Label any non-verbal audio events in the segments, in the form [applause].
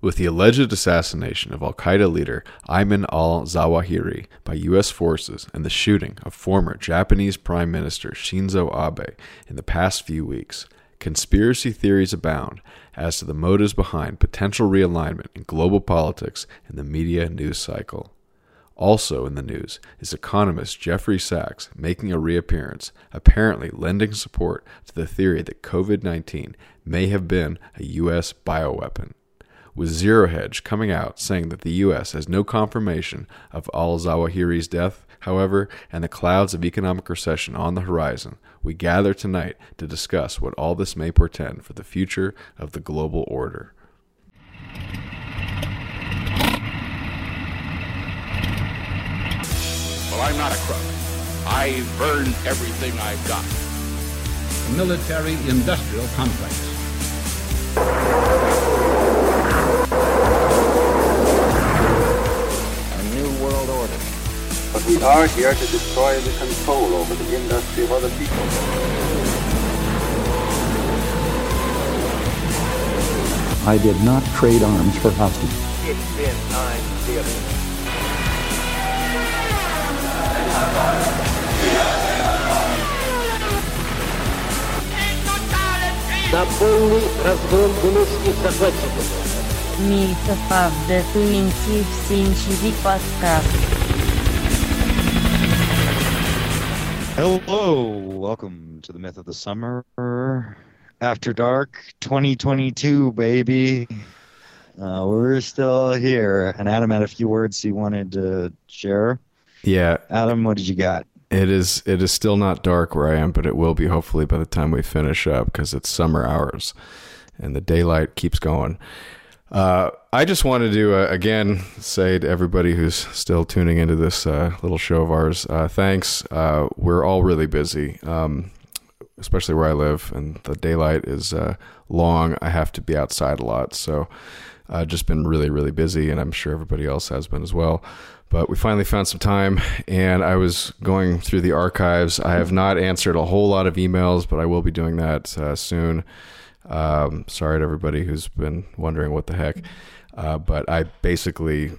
With the alleged assassination of Al Qaeda leader Ayman al Zawahiri by U.S. forces and the shooting of former Japanese Prime Minister Shinzo Abe in the past few weeks, conspiracy theories abound as to the motives behind potential realignment in global politics and the media news cycle. Also in the news is economist Jeffrey Sachs making a reappearance, apparently lending support to the theory that COVID 19 may have been a U.S. bioweapon with Zero Hedge coming out saying that the U.S. has no confirmation of al Zawahiri's death, however, and the clouds of economic recession on the horizon, we gather tonight to discuss what all this may portend for the future of the global order. Well, I'm not a crook. I've earned everything I've got. Military industrial complex. we are here to destroy the control over the industry of other people. I did not trade arms for hostages. It's been time, dearly. На полный разгром гнусных захватчиков. Myth of the 20th Century Hello, welcome to the Myth of the Summer After Dark 2022, baby. Uh, we're still here, and Adam had a few words he wanted to share. Yeah, Adam, what did you got? It is it is still not dark where I am, but it will be hopefully by the time we finish up because it's summer hours and the daylight keeps going. Uh, I just wanted to uh, again say to everybody who's still tuning into this uh, little show of ours, uh, thanks. Uh, we're all really busy, um, especially where I live, and the daylight is uh, long. I have to be outside a lot, so I've just been really, really busy, and I'm sure everybody else has been as well. But we finally found some time, and I was going through the archives. I have not answered a whole lot of emails, but I will be doing that soon. Um, sorry to everybody who's been wondering what the heck. Uh, but I basically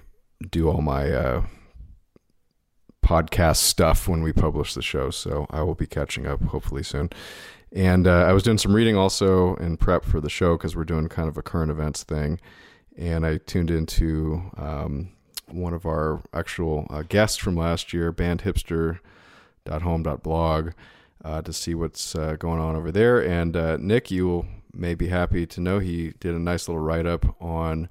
do all my uh, podcast stuff when we publish the show. So I will be catching up hopefully soon. And uh, I was doing some reading also in prep for the show because we're doing kind of a current events thing. And I tuned into um, one of our actual uh, guests from last year, bandhipster.home.blog, uh, to see what's uh, going on over there. And uh, Nick, you will may be happy to know he did a nice little write up on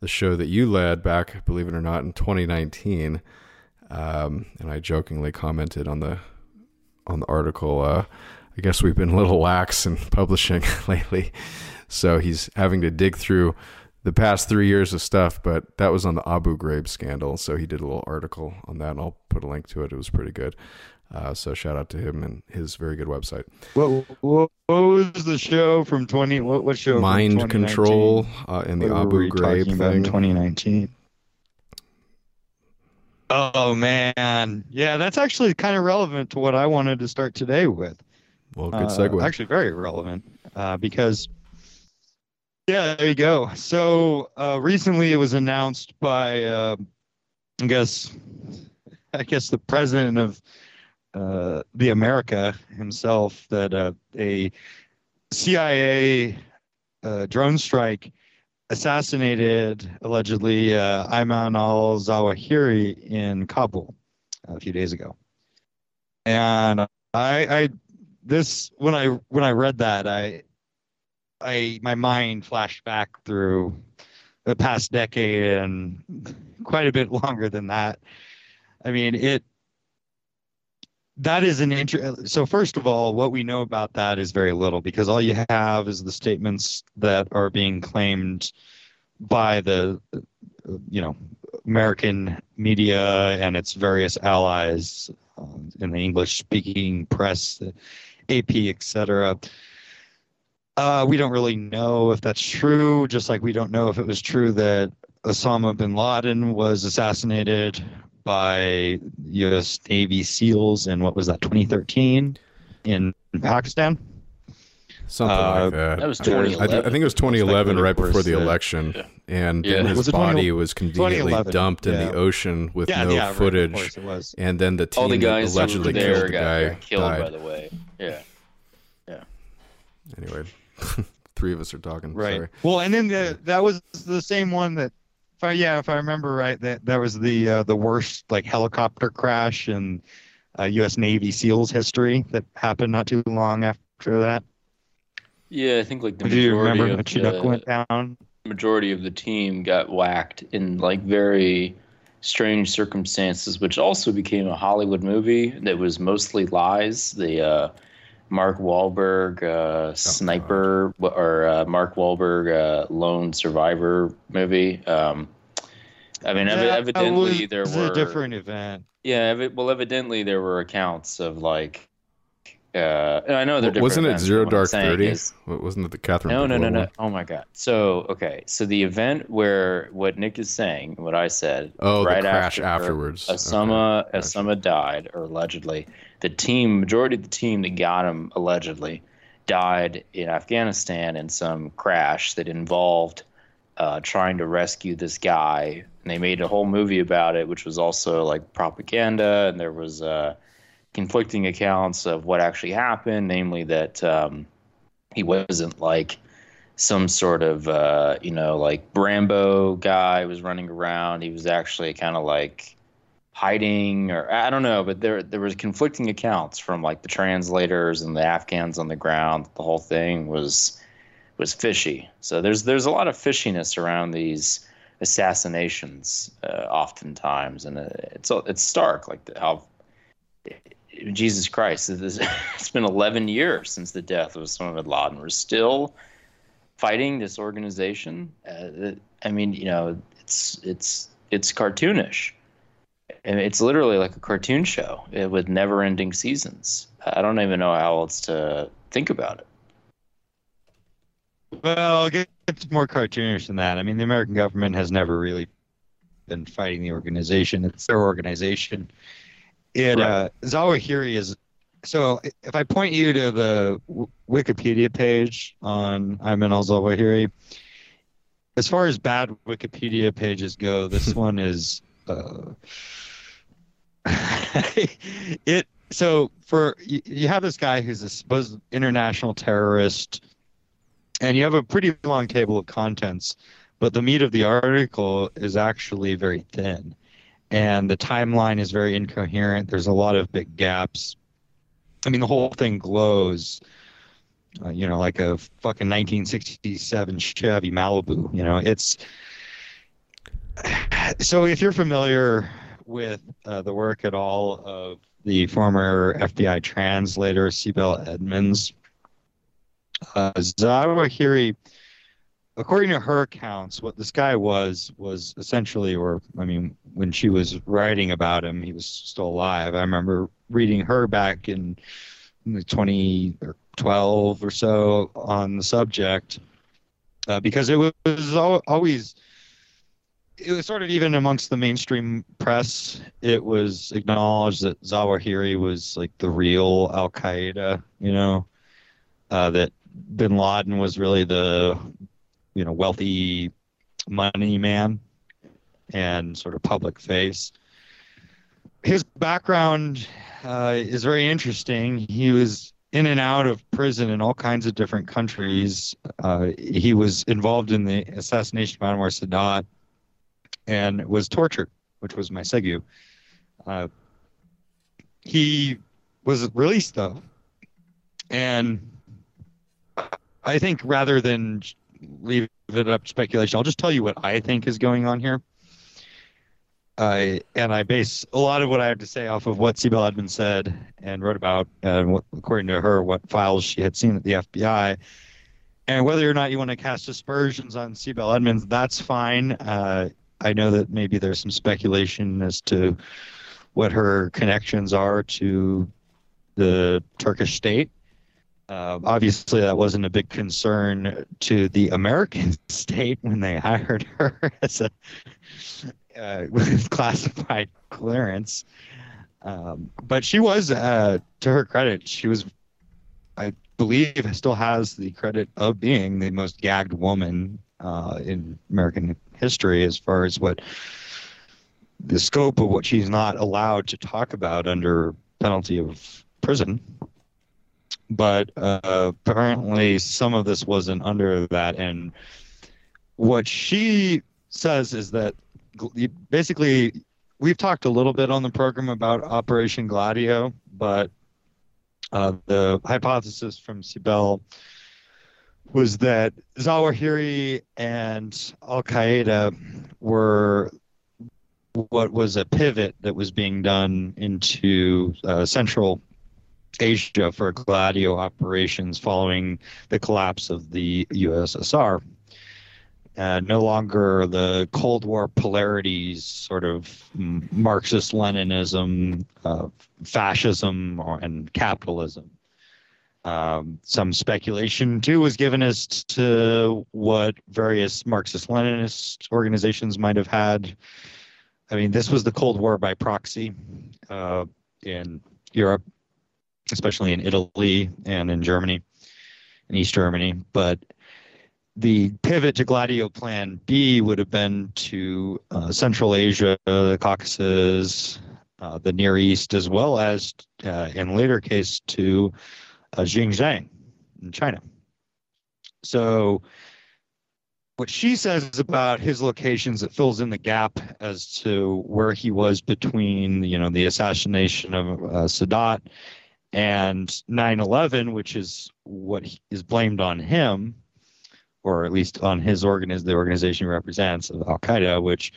the show that you led back, believe it or not, in 2019. Um, and I jokingly commented on the on the article. Uh, I guess we've been a little lax in [laughs] publishing [laughs] lately, so he's having to dig through the past three years of stuff. But that was on the Abu Ghraib scandal, so he did a little article on that, and I'll put a link to it. It was pretty good. Uh, so shout out to him and his very good website. What, what, what was the show from 20? What, what show? Mind Control uh, and the what Abu Ghraib thing. 2019. Oh man, yeah, that's actually kind of relevant to what I wanted to start today with. Well, good segue. Uh, actually, very relevant uh, because, yeah, there you go. So uh, recently, it was announced by, uh, I guess, I guess the president of uh, the America himself that uh, a CIA uh, drone strike assassinated allegedly uh, Ayman al Zawahiri in Kabul a few days ago. And I, I, this when I when I read that, I, I my mind flashed back through the past decade and [laughs] quite a bit longer than that. I mean, it that is an interest. So first of all, what we know about that is very little because all you have is the statements that are being claimed by the, you know, American media and its various allies um, in the English-speaking press, AP, etc. Uh, we don't really know if that's true. Just like we don't know if it was true that Osama bin Laden was assassinated by U.S. Navy SEALs in what was that 2013 in Pakistan. Something Uh, like that. That was I, 2011. I think it was 2011, right before the election, Yeah. and Yeah. then his Was body 20 was conveniently 2011, dumped in yeah. the ocean with yeah, no yeah, right, of footage. course it was. and then the team All the guys who allegedly there killed the got, guy got killed, died. by the way. Yeah. yeah. Anyway, [laughs] three of us are talking. Right. Sorry. Well, and then the, that was the same one that, if I, yeah, if I remember right, that that was the uh, the worst like helicopter crash in uh, U.S. Navy SEALs history that happened not too long after that. Yeah, I think like the Do you majority remember of when Chinook the, went down? majority of the team got whacked in like very strange circumstances, which also became a Hollywood movie that was mostly lies. The uh, Mark Wahlberg uh, sniper or uh, Mark Wahlberg uh, lone survivor movie. Um, I mean, evi- Yeah, evidently it there was were a different event. yeah. Evi- well, evidently there were accounts of like. Uh, and I know they're different. Wasn't it Zero but what I'm Dark saying Thirty? is- Wasn't it the Kathryn? no, no, no, Bigelow no. Oh my God. So, okay. So the event where what Nick is saying, what I said, Oh, the right crash after afterwards. Osama, Okay, gotcha. Osama died, or allegedly. The team, majority of the team that got him, allegedly, died in Afghanistan in some crash that involved uh, trying to rescue this guy. And they made a whole movie about it, which was also like propaganda, and there was uh, conflicting accounts of what actually happened, namely that um, he wasn't like some sort of uh, you know like Brambo guy was running around. He was actually kind of like hiding, or I don't know. But there there was conflicting accounts from like the translators and the Afghans on the ground. The whole thing was was fishy. So there's there's a lot of fishiness around these assassinations, uh, oftentimes, and uh, it's it's stark like how Jesus Christ, it is- [laughs] it's been 11 years since the death of Osama bin Laden. We're still fighting this organization. Uh, I mean, you know, it's it's it's cartoonish. And it's literally like a cartoon show uh, with never-ending seasons. I don't even know how else to think about it. Well, it gets more cartoonish than that. I mean, the American government has never really been fighting the organization. It's their organization. It uh, Zawahiri is. So if I point you to the w- Wikipedia page on Ayman al Zawahiri, as far as bad Wikipedia pages go, this [laughs] one is. Uh, [laughs] it so for you, you have this guy who's a supposed international terrorist and you have a pretty long table of contents, but the meat of the article is actually very thin, and the timeline is very incoherent. There's a lot of big gaps. I mean, the whole thing glows, uh, you know, like a fucking 1967 Chevy Malibu. You know, it's [sighs] so if you're familiar with uh, the work at all of the former FBI translator Sibel Edmonds uh, Zawahiri, according to her accounts, what this guy was was essentially, or I mean, when she was writing about him, he was still alive. I remember reading her back in 2012 or so on the subject, uh, because it was al- always. It was sort of even amongst the mainstream press. It was acknowledged that Zawahiri was like the real Al Qaeda, you know, uh, that bin Laden was really the you know wealthy money man and sort of public face. His background uh, is very interesting. He was in and out of prison in all kinds of different countries. Uh, he was involved in the assassination of Anwar Sadat and was tortured, which was my segu. Uh, he was released though, and I think rather than leave it up to speculation, I'll just tell you what I think is going on here. And I base a lot of what I have to say off of what Sibel Edmonds said and wrote about, and what, according to her, what files she had seen at the FBI. And whether or not you want to cast aspersions on Sibel Edmonds, that's fine. Uh, I know that maybe there's some speculation as to what her connections are to the Turkish state. Uh, obviously, that wasn't a big concern to the American [laughs] state when they hired her [laughs] as a uh, [laughs] with classified clearance. Um, but she was, uh, to her credit, she was. I believe still has the credit of being the most gagged woman uh, in American history as far as what the scope of what she's not allowed to talk about under penalty of prison. But uh, apparently, some of this wasn't under that. And what she says is that basically, we've talked a little bit on the program about Operation Gladio, but uh, the hypothesis from Sibel was that Zawahiri and Al Qaeda were what was a pivot that was being done into uh, Central Asia for Gladio operations following the collapse of the USSR. Uh, no longer the Cold War polarities, sort of Marxist Leninism, uh, fascism, or, and capitalism. Um, some speculation too was given as to what various Marxist Leninist organizations might have had. I mean, this was the Cold War by proxy uh, in Europe, especially in Italy and in Germany, in East Germany. But the pivot to Gladio Plan B would have been to uh, Central Asia, the Caucasus, uh, the Near East, as well as, uh, in later case, to uh, Xinjiang in China. So, what she says about his locations, it fills in the gap as to where he was between, you know, the assassination of uh, Sadat and 9/11, which is what is blamed on him, or at least on his organiz- the organization he represents, Al Qaeda. Which,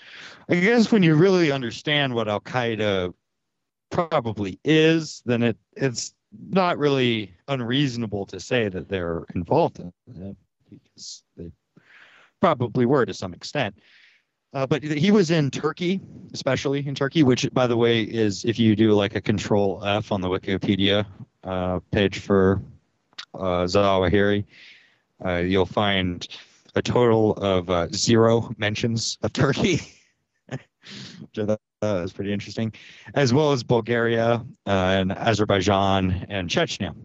I guess, when you really understand what Al Qaeda probably is, then it it's not really unreasonable to say that they're involved in it because they probably were to some extent. Uh, but he was in Turkey, especially in Turkey, which, by the way, is if you do like a control F on the Wikipedia uh, page for uh, Zawahiri, uh, you'll find a total of uh, zero mentions of Turkey, [laughs] which I thought uh, is pretty interesting, as well as Bulgaria uh, and Azerbaijan and Chechnya.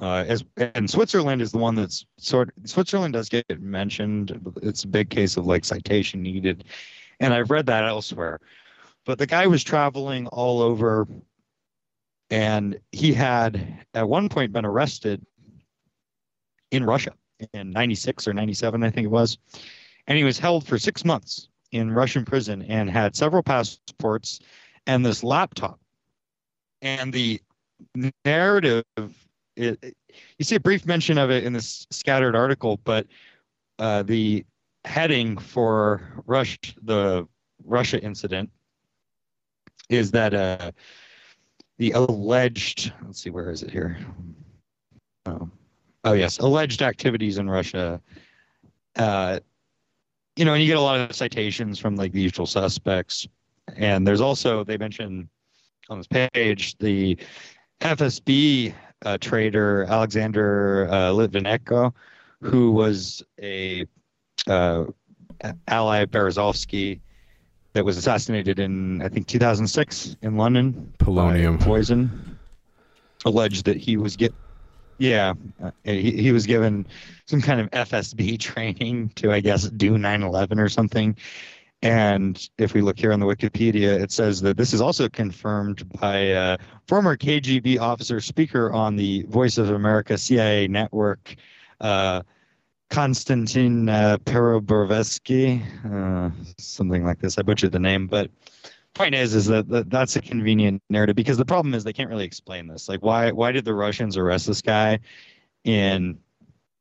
Uh, as and Switzerland is the one that's sort. Switzerland does get mentioned. It's a big case of like citation needed, and I've read that elsewhere. But the guy was traveling all over, and he had at one point been arrested in Russia in '96 or '97, I think it was, and he was held for six months in Russian prison and had several passports and this laptop. And the narrative, it, you see a brief mention of it in this scattered article, but uh, the heading for Rush, the Russia incident is that uh, the alleged, let's see, where is it here? Oh, oh yes, alleged activities in Russia uh, you know, and you get a lot of citations from like the usual suspects. And there's also they mention on this page the FSB uh, trader Alexander uh, Litvinenko, who was a uh, ally of Berezovsky that was assassinated in I think 2006 in London. Polonium poison. Alleged that he was get yeah, uh, he, he was given some kind of FSB [laughs] training to, I guess, do 9 11 or something. And if we look here on the Wikipedia, it says that this is also confirmed by a former KGB officer speaker on the Voice of America CIA network, uh, Konstantin uh, uh, something like this. I butchered the name, but point is is that, that that's a convenient narrative because the problem is they can't really explain this like why why did the russians arrest this guy in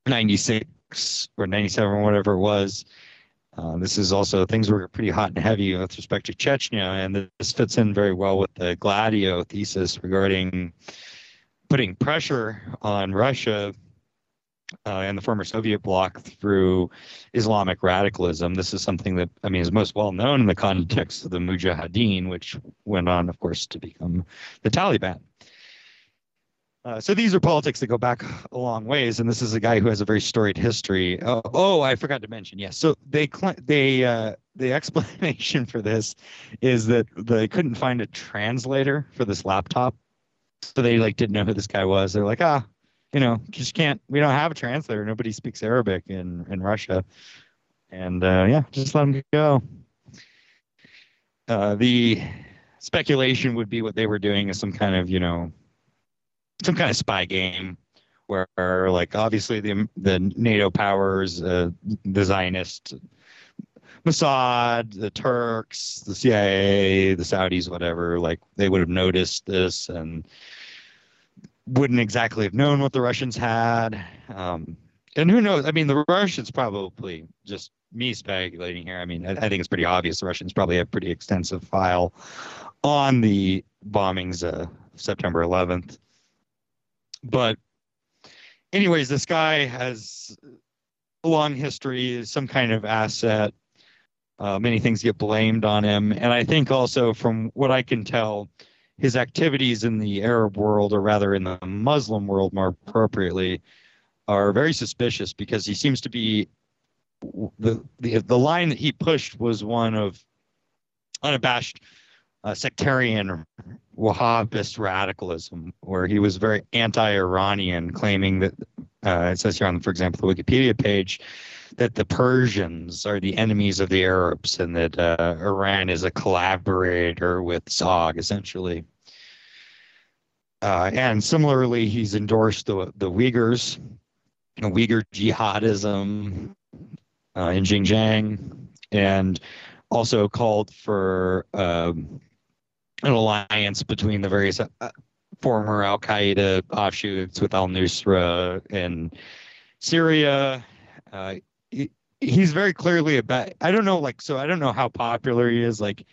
96 or 97 or whatever it was uh, this is also things were pretty hot and heavy with respect to chechnya and this fits in very well with the gladio thesis regarding putting pressure on russia uh, and the former Soviet bloc through Islamic radicalism. This is something that, I mean, is most well known in the context of the Mujahideen, which went on, of course, to become the Taliban. Uh, so these are politics that go back a long ways, and this is a guy who has a very storied history. Uh, oh, I forgot to mention. Yes, so they they uh, the [laughs] explanation for this is that they couldn't find a translator for this laptop, so they like didn't know who this guy was. They're like, ah, you know, just can't. We don't have a translator. Nobody speaks Arabic in in Russia, and uh, yeah, just let them go. Uh, the speculation would be what they were doing is some kind of you know some kind of spy game where like obviously the the NATO powers, uh, the Zionist Mossad, the Turks, the CIA, the Saudis, whatever, like they would have noticed this and wouldn't exactly have known what the Russians had. Um, and who knows? I mean, the Russians probably just me speculating here. I mean, I, I think it's pretty obvious the Russians probably have pretty extensive file on the bombings of September 11th. But anyways, this guy has a long history, is some kind of asset. Uh, many things get blamed on him. And I think also, from what I can tell, his activities in the Arab world, or rather in the Muslim world more appropriately, are very suspicious because he seems to be the the, the line that he pushed was one of unabashed uh, sectarian Wahhabist radicalism, where he was very anti-Iranian, claiming that uh, it says here on, for example, the Wikipedia page, that the Persians are the enemies of the Arabs and that uh, Iran is a collaborator with Zog, essentially. Uh, and similarly, he's endorsed the the Uyghurs, Uyghur jihadism uh, in Xinjiang, and also called for um, an alliance between the various uh, former Al Qaeda offshoots with Al Nusra in Syria. Uh, he, he's very clearly a about. I don't know, like, so I don't know how popular he is. Like,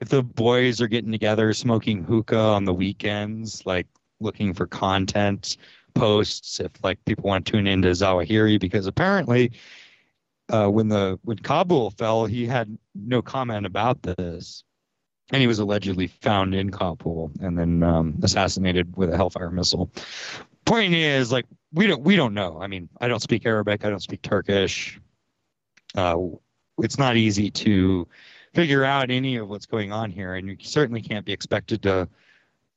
if the boys are getting together smoking hookah on the weekends, like looking for content posts, if like people want to tune into Zawahiri, because apparently. Uh, when the when Kabul fell, he had no comment about this and he was allegedly found in Kabul and then um, assassinated with a Hellfire missile. Point is, like, we don't we don't know. I mean, I don't speak Arabic. I don't speak Turkish. Uh, it's not easy to figure out any of what's going on here, and you certainly can't be expected to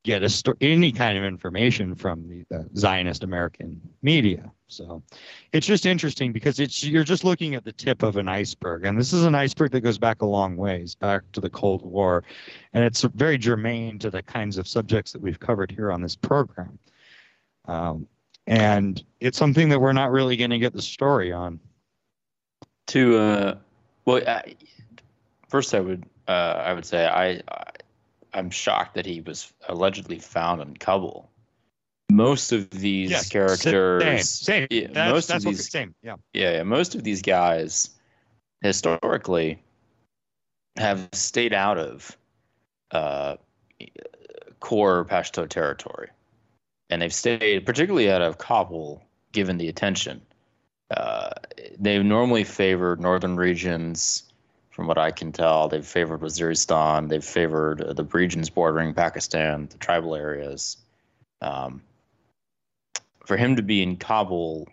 get a sto- any kind of information from the, the Zionist American media. So it's just interesting because it's you're just looking at the tip of an iceberg, and this is an iceberg that goes back a long ways, back to the Cold War, and it's very germane to the kinds of subjects that we've covered here on this program. Um, and it's something that we're not really going to get the story on. To uh, well, I, first I would uh, I would say I, I I'm shocked that he was allegedly found in Kabul. Most of these Yes, characters, Same, same. yeah, That's, most that's of these, same. Yeah. yeah, yeah, most of these guys historically have stayed out of uh, core Pashto territory, and they've stayed particularly out of Kabul, given the attention. Uh, they've normally favored northern regions from what I can tell, they've favored Waziristan. They've favored uh, the regions bordering Pakistan, the tribal areas. Um, for him to be in Kabul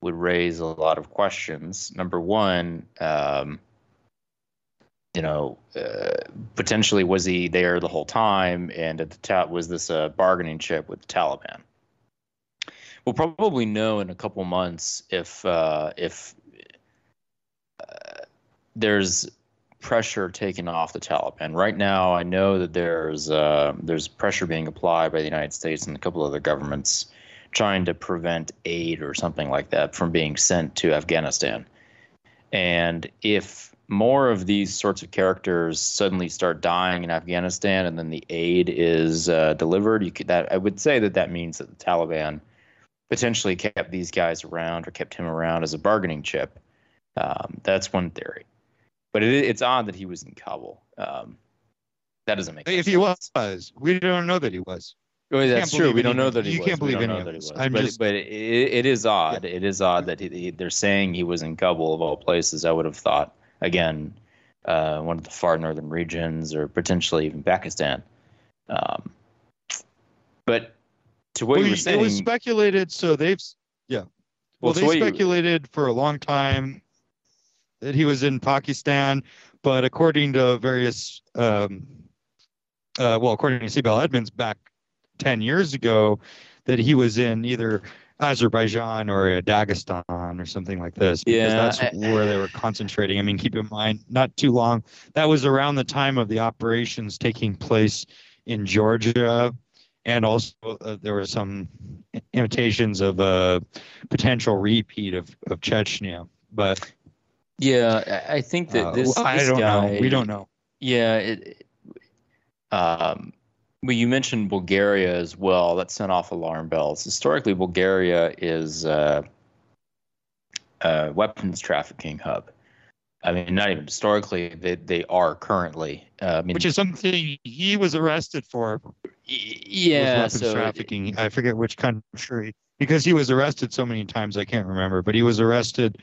would raise a lot of questions. Number one, um, you know, uh, potentially was he there the whole time, and at the ta- was this a bargaining chip with the Taliban? We'll probably know in a couple months if uh, if there's pressure taken off the Taliban. Right now, I know that there's uh, there's pressure being applied by the United States and a couple other governments trying to prevent aid or something like that from being sent to Afghanistan. And if more of these sorts of characters suddenly start dying in Afghanistan, and then the aid is uh, delivered, could, that I would say that that means that the Taliban potentially kept these guys around or kept him around as a bargaining chip. Um, that's one theory but it, it's odd that he was in Kabul. Um, that doesn't make. Sense. If he was, we don't know that he was. Oh, that's true. We don't know that he you was. can't believe any of that this. I'm but just- but it, it is odd. It is odd that he, he- they're saying he was in Kabul of all places. I would have thought again, uh, one of the far northern regions, or potentially even Pakistan. Um, but to what Well, you were saying, it was speculated, so they've yeah. Well, Well, they what you- speculated for a long time that he was in Pakistan, but according to various, um, uh, well, according to Sibel Edmonds back ten years ago, that he was in either Azerbaijan or Dagestan or something like this. Because Yeah, that's where they were concentrating. I mean, keep in mind, not too long. That was around the time of the operations taking place in Georgia, and also uh, there were some imitations of a potential repeat of of Chechnya. But Yeah, I I think that uh, this. I this don't guy, know. We don't know. Yeah, it, it- um, well, you mentioned Bulgaria as well. That sent off alarm bells. Historically, Bulgaria is uh, a weapons trafficking hub. I mean, not even historically; they they are currently. Uh, I mean, Which is something he was arrested for. yeah, weapons so trafficking. I forget which country because he was arrested so many times I can't remember, but he was arrested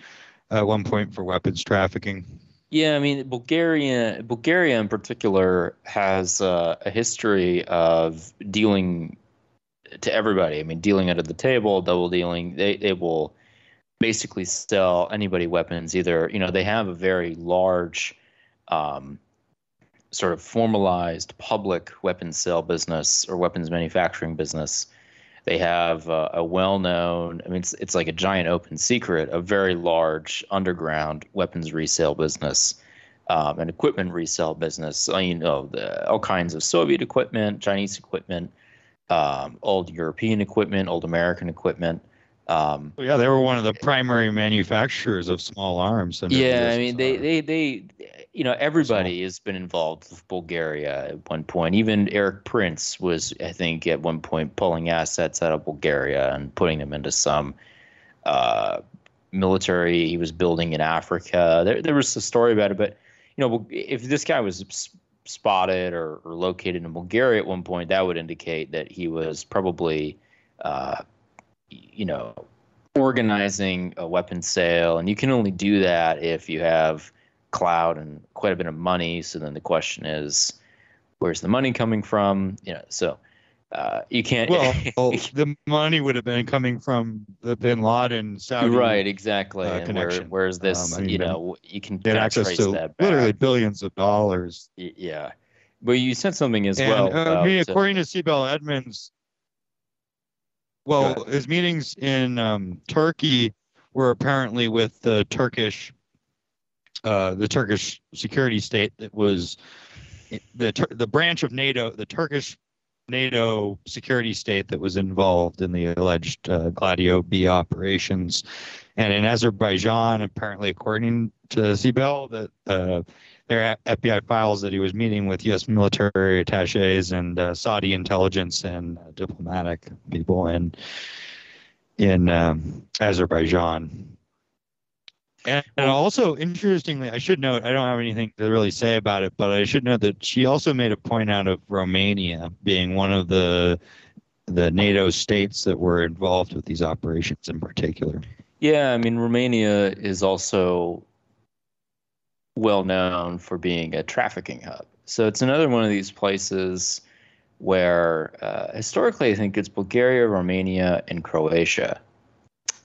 at one point for weapons trafficking. Yeah, I mean, Bulgaria, Bulgaria in particular has uh, a history of dealing to everybody. I mean, dealing under the table, double dealing. They they will basically sell anybody weapons. Either you know they have a very large, um, sort of formalized public weapons sale business or weapons manufacturing business. They have uh, a well-known. I mean, it's it's like a giant open secret, a very large underground weapons resale business, um, an equipment resale business. You know, the, all kinds of Soviet equipment, Chinese equipment, um, old European equipment, old American equipment. Um, Yeah, they were one of the primary manufacturers of small arms. yeah, I mean, they, they, they, you know, everybody has been involved with Bulgaria at one point. Even Erik Prince was, I think, at one point pulling assets out of Bulgaria and putting them into some uh, military he was building in Africa. There, there was a story about it, but you know, if this guy was spotted or, or located in Bulgaria at one point, that would indicate that he was probably, uh, you know, organizing a weapons sale, and you can only do that if you have clout and quite a bit of money. So then the question is, where's the money coming from? You know, so uh, you can't. well, [laughs] the money would have been coming from the Bin Laden Saudi. right, exactly. uh, and where, connection. where's this? Um, I mean, you know, you can get access trace to literally billions of dollars. Y- Yeah, but you said something as and well. uh, I mean, about, according to Sibel Edmonds, well, his meetings in um, Turkey were apparently with the Turkish, uh, the Turkish security state that was the the branch of NATO, the Turkish NATO security state that was involved in the alleged uh, Gladio B operations, and in Azerbaijan, apparently, according to Sibel, that uh, there are FBI files that he was meeting with U.S. military attaches and uh, Saudi intelligence and uh, diplomatic people in in um, Azerbaijan. And, and also, interestingly, I should note I don't have anything to really say about it, but I should note that she also made a point out of Romania being one of the the NATO states that were involved with these operations in particular. Yeah, I mean, Romania is also well known for being a trafficking hub. So it's another one of these places where uh, historically, I think it's Bulgaria, Romania, and Croatia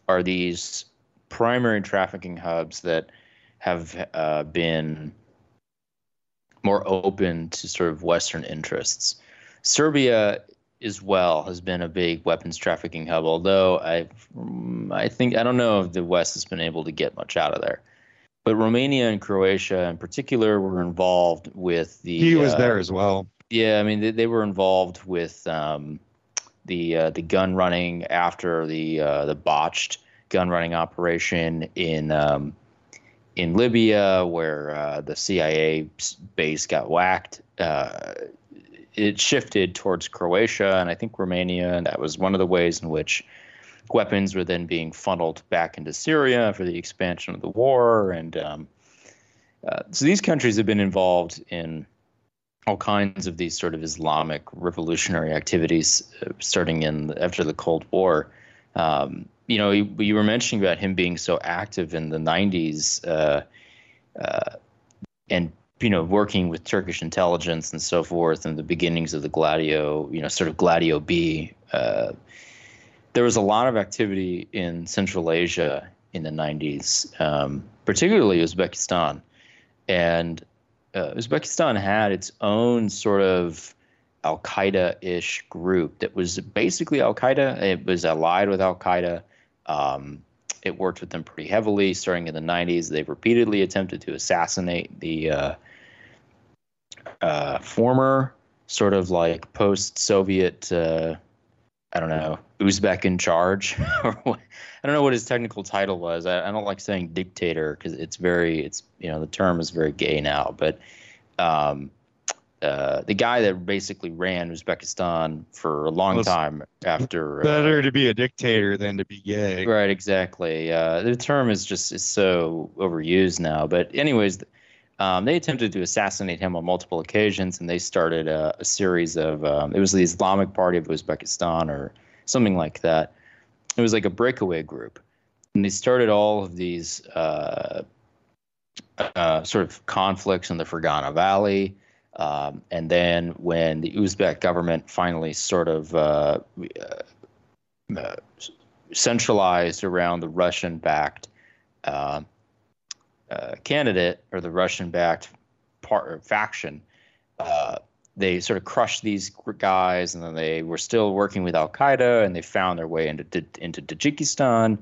are these primary trafficking hubs that have uh, been more open to sort of Western interests. Serbia as well has been a big weapons trafficking hub, although I I think I don't know if the West has been able to get much out of there. But Romania and Croatia in particular were involved with the He was uh, there as well. yeah, I mean they, they were involved with um, the uh, the gun running after the uh, the botched gun running operation in um, in Libya, where uh, the CIA base got whacked. Uh, it shifted towards Croatia and I think Romania, and that was one of the ways in which weapons were then being funneled back into Syria for the expansion of the war. And um, uh, so these countries have been involved in all kinds of these sort of Islamic revolutionary activities uh, starting in after the Cold War. Um, you know, you, you, were mentioning about him being so active in the 90s uh, uh, and, you know, working with Turkish intelligence and so forth and the beginnings of the Gladio, you know, sort of Gladio B. Uh, there was a lot of activity in Central Asia in the 90s, um, particularly Uzbekistan. And uh, Uzbekistan had its own sort of Al Qaeda ish group that was basically Al Qaeda. It was allied with Al Qaeda. Um, it worked with them pretty heavily starting in the 90s. They've repeatedly attempted to assassinate the uh, uh, former sort of like post Soviet, uh, I don't know, Uzbek in charge. [laughs] I don't know what his technical title was. I, I don't like saying dictator because it's very, it's, you know, the term is very gay now. But um, uh, the guy that basically ran Uzbekistan for a long Well, time after. uh, Better to be a dictator than to be gay. Right, exactly. Uh, the term is just is so overused now. But anyways, um, they attempted to assassinate him on multiple occasions, and they started a, a series of. Um, it was the Islamic Party of Uzbekistan or something like that. It was like a breakaway group, and they started all of these uh, uh, sort of conflicts in the Fergana Valley. Um, and then when the Uzbek government finally sort of uh, uh, centralized around the Russian-backed uh, uh, candidate or the Russian-backed part or faction, uh, they sort of crushed these guys, and then they were still working with Al Qaeda, and they found their way into into Tajikistan,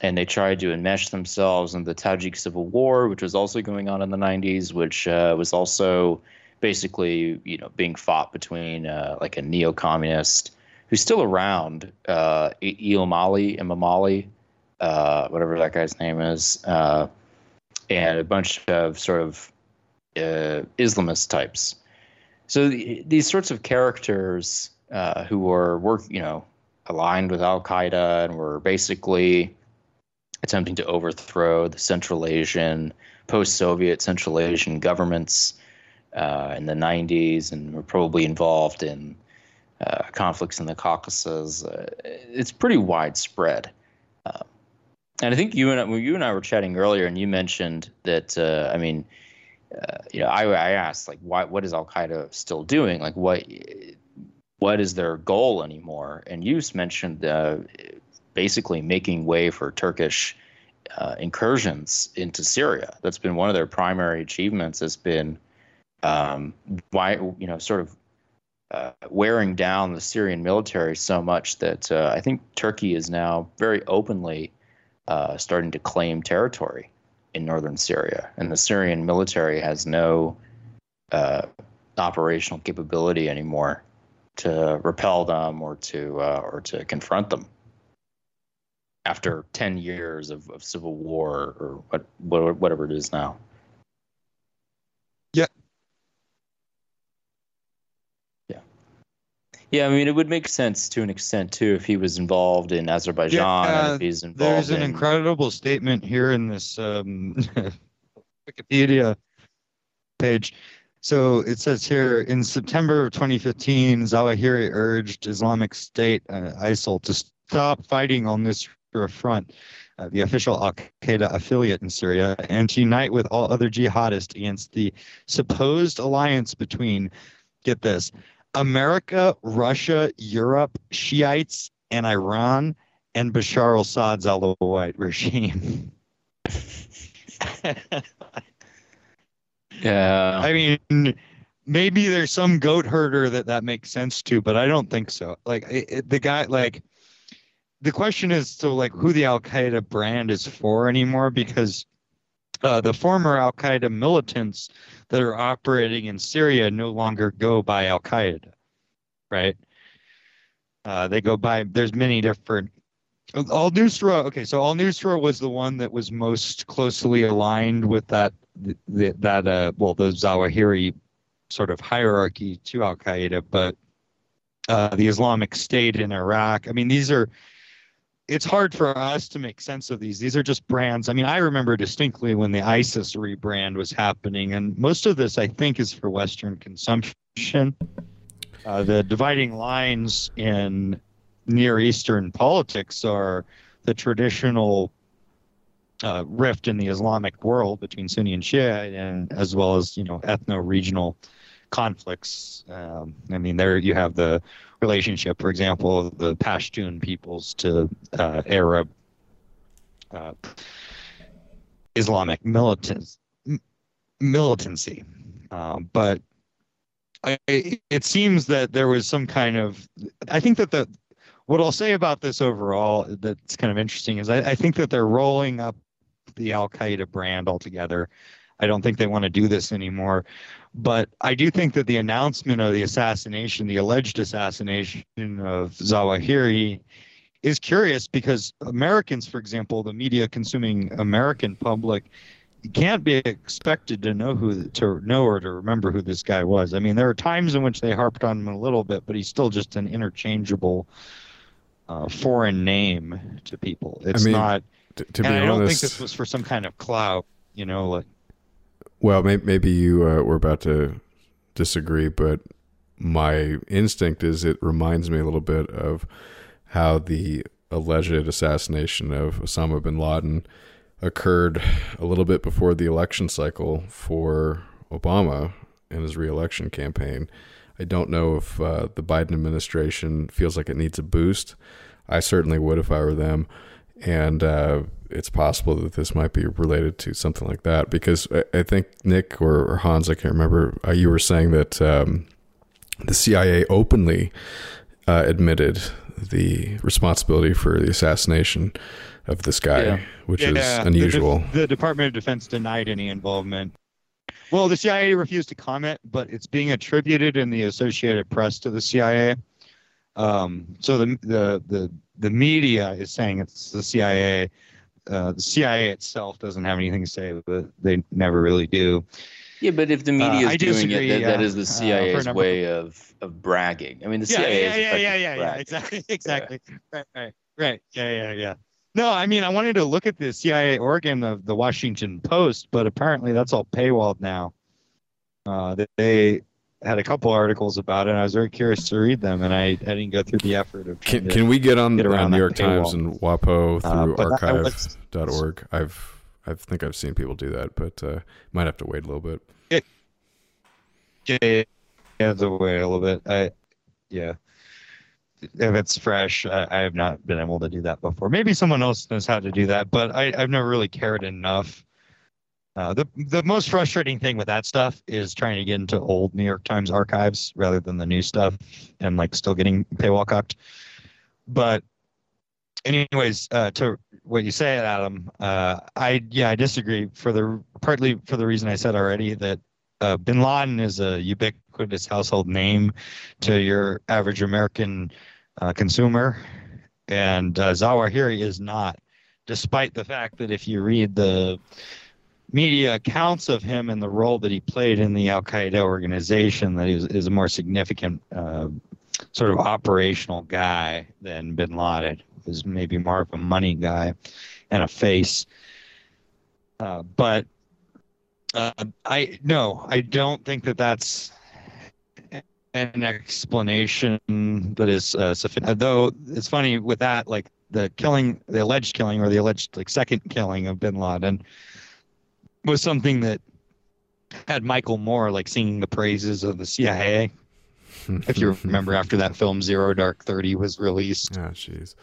and they tried to enmesh themselves in the Tajik civil war, which was also going on in the 90s, which uh, was also basically you know being fought between uh, like a neo-communist who's still around, uh, Ilmali, Imamali, uh, whatever that guy's name is, uh, and a bunch of sort of uh, Islamist types. So th- these sorts of characters uh, who were work, you know, aligned with Al Qaeda and were basically attempting to overthrow the Central Asian, post-Soviet Central Asian governments uh, in the 90s, and were probably involved in uh, conflicts in the Caucasus. Uh, it's pretty widespread. Um, and I think you and I, well, you and I were chatting earlier, and you mentioned that. Uh, I mean, uh, you know, I, I asked like, why? What is Al Qaeda still doing? Like, what? What is their goal anymore? And you mentioned uh, basically making way for Turkish uh, incursions into Syria. That's been one of their primary achievements. Has been um, why you know sort of uh, wearing down the Syrian military so much that uh, I think Turkey is now very openly uh, starting to claim territory in northern Syria, and the Syrian military has no uh, operational capability anymore to repel them or to uh, or to confront them after 10 years of, of civil war or what, what whatever it is now. Yeah. Yeah. Yeah, I mean, it would make sense to an extent too if he was involved in Azerbaijan and if he's involved There's an in incredible statement here in this um, [laughs] Wikipedia page. So it says here in September of 2015, Zawahiri urged Islamic State uh, ISIL to stop fighting on this front, uh, the official Al Qaeda affiliate in Syria, and to unite with all other jihadists against the supposed alliance between, get this, America, Russia, Europe, Shiites, and Iran, and Bashar al Assad's Alawite regime. [laughs] Yeah. I mean, maybe there's some goat herder that that makes sense to, but I don't think so. Like it, it- the guy, like the question is so like who the Al Qaeda brand is for anymore because uh, the former Al Qaeda militants that are operating in Syria no longer go by Al Qaeda, right? Uh, they go by. There's many different. Al Nusra. Okay, so Al Nusra was the one that was most closely aligned with that th- that uh well the Zawahiri sort of hierarchy to Al Qaeda, but uh, the Islamic State in Iraq. I mean, these are. It's hard for us to make sense of these. These are just brands. I mean, I remember distinctly when the ISIS rebrand was happening, and most of this, I think, is for Western consumption. Uh, the dividing lines in Near Eastern politics are the traditional uh, rift in the Islamic world between Sunni and Shia, and as well as you know ethno-regional conflicts. Um, I mean, there you have the relationship, for example, the Pashtun peoples to uh, Arab uh, Islamic militants, militancy. Um, but I, it seems that there was some kind of. I think that the what I'll say about this overall that's kind of interesting is I, I think that they're rolling up the Al Qaeda brand altogether. I don't think they want to do this anymore. But I do think that the announcement of the assassination, the alleged assassination of Zawahiri, is curious because Americans, for example, the media consuming American public, can't be expected to know who to know or to remember who this guy was. I mean, there are times in which they harped on him a little bit, but he's still just an interchangeable uh, foreign name to people. It's I mean, not. To, to be and I don't think this was for some kind of clout. You know, like Well, may, maybe you uh, were about to disagree, but my instinct is it reminds me a little bit of how the alleged assassination of Osama bin Laden occurred a little bit before the election cycle for Obama and his reelection campaign. I don't know if uh, the Biden administration feels like it needs a boost. I certainly would if I were them. And uh, it's possible that this might be related to something like that because I, I think Nick or, or, Hans, I can't remember, uh, you were saying that um, the CIA openly uh, admitted the responsibility for the assassination of this guy, Yeah. which Yeah, is the- unusual. The, Department of Defense denied any involvement. Well, the CIA refused to comment, but it's being attributed in the Associated Press to the CIA. Um, so the the the the media is saying it's the CIA. Uh, the CIA itself doesn't have anything to say, but they never really do. Yeah, but if the media Uh, is doing disagree, it, that, that yeah, the uh, CIA's number- way of, of bragging. I mean, the yeah, CIA yeah, is yeah, yeah, yeah, yeah, exactly, exactly. Right, right, right. Yeah, yeah, yeah. No, I mean, I wanted to look at the CIA organ of the Washington Post, but apparently that's all paywalled now. Uh, they had a couple articles about it. And I was very curious to read them, and I, I didn't go through the effort of. Can, can we get on get uh, around New York Times and WAPO Uh, through was- archive.org? I've I think I've seen people do that, but uh, might have to wait a little bit. Yeah, yeah, yeah, the way a little bit. I, yeah. If it's fresh, I, I have not been able to do that before. Maybe someone else knows how to do that, but I, I've never really cared enough. Uh, the the most frustrating thing with that stuff is trying to get into old New York Times archives rather than the new stuff, and like still getting paywall cocked. But, anyways, uh, to what you say, Adam, uh, I yeah I disagree for the partly for the reason I said already that uh, Bin Laden is a ubiquitous household name to your average American uh, consumer, and Zawahiri is not, despite the fact that if you read the media accounts of him and the role that he played in the Al Qaeda organization, that he was, is a more significant uh, sort of operational guy than Bin Laden. Is maybe more of a money guy and a face. Uh, but uh, I no, I don't think that that's an explanation that is uh, sufficient. Though it's funny with that, like the killing, the alleged killing or the alleged like second killing of Bin Laden was something that had Michael Moore like singing the praises of the CIA. [laughs] if you remember, after that film Zero Dark Thirty was released, Oh, jeez.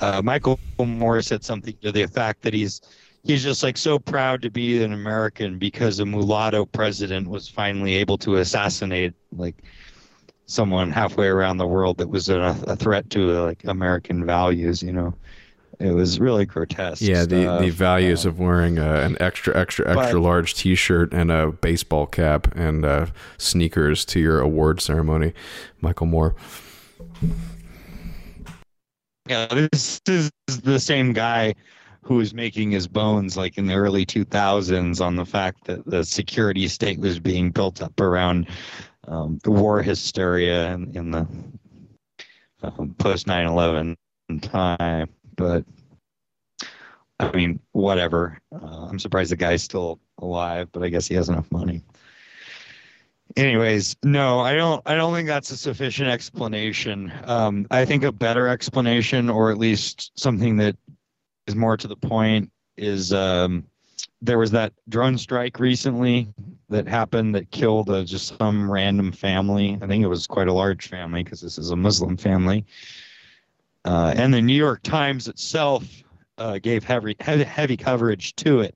uh, Michael Moore said something to the effect that he's he's just like so proud to be an American because a mulatto president was finally able to assassinate like someone halfway around the world that was a, a threat to like American values. You know, it was really grotesque. Yeah, the, the values Uh, of wearing uh, an extra, extra, But- extra large T-shirt and a baseball cap and uh, sneakers to your award ceremony, Michael Moore. Yeah, this is the same guy who was making his bones like in the early 2000s on the fact that the security state was being built up around um, the war hysteria in, in the um, post 9/11 time. But I mean, whatever. Uh, I'm surprised the guy's still alive, but I guess he has enough money. Anyways, no, I don't. I don't think that's a sufficient explanation. Um, I think a better explanation, or at least something that is more to the point, is um, there was that drone strike recently that happened that killed uh, just some random family. I think it was quite a large family because this is a Muslim family. Uh, and the New York Times itself uh, gave heavy, heavy coverage to it.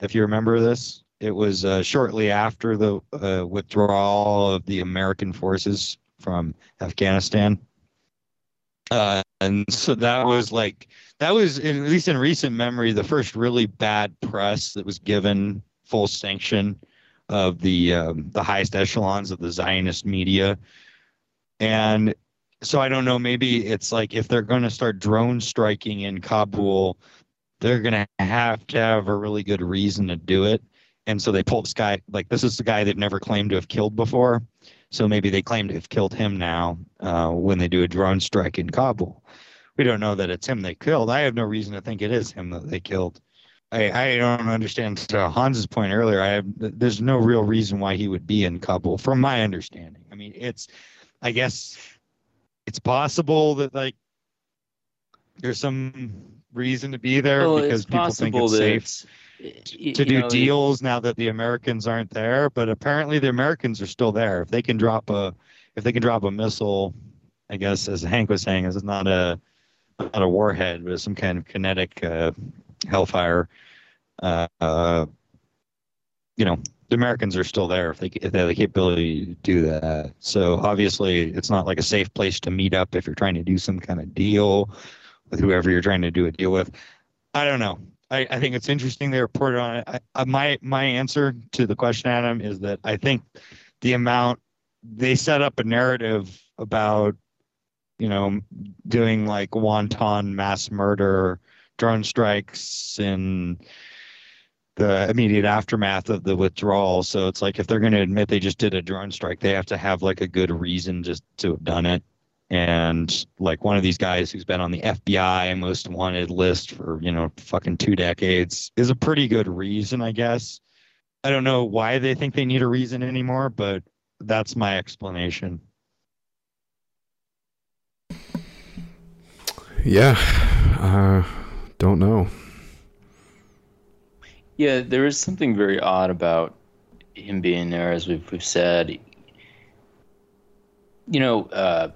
If you remember this, It was uh, shortly after the uh, withdrawal of the American forces from Afghanistan. Uh, and so that was like that was in, at least in recent memory the first really bad press that was given full sanction of the um, the highest echelons of the Zionist media, and so I don't know. Maybe it's like if they're going to start drone striking in Kabul, they're going to have to have a really good reason to do it. And so they pulled this guy. Like this is the guy they've never claimed to have killed before. So maybe they claim to have killed him now uh, when they do a drone strike in Kabul. We don't know that it's him they killed. I have no reason to think it is him that they killed. I, I don't understand. To Hans's point earlier, I have, there's no real reason why he would be in Kabul, from my understanding. I mean, it's, I guess, it's possible that like there's some reason to be there Well, because people think it's safe y- to do know, deals now that the Americans aren't there. But apparently the Americans are still there. If they can drop a, if they can drop a missile, I guess as Hank was saying, this is not a, not a warhead, but some kind of kinetic uh, hellfire. Uh, uh, you know, the Americans are still there if they if they have the capability to do that. So obviously, it's not like a safe place to meet up if you're trying to do some kind of deal with whoever you're trying to do a deal with. I don't know. I, I think it's interesting they reported on it. I, I, my my answer to the question, Adam, is that I think the amount they set up a narrative about, you know, doing like wanton mass murder, drone strikes, and the immediate aftermath of the withdrawal. So it's like if they're going to admit they just did a drone strike, they have to have like a good reason just to have done it. And like one of these guys who's been on the FBI most wanted list for, you know, fucking two decades is a pretty good reason, I guess. I don't know why they think they need a reason anymore, but that's my explanation. Yeah, uh, don't know. Yeah, there is something very odd about him being there, as we've, we've said. You know, uh,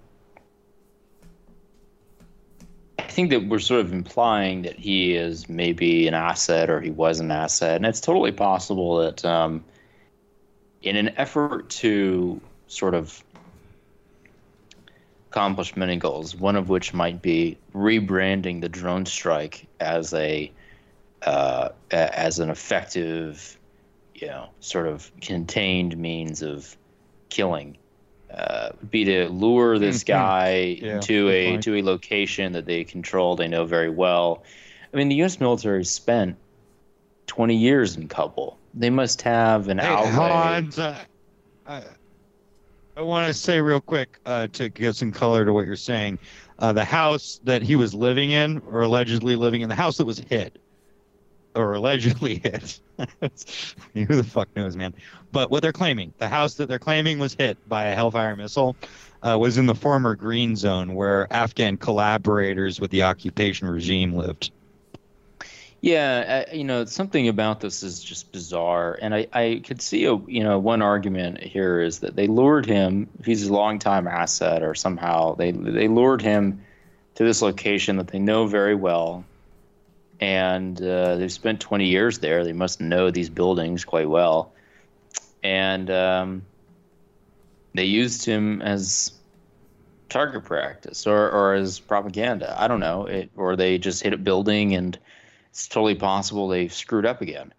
I think that we're sort of implying that he is maybe an asset or he was an asset. And it's totally possible that um, in an effort to sort of accomplish many goals, one of which might be rebranding the drone strike as a uh, as an effective, you know, sort of contained means of killing. Uh, would be to lure this Mhm. guy Yeah, to a point. to a location that they control, they know very well. I mean, the U.S. military spent 20 years in Kabul. They must have an Hey, outlay. Hans, uh, I, I want to say real quick uh, to give some color to what you're saying. Uh, the house that he was living in, or allegedly living in, the house that was hit, or allegedly hit. [laughs] Who the fuck knows, man? But what they're claiming, the house that they're claiming was hit by a Hellfire missile, uh, was in the former Green Zone, where Afghan collaborators with the occupation regime lived. Yeah, uh, you know, something about this is just bizarre, and I, I could see a you know one argument here is that they lured him. He's a longtime asset, or somehow they they lured him to this location that they know very well, and uh, they've spent 20 years there. They must know these buildings quite well, and um, they used him as target practice or, or as propaganda. I don't know, it, or they just hit a building and it's totally possible they screwed up again.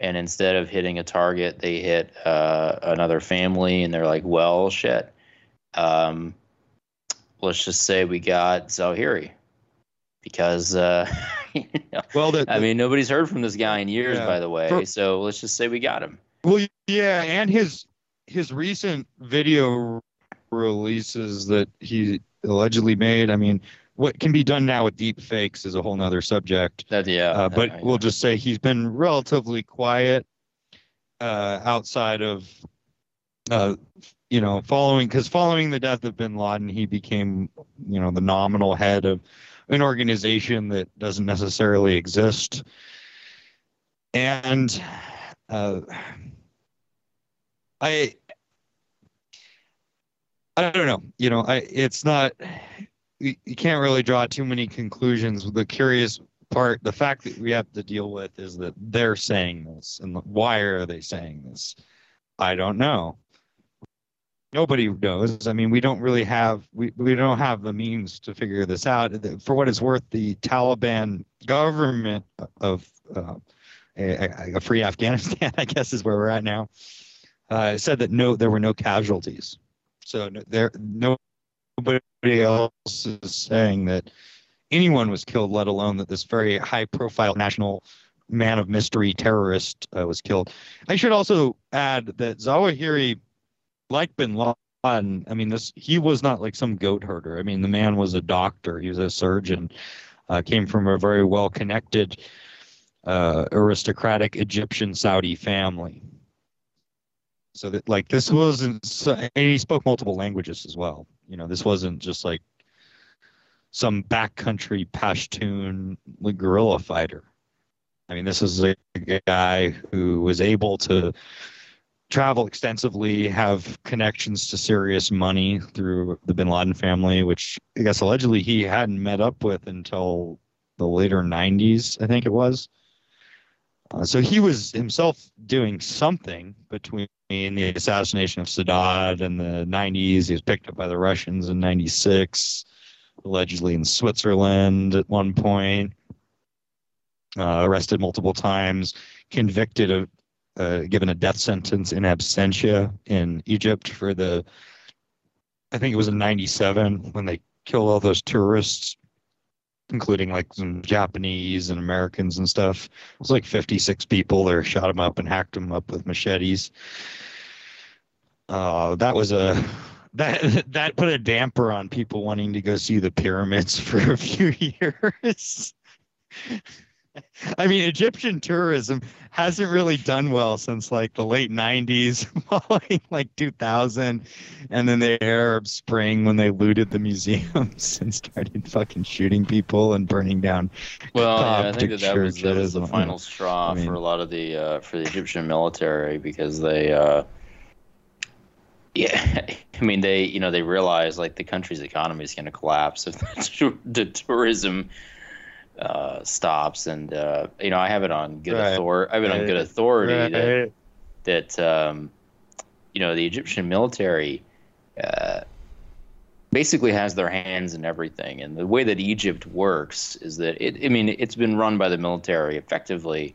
And instead of hitting a target, they hit uh, another family, and they're like, "Well, shit. Um, let's just say we got Zawahiri because uh, [laughs] you [laughs] know, Well, the, I mean, nobody's heard from this guy in years, Yeah. by the way. For- so let's just say we got him. Well, yeah, and his his recent video releases that he allegedly made. I mean, what can be done now with deep fakes is a whole nother subject. That yeah. Uh, but I- we'll just say he's been relatively quiet uh, outside of, uh, you know, following because following the death of Bin Laden, he became, you know, the nominal head of an organization that doesn't necessarily exist, and uh, I. I don't know. You know, I it's not you, you can't really draw too many conclusions. The curious part, the fact that we have to deal with is that they're saying this, and why are they saying this? I don't know. Nobody knows. I mean, we don't really have we, we don't have the means to figure this out. For what it's worth, the Taliban government of uh, a, a, free Afghanistan, [laughs] I guess, is where we're at now. Uh, said that no, there were no casualties. So no, there, nobody else is saying that anyone was killed, let alone that this very high-profile national man of mystery terrorist uh, was killed. I should also add that Zawahiri, like Bin Laden, I mean, this he was not like some goat herder. I mean, the man was a doctor. He was a surgeon. Uh, came from a very well-connected uh, aristocratic Egyptian Saudi family. So that like this wasn't, and he spoke multiple languages as well. You know, this wasn't just like some backcountry Pashtun guerrilla fighter. I mean, this is a guy who was able to travel extensively, have connections to serious money through the Bin Laden family, which I guess allegedly he hadn't met up with until the later 90s, I think it was. Uh, so he was himself doing something between the assassination of Sadat in the 90s. He was picked up by the Russians in 96, allegedly in Switzerland at one point. Uh, arrested multiple times, convicted of, uh, given a death sentence in absentia in Egypt for the, I think it was in 97 when they killed all those tourists including like some Japanese and Americans and stuff. It was like 56 people there, shot them up and hacked them up with machetes. Uh, that was a [laughs] that that put a damper on people wanting to go see the pyramids [laughs] for a few years. [laughs] [laughs] I mean, Egyptian tourism hasn't really done well since like the late 90s, following [laughs] like 2000, and then the Arab Spring when they looted the museums [laughs] and started fucking shooting people and burning down. Well, yeah, I think that that was, that was the final straw I mean, for a lot of the uh, for the Egyptian military because they. Uh, yeah, I mean they, you know, they realize like the country's economy is going to collapse if the, the tourism uh, stops, and uh, you know I have it on good right. authority. I have it on good authority right. that that um, you know the Egyptian military uh, basically has their hands in everything, and the way that Egypt works is that it. I mean, it's been run by the military effectively.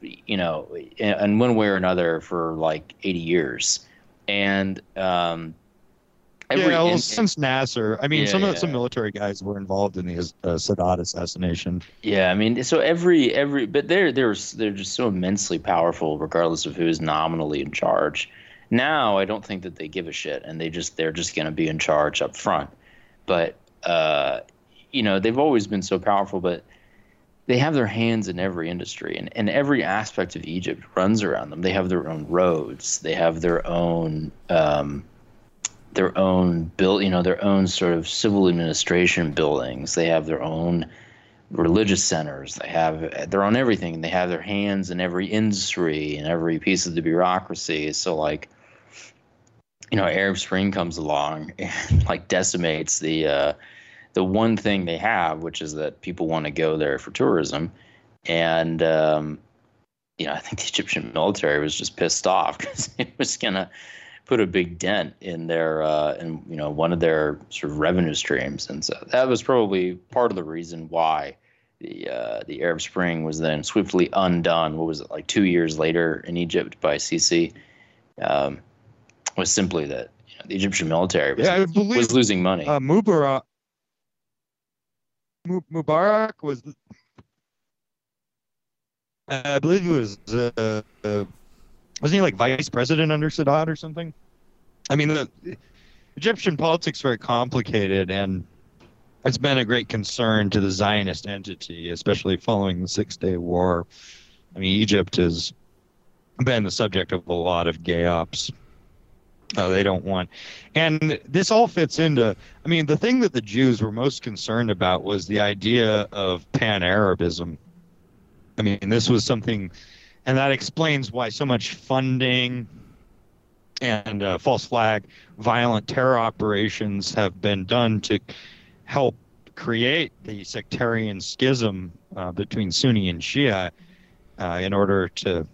You know, in, in one way or another for like 80 years, and um, Every, yeah, well, since Nasser, I mean, yeah, some yeah. some military guys were involved in the uh, Sadat assassination. Yeah, I mean, so every every, but they're they're they're just so immensely powerful, regardless of who is nominally in charge. Now, I don't think that they give a shit, and they just they're just going to be in charge up front. But uh, you know, they've always been so powerful, but they have their hands in every industry and, and every aspect of Egypt runs around them. They have their own roads. They have their own um, their own build, you know, their own sort of civil administration buildings. They have their own religious centers. They have they're on everything. They have their hands in every industry and every piece of the bureaucracy. So like, you know, Arab Spring comes along [laughs] and like decimates the uh, the one thing they have, which is that people want to go there for tourism, and um, you know, I think the Egyptian military was just pissed off [laughs] because it was gonna put a big dent in their uh, in you know one of their sort of revenue streams, and so that was probably part of the reason why the uh, the Arab Spring was then swiftly undone. What was it like two years later in Egypt by Sisi? Um, was simply that you know, the Egyptian military was, yeah, believe, was losing money. Uh, Mubarak, Mubarak was, I believe it was uh, uh wasn't he like vice president under Sadat or something? I mean, the Egyptian politics is very complicated, and it's been a great concern to the Zionist entity, especially following the Six Day War. I mean, Egypt has been the subject of a lot of gay ops. Uh, they don't want. And this all fits into, I mean, the thing that the Jews were most concerned about was the idea of pan Arabism. I mean, this was something and that explains why so much funding and uh, false flag violent terror operations have been done to help create the sectarian schism uh, between Sunni and Shia uh, in order to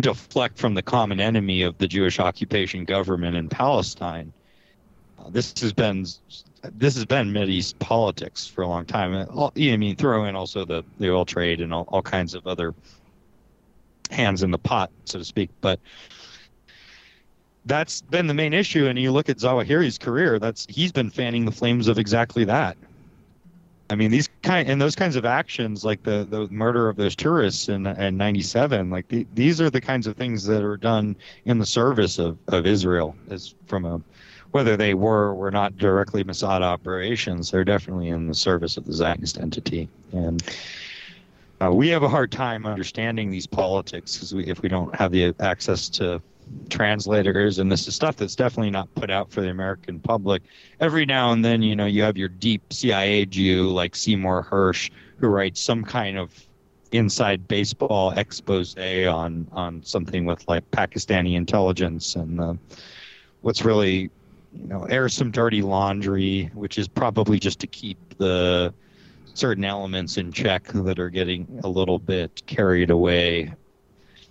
deflect from the common enemy of the Jewish occupation government in Palestine. Uh, this has been this has been East politics for a long time. I mean, throw in also the, the oil trade and all, all kinds of other hands in the pot, so to speak. But that's been the main issue. And you look at Zawahiri's career; that's he's been fanning the flames of exactly that. I mean, these kind and those kinds of actions, like the the murder of those tourists in in '97, like the, these are the kinds of things that are done in the service of of Israel, as from a whether they were or were not directly Mossad operations, they're definitely in the service of the Zionist entity. And uh, we have a hard time understanding these politics because we, if we don't have the access to translators and this is stuff that's definitely not put out for the American public. Every now and then, you know, you have your deep CIA Jew like Seymour Hersh who writes some kind of inside baseball expose on on something with like Pakistani intelligence and uh, what's really you know air some dirty laundry, which is probably just to keep the certain elements in check that are getting a little bit carried away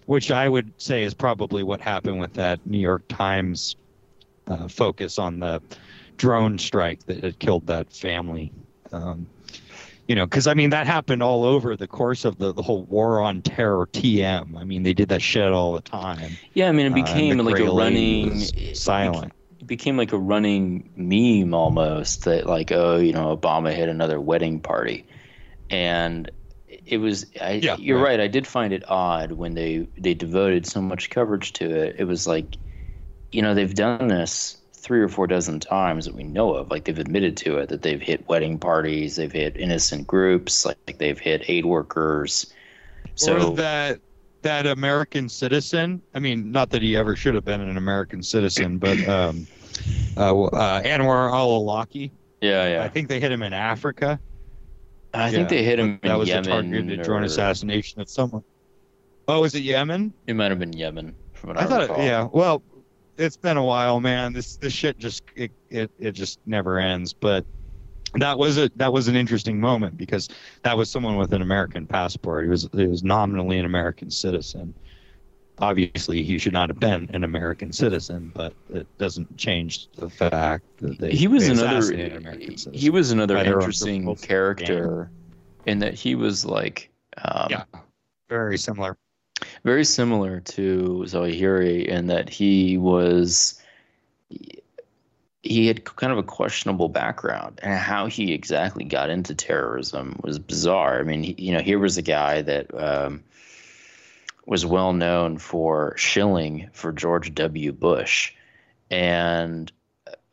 which I would say is probably what happened with that New York Times uh, focus on the drone strike that had killed that family. Um, you know, because I mean that happened all over the course of the, the whole war on terror TM. I mean they did that shit all the time. Yeah, I mean it uh, became uh, like a running silent. Became like a running meme almost that like oh you know Obama hit another wedding party, and it was I, yeah, you're right. right. I did find it odd when they they devoted so much coverage to it. It was like, you know, they've done this three or four dozen times that we know of. Like they've admitted to it that they've hit wedding parties, they've hit innocent groups, like they've hit aid workers. So or that that American citizen. I mean, not that he ever should have been an American citizen, but um, uh, uh, Anwar al-Awlaki. Yeah, yeah. I think they hit him in Africa I yeah, think they hit him. That was Yemen a targeted or... drone assassination of someone. Oh, was it Yemen? It might have been Yemen. From what I, I thought. Recall. It, yeah. Well, it's been a while, man. This this shit just it, it it just never ends. But that was a that was an interesting moment because that was someone with an American passport. He was he was nominally an American citizen obviously he should not have been an American citizen, but it doesn't change the fact that they he was they another he was another interesting character game. in that he was like um, yeah very similar very similar to Zawahiri in that he was he had kind of a questionable background and how he exactly got into terrorism was bizarre. I mean, he, you know, here was a guy that um, was well known for shilling for George W. Bush and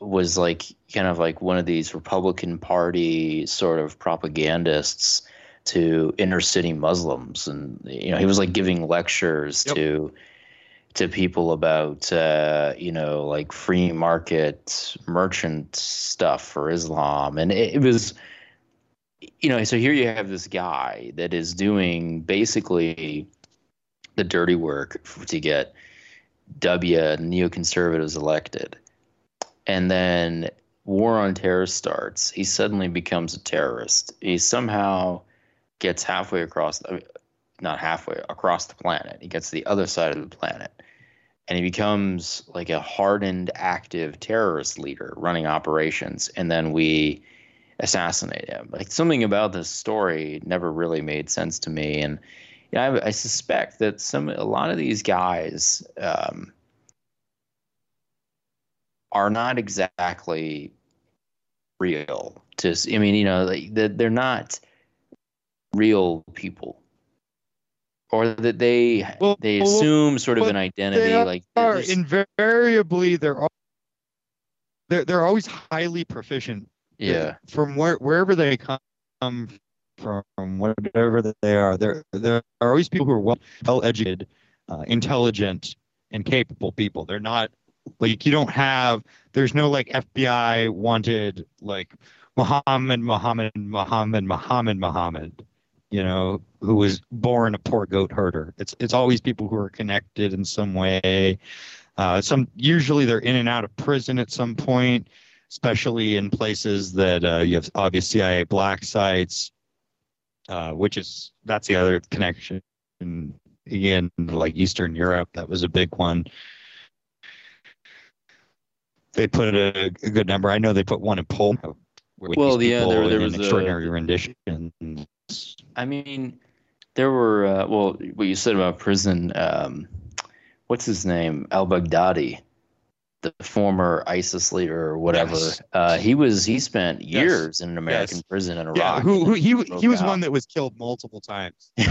was like kind of like one of these Republican Party sort of propagandists to inner city Muslims. And, you know, he was like giving lectures yep. to to people about uh, you know like free market merchant stuff for Islam, and it, it, was you know so here you have this guy that is doing basically the dirty work to get W neoconservatives elected. And then war on terror starts. He suddenly becomes a terrorist. He somehow gets halfway across, not halfway, across the planet. He gets to the other side of the planet. And he becomes like a hardened, active terrorist leader running operations. And then we assassinate him. Like something about this story never really made sense to me. And yeah, I, I, suspect that some a lot of these guys um, are not exactly real. To I mean, you know, like, they're not real people, or that they well, they assume sort of an identity. Are, like invariably, they're all, they're they're always highly proficient. Yeah, from where wherever they come from whatever that they are. There, there are always people who are well, well educated, uh, intelligent, and capable people. They're not like you don't have. There's no like FBI wanted like Muhammad, Muhammad, Muhammad, Muhammad, Muhammad. You know, who was born a poor goat herder. It's it's always people who are connected in some way. Uh, some usually they're in and out of prison at some point. especially in places that uh, you have obvious CIA black sites, uh, which is that's the other connection. And again, like Eastern Europe, that was a big one. They put a, a good number. I know they put one in Poland. where Well, yeah, there- there in was an a- extraordinary rendition. I mean, there were uh, well, what you said about prison. Um, what's his name? Al Baghdadi, the former ISIS leader or whatever. Yes. Uh, he was he spent Yes. years in an American Yes. prison in Iraq. Yeah, who, who he he was out. one that was killed multiple times. [laughs]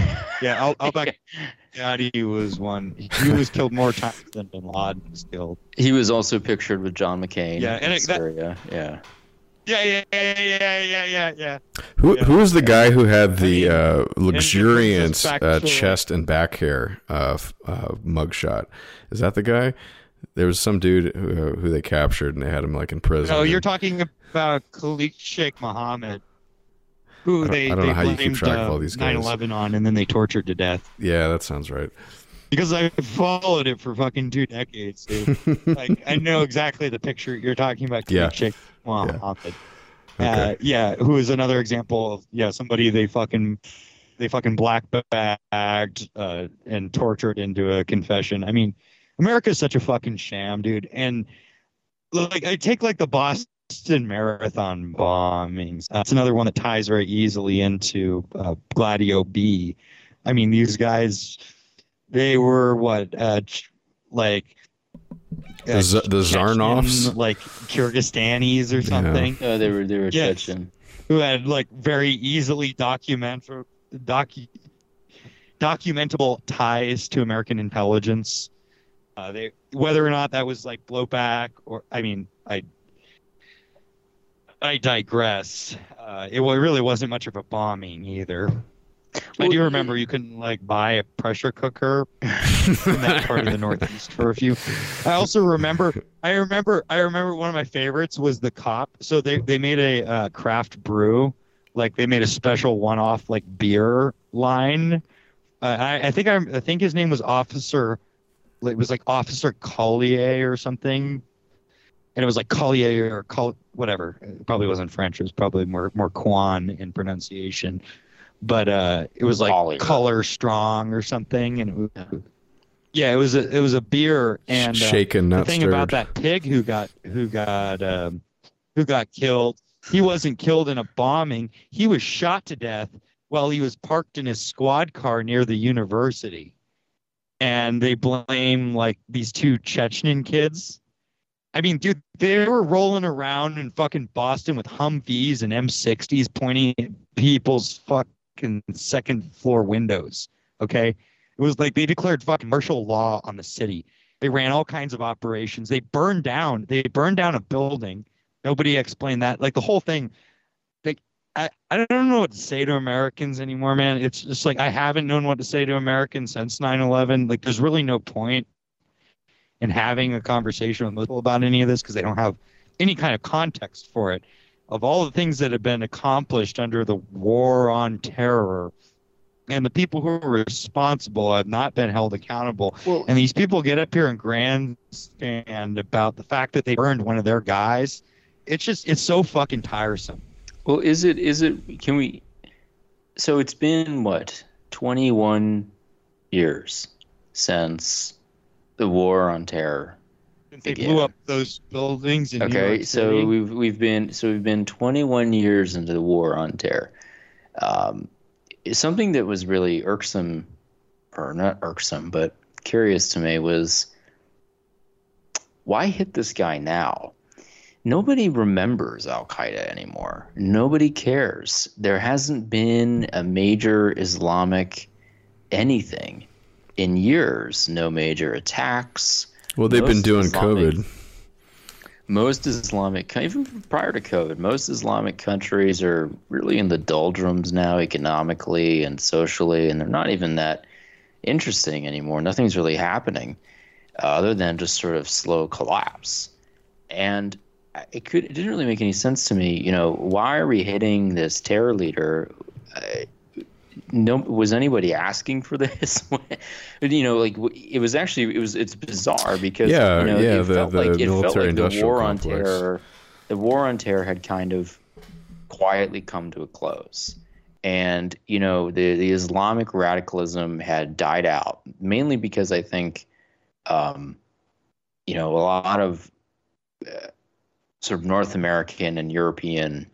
Yeah, Al, Al Baghdadi was one. He was killed more times than Bin Laden was killed. He was also pictured with John McCain. Yeah, and it- that- Syria. yeah. Yeah, yeah, yeah, yeah, yeah, yeah, yeah. Who Yeah. who the guy who had the uh, luxuriant uh, chest and back hair uh, f- uh, mugshot? Is that the guy? There was some dude who, who they captured and they had him like in prison. No, you're talking about Khalid Sheikh Mohammed, who I don't- they I don't know how you keep track of uh, all these guys. 9/11 on, and then they tortured to death. yeah, that sounds right. Because I followed it for fucking two decades, dude. [laughs] like I know exactly the picture you're talking about. Khalid Yeah. Sheikh Mohammed. Okay. Uh, yeah, who is another example of yeah somebody they fucking they fucking black bagged uh, and tortured into a confession. I mean, America is such a fucking sham, dude. And like I take like the Boston Marathon bombings. That's another one that ties very easily into uh, Gladio B. I mean, these guys, they were what uh, ch- like. The Z- the Chechen, Tsarnaevs? like Kyrgyzstanis or something No, they were they were Yes. Chechen. who had like very easily document docu- documentable ties to American intelligence. Uh, they whether or not that was like blowback or I mean I I digress. Uh, it wa- really wasn't much of a bombing either. I do remember you couldn't like buy a pressure cooker in that part of the Northeast for a few. I also remember, I remember, I remember one of my favorites was the cop. So they they made a uh, craft brew, like they made a special one-off like beer line. Uh, I, I think I, I think his name was Officer, it was like Officer Collier or something, and it was like Collier or Col whatever. It probably wasn't French. It was probably more more Quan in pronunciation but uh, it was like Collier. color strong or something, and it was, yeah, it was a it was a beer. And uh, Shaken, the thing stirred. about that pig who got who got um, who got killed, he wasn't killed in a bombing. He was shot to death while he was parked in his squad car near the university, and they blame like these two Chechen kids. I mean, dude, they were rolling around in fucking Boston with Humvees and M60s pointing at people's fucking second floor windows. Okay. It was like they declared fucking martial law on the city. They ran all kinds of operations. They burned down, they burned down a building. Nobody explained that. Like the whole thing, I, I don't know what to say to Americans anymore, man. It's just like I haven't known what to say to Americans since 9-11. Like there's really no point in having a conversation with people about any of this because they don't have any kind of context for it. Of all the things that have been accomplished under the war on terror, and the people who are responsible have not been held accountable. Well- and these people get up here and grandstand about the fact that they burned one of their guys. It's just it's so fucking tiresome. Well, is it is it can we so it's been what 21 years since the war on terror. They Yeah. blew up those buildings in New Okay, York so City. we've we've been so we've been 21 years into the war on terror. Um, something that was really irksome, or not irksome, but curious to me was why hit this guy now? Nobody remembers Al Qaeda anymore. Nobody cares. There hasn't been a major Islamic anything in years. No major attacks. Well, they've been doing Islamic- COVID. most Islamic, even prior to COVID, most Islamic countries are really in the doldrums now, economically and socially, and they're not even that interesting anymore. Nothing's really happening, uh, other than just sort of slow collapse. And it could, it didn't really make any sense to me. You know, why are we hitting this terror leader? Uh, no, was anybody asking for [laughs] this? you know, like it was actually it was it's bizarre because Yeah, you know, yeah, it the- felt the like it felt like the war on terror the war on terror had kind of quietly come to a close. And, you know, the, the Islamic radicalism had died out, mainly because I think, um, you know, a lot of uh, sort of North American and European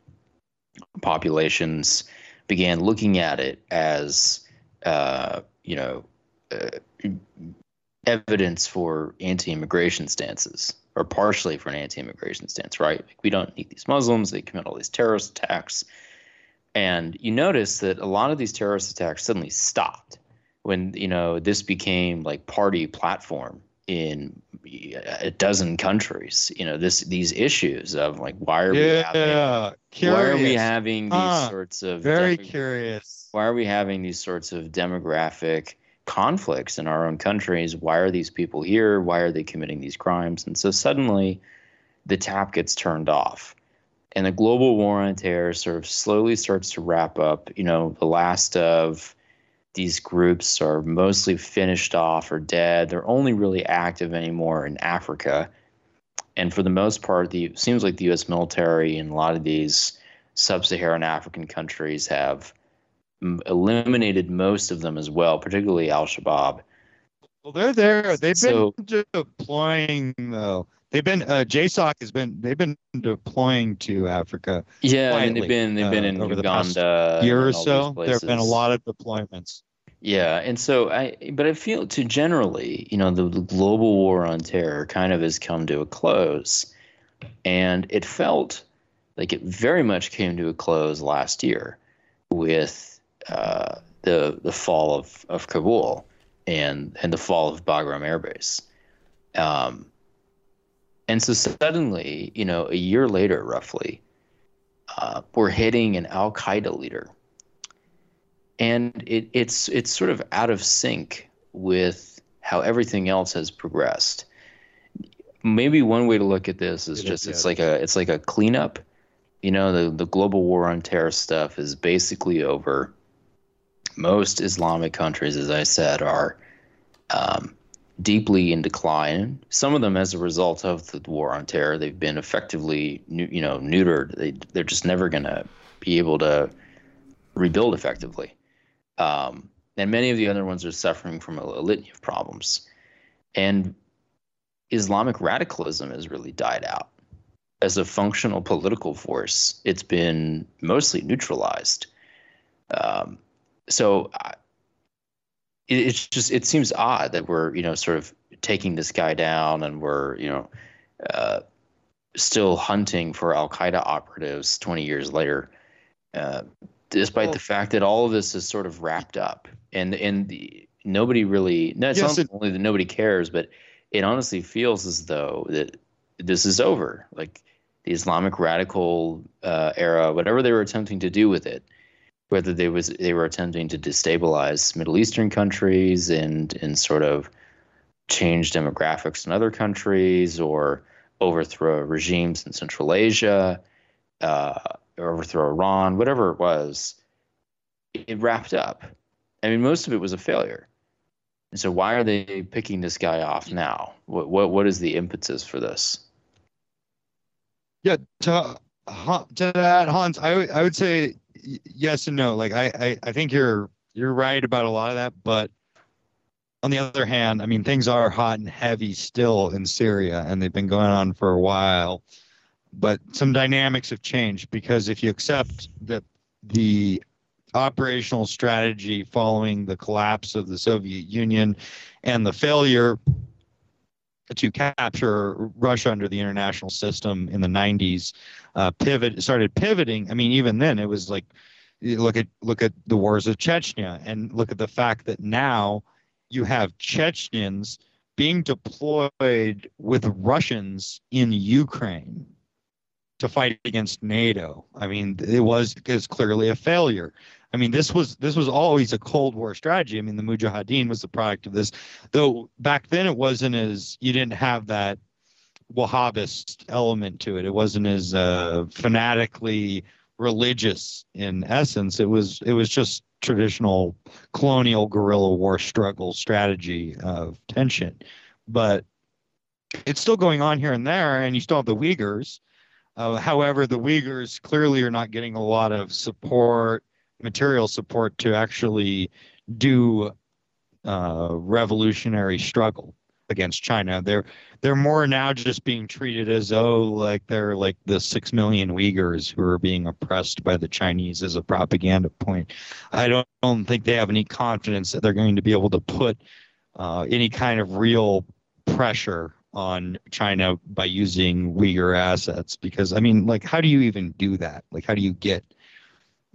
populations began looking at it as, uh, you know, uh, evidence for anti-immigration stances or partially for an anti-immigration stance, right? Like we don't need these Muslims; they commit all these terrorist attacks, and you notice that a lot of these terrorist attacks suddenly stopped when you know this became like party platform in uh, a dozen countries. You know this these issues of like why are yeah, we having, curious. why are we having these Huh. sorts of Very demo- curious. why are we having these sorts of demographic conflicts in our own countries? Why are these people here? Why are they committing these crimes? And so suddenly the tap gets turned off. And the global war on terror sort of slowly starts to wrap up. You know, the last of these groups are mostly finished off or dead. They're only really active anymore in Africa. And for the most part, the it seems like the US military in a lot of these sub-Saharan African countries have m- eliminated most of them as well, particularly Al Shabaab. Well, they're there. They've So- been deploying though. They've been uh, JSOC has been they've been deploying to Africa Yeah, I mean, they've been they've been uh, in over the past Uganda year or so. There have been a lot of deployments. Yeah, and so I, but I feel to generally, you know, the, the global war on terror kind of has come to a close, and it felt like it very much came to a close last year with uh, the the fall of, of Kabul and and the fall of Bagram Air Base. Um, and so suddenly, you know, a year later, roughly, uh, we're hitting an Al Qaeda leader and it, it's it's sort of out of sync with how everything else has progressed. Maybe one way to look at this is It is, just it's yeah. like a it's like a cleanup. You know, the the global war on terror stuff is basically over. Most Islamic countries, as I said, are um, deeply in decline. Some of them, as a result of the war on terror, they've been effectively, you know, neutered. They they're just never going to be able to rebuild effectively. Um, and many of the other ones are suffering from a, litany of problems. And Islamic radicalism has really died out. As a functional political force, it's been mostly neutralized. Um, so I, it, it's just it seems odd that we're you know sort of taking this guy down and we're you know uh, still hunting for Al Qaeda operatives 20 years later, uh, despite the fact that all of this is sort of wrapped up and and the, nobody really no it's Yes, not it- only that nobody cares, but it honestly feels as though that this is over. Like the Islamic radical uh, era, whatever they were attempting to do with it, whether they was they were attempting to destabilize Middle Eastern countries and and sort of change demographics in other countries or overthrow regimes in Central Asia, uh, overthrow Iran, whatever it was, it wrapped up. I mean, most of it was a failure. And so, why are they picking this guy off now? What what what is the impetus for this? Yeah, to, to that, Hans, I would I would say yes and no. Like I, I I think you're you're right about a lot of that, but on the other hand, I mean things are hot and heavy still in Syria, and they've been going on for a while. But some dynamics have changed because if you accept that the operational strategy following the collapse of the Soviet Union and the failure to capture Russia under the international system in the 90s, uh, pivot started pivoting. I mean, even then, it was like look at look at the wars of Chechnya and look at the fact that now you have Chechens being deployed with Russians in Ukraine to fight against NATO. I mean, it was is clearly a failure. I mean, this was this was always a Cold War strategy. I mean, the Mujahideen was the product of this, though back then it wasn't as you didn't have that Wahhabist element to it. It wasn't as uh, fanatically religious in essence. It was it was just traditional colonial guerrilla war struggle strategy of tension, but it's still going on here and there, and you still have the Uyghurs. Uh, however, the Uyghurs clearly are not getting a lot of support, material support to actually do uh, revolutionary struggle against China. They're they're more now just being treated as oh like they're like the six million Uyghurs who are being oppressed by the Chinese as a propaganda point. I don't, don't think they have any confidence that they're going to be able to put uh, any kind of real pressure on China by using Uyghur assets because I mean like how do you even do that? Like how do you get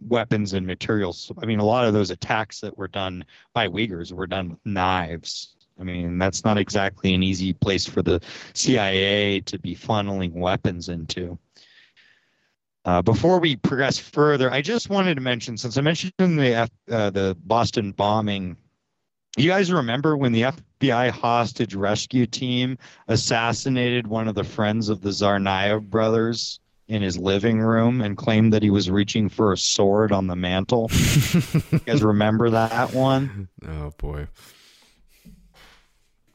weapons and materials? I mean a lot of those attacks that were done by Uyghurs were done with knives I mean, that's not exactly an easy place for the CIA to be funneling weapons into. Uh, before we progress further, I just wanted to mention, since I mentioned the uh, the Boston bombing, you guys remember when the FBI hostage rescue team assassinated one of the friends of the Tsarnaev brothers in his living room and claimed that he was reaching for a sword on the mantle? [laughs] you guys remember that one? Oh boy.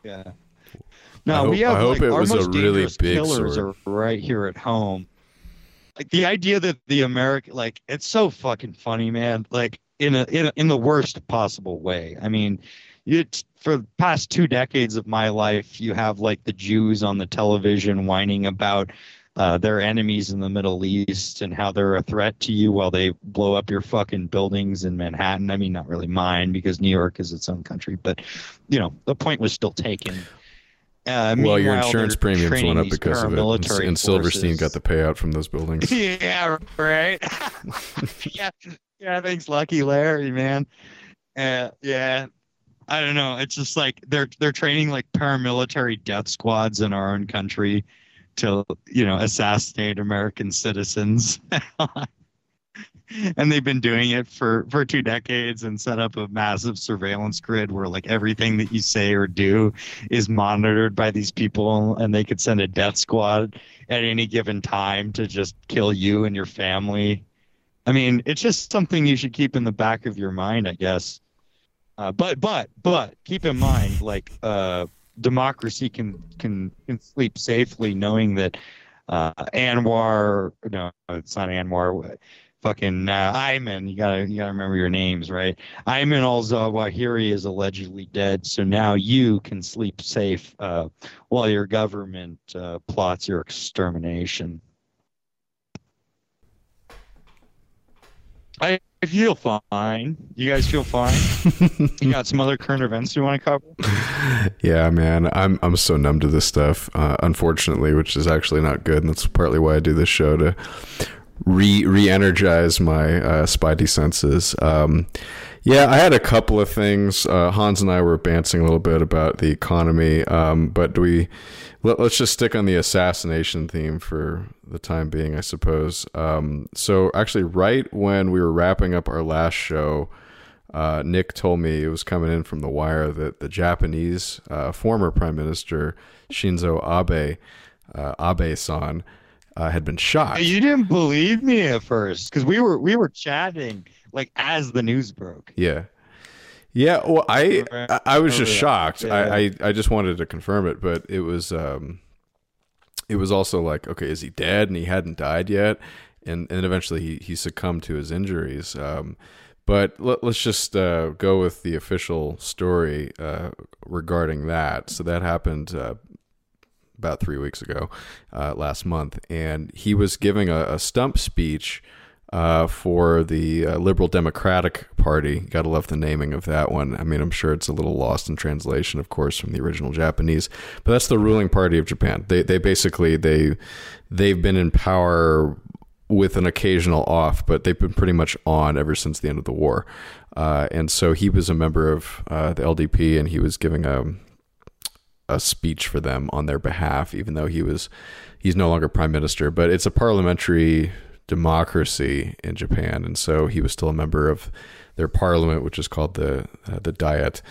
Yeah. No, hope- we have I hope like it our was a most really dangerous killers sword. are right here at home. Like the idea that the American, like it's so fucking funny, man. Like in a in a, in the worst possible way. I mean, it's for the past two decades of my life, you have like the Jews on the television whining about uh, their enemies in the Middle East and how they're a threat to you while they blow up your fucking buildings in Manhattan. I mean, not really mine because New York is its own country, but you know, the point was still taken. Uh, well, your insurance premiums went up because of it, and, and Silverstein got the payout from those buildings. [laughs] yeah, right. [laughs] yeah, yeah. Thanks, Lucky Larry, man. Uh, yeah, I don't know. It's just like they're they're training like paramilitary death squads in our own country to you know assassinate American citizens. [laughs] and they've been doing it for for two decades and set up a massive surveillance grid where like everything that you say or do is monitored by these people and they could send a death squad at any given time to just kill you and your family i mean it's just something you should keep in the back of your mind i guess uh, but but but keep in mind like uh democracy can can can sleep safely knowing that uh anwar no it's not anwar fucking uh, Ayman, you gotta you gotta remember your names, right? Ayman al Zawahiri is allegedly dead, so now you can sleep safe uh, while your government uh, plots your extermination. I feel fine. You guys feel fine? you got some other current events you want to cover? [laughs] yeah, man, I'm I'm so numb to this stuff, uh, unfortunately, which is actually not good, and that's partly why I do this show to re re-energize my uh, spidey senses. Um, yeah, I had a couple of things. Uh, Hans and I were bouncing a little bit about the economy, um, but do we let, us just stick on the assassination theme for the time being, I suppose. Um, so, actually, right when we were wrapping up our last show, uh, Nick told me it was coming in from the wire that the Japanese uh, former Prime Minister Shinzo Abe, uh, Abe-san, uh, had been shot. You didn't believe me at first because we were we were chatting like as the news broke. Yeah. Yeah, well, I I, I was just shocked. Yeah. I, I I just wanted to confirm it, but it was um, it was also like, okay, is he dead? And he hadn't died yet, and and eventually he he succumbed to his injuries. Um, but let, let's just uh, go with the official story uh, regarding that. So that happened uh, about three weeks ago, uh, last month, and he was giving a, a stump speech uh, for the uh, Liberal Democratic Party. Got to love the naming of that one. I mean, I'm sure it's a little lost in translation, of course, from the original Japanese, but that's the ruling party of Japan. They they basically they they've been in power with an occasional off, but they've been pretty much on ever since the end of the war. Uh, and so he was a member of uh, the LDP, and he was giving a a speech for them on their behalf, even though he was he's no longer prime minister. But it's a parliamentary democracy in Japan, and so he was still a member of their parliament, which is called the uh, the Diet.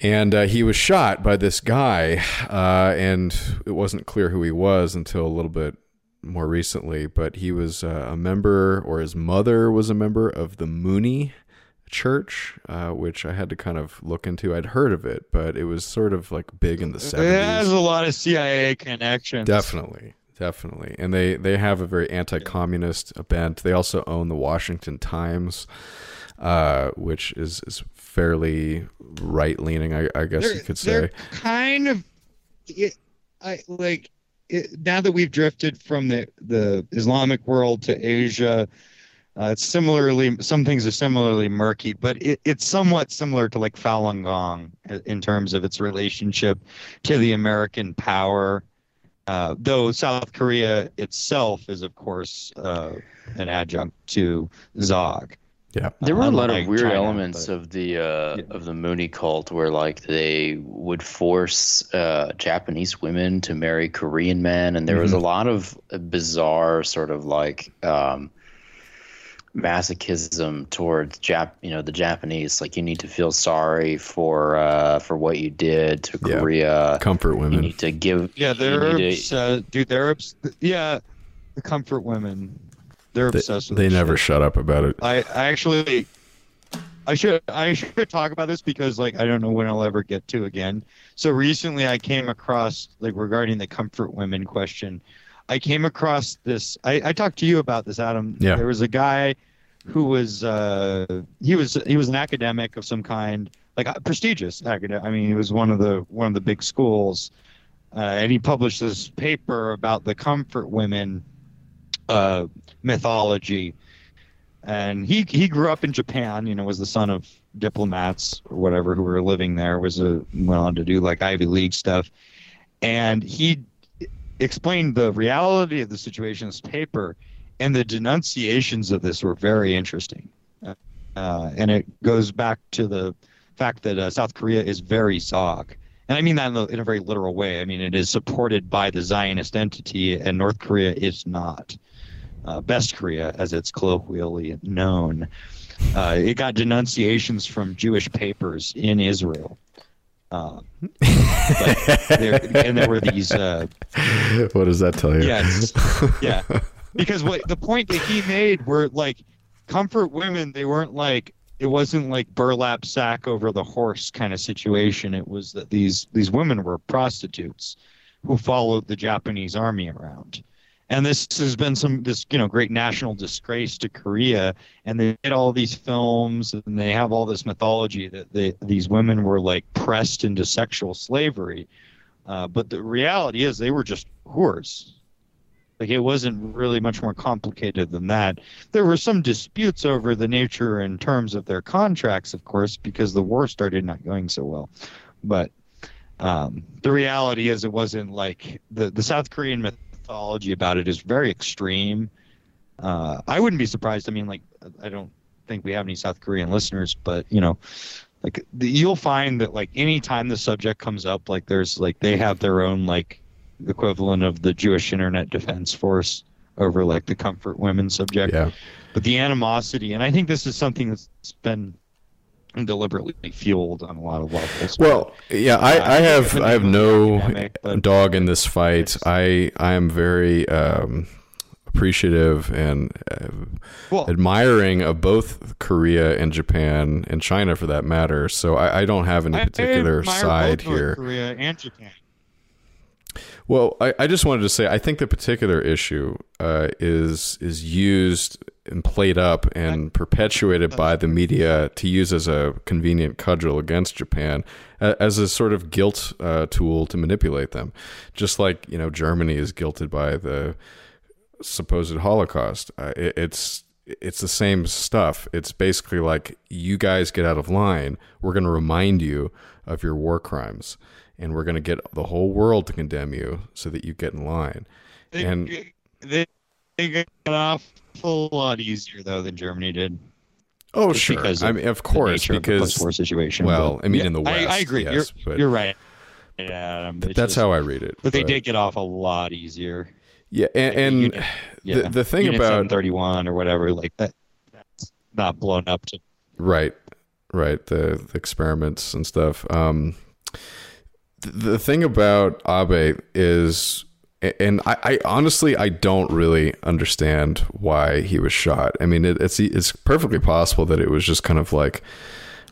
And uh, he was shot by this guy, uh, and it wasn't clear who he was until a little bit more recently. But he was uh, a member, or his mother was a member of the Moonie Church, uh, which I had to kind of look into. I'd heard of it, but it was sort of like big in the It has a lot of CIA connections. Definitely, definitely. And they they have a very anti-communist bent. They also own the Washington Times, uh, which is is fairly right leaning, I, I guess They're- you could say. kind of it, I like it, now that we've drifted from the the Islamic world to Asia. Uh, it's similarly some things are similarly murky, but it, it's somewhat similar to like Falun Gong in terms of its relationship to the American power. Uh, though South Korea itself is, of course, uh, an adjunct to Zog. Yeah. There were a lot of weird China, elements but- of the uh, of the Moonie cult where like they would force uh, Japanese women to marry Korean men, and there was a lot of bizarre sort of like um, masochism towards Jap, you know, the Japanese. Like you need to feel sorry for uh, for what you did to Yeah. Korea. Comfort women. You need to give. Yeah, you they're need to- uh, dude. They're obs- yeah, the comfort women. They're They, obsessed with. they never shit. shut up about it. I, I actually, I should I should talk about this because like I don't know when I'll ever get to again. So recently I came across like regarding the comfort women question. I came across this. I, I talked to you about this, Adam. Yeah. There was a guy who was uh he was he was an academic of some kind, like a prestigious academic. I mean, he was one of the one of the big schools, uh, and he published this paper about the comfort women uh, mythology. And he he grew up in Japan. You know, was the son of diplomats or whatever who were living there. Was a went on to do like Ivy League stuff, and he explained the reality of the situation in this paper, and the denunciations of this were very interesting. Uh, and it goes back to the fact that uh, South Korea is very Zog. And I mean that in a, in a very literal way. I mean, it is supported by the Zionist entity, and North Korea is not. Uh, Best Korea, as it's colloquially known. Uh, it got denunciations from Jewish papers in Israel. [laughs] But there, and there were these uh, what does that tell you? Yes. [laughs] yeah. Because what the point that he made were like comfort women, they weren't like it wasn't like burlap sack over the horse kind of situation. It was that these these women were prostitutes who followed the Japanese army around. And this has been some this you know great national disgrace to Korea, and they did all these films, and they have all this mythology that they, these women were like pressed into sexual slavery, uh, but the reality is they were just whores. Like it wasn't really much more complicated than that. There were some disputes over the nature and terms of their contracts, of course, because the war started not going so well. But um, the reality is, it wasn't like the the South Korean mythology about it is very extreme. Uh, I wouldn't be surprised. I mean, like I don't think we have any South Korean listeners, but you know, like the, you'll find that like anytime the subject comes up, like there's like they have their own like equivalent of the Jewish Internet Defense Force over like the comfort women subject. Yeah. But the animosity, and I think this is something that's been deliberately fueled on a lot of levels. Well, yeah, I, I have I have no but- dog in this fight. I I am very um, appreciative and uh, Well- admiring of both Korea and Japan and China for that matter. So I, I don't have any particular side here. Korea and Japan. Well, I, I just wanted to say I think the particular issue uh, is is used and played up and perpetuated by the media to use as a convenient cudgel against Japan as a sort of guilt uh, tool to manipulate them, just like you know Germany is guilted by the supposed Holocaust. Uh, it, it's it's the same stuff. It's basically like you guys get out of line. We're going to remind you of your war crimes, and we're going to get the whole world to condemn you so that you get in line. They, And they, they got off a lot easier though than Germany did. oh, just sure. because I of mean, of course, nature of the because post-war situation. Well, but- I mean, Yeah, in the West, I, I agree. yes, you're, but you're right. Yeah, but that's how I read it. But they did get off a lot easier. Yeah, and, Like, and Unit- the the thing Unit about thirty one or whatever like that, that's not blown up to. Right, right. The, the experiments and stuff. Um, th- the thing about Abe is, and I, I honestly I don't really understand why he was shot. I mean, it, it's it's perfectly possible that it was just kind of like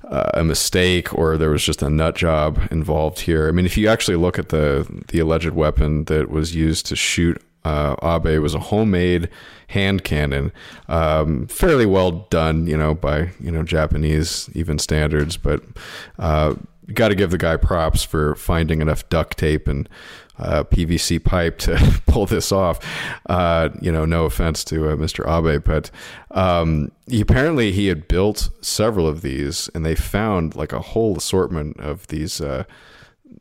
uh, a mistake or there was just a nut job involved here. I mean, if you actually look at the the alleged weapon that was used to shoot uh, Abe was a homemade hand cannon, um, fairly well done, you know, by you know Japanese even standards. But uh, got to give the guy props for finding enough duct tape and uh, PVC pipe to [laughs] pull this off. Uh, you know, no offense to uh, Mr. Abe, but um, he, apparently he had built several of these, and they found like a whole assortment of these. Uh,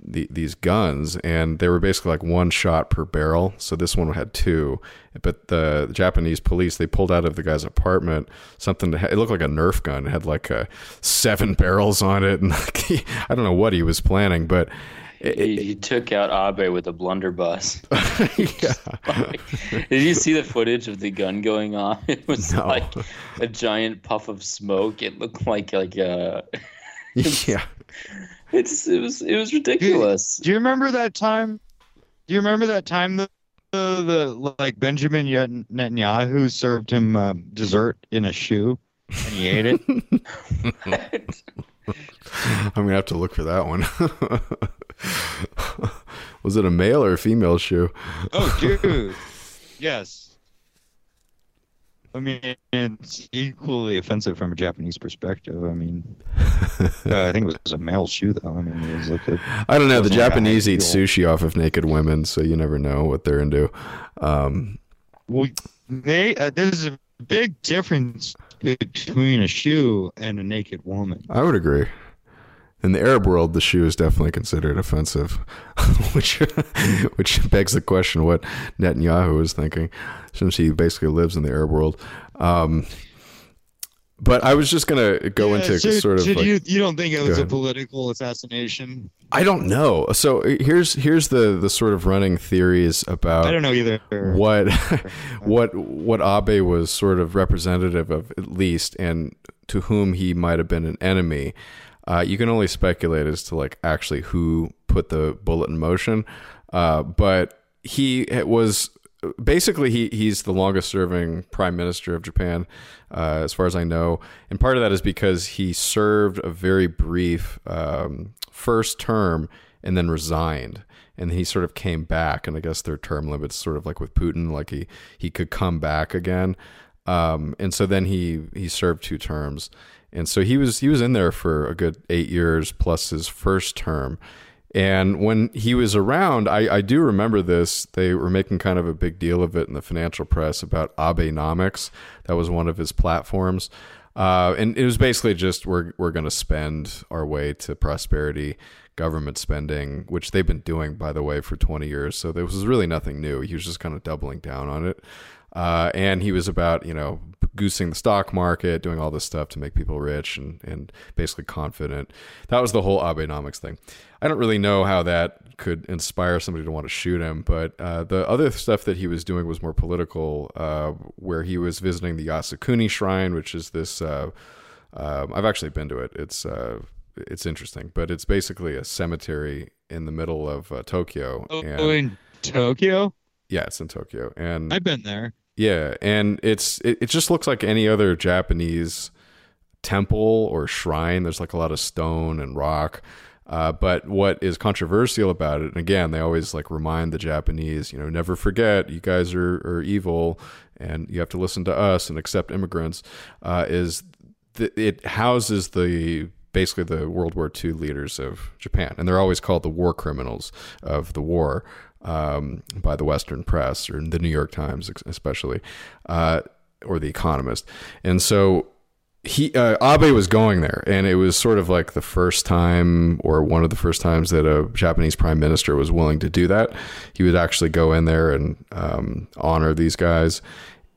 the, these guns, and they were basically like one shot per barrel. So this one had two, but the, Japanese police they pulled out of the guy's apartment something to, it looked like a Nerf gun. It had like a seven barrels on it, and like [laughs] he, I don't know what he was planning, but it, he, he, took out Abe with a blunderbuss. [laughs] [laughs] did you see the footage of the gun going on? [laughs] It was no. like a giant puff of smoke. It looked like like a yeah. It's it was it was ridiculous. Do, do you remember that time? Do you remember that time the the, the like Benjamin Netanyahu served him uh, dessert in a shoe and he ate it? I'm gonna have to look for that one. [laughs] Was it a male or a female shoe? Oh, dude. [laughs] yes. I mean, it's equally offensive from a Japanese perspective. I mean, uh, I think it was a male shoe, though. I mean, it was like a. I don't know. The Japanese eat sushi off of naked women, so you never know what they're into. Um, well, they uh, there's a big difference between a shoe and a naked woman. I would agree in the Arab world, the shoe is definitely considered offensive, [laughs] which [laughs] which begs the question what Netanyahu is thinking, since he basically lives in the Arab world. Um, but I was just gonna go yeah, into so, sort of. Like, you you don't think it was a political assassination? I don't know. So here's here's the the sort of running theories about. I don't know either. What [laughs] [laughs] what what Abe was sort of representative of, at least, and to whom he might have been an enemy. Uh, you can only speculate as to like actually who put the bullet in motion, uh, but he was basically he he's the longest serving prime minister of Japan, uh, as far as I know, and part of that is because he served a very brief um, first term and then resigned. And he sort of came back, and I guess their term limits, sort of like with Putin, like he he could come back again. Um, and so then he he served two terms, and so he was he was in there for a good eight years plus his first term. And when he was around, I, I do remember this. They were making kind of a big deal of it in the financial press about Abenomics. That was one of his platforms. Uh, and it was basically just we're we're going to spend our way to prosperity, government spending, which they've been doing by the way for 20 years. So there was really nothing new. He was just kind of doubling down on it. Uh, and he was about you know goosing the stock market, doing all this stuff to make people rich and, and basically confident. That was the whole Abenomics thing. I don't really know how that could inspire somebody to want to shoot him, but uh, the other stuff that he was doing was more political, uh, where he was visiting the Yasukuni Shrine, which is this. Uh, um, I've actually been to it. It's uh, it's interesting, but it's basically a cemetery in the middle of uh, Tokyo. Oh, and, in Tokyo? Yeah, it's in Tokyo, and I've been there. Yeah, and it's it, it just looks like any other Japanese temple or shrine. There's like a lot of stone and rock. Uh, but what is controversial about it, and again, they always like remind the Japanese, you know, never forget, you guys are, are evil and you have to listen to us and accept immigrants, uh, is th- it houses the basically the World War II leaders of Japan. And they're always called the war criminals of the war um, by the Western press or the New York Times, especially, uh, or the Economist. And so he uh, Abe was going there, and it was sort of like the first time, or one of the first times, that a Japanese prime minister was willing to do that. He would actually go in there and um, honor these guys.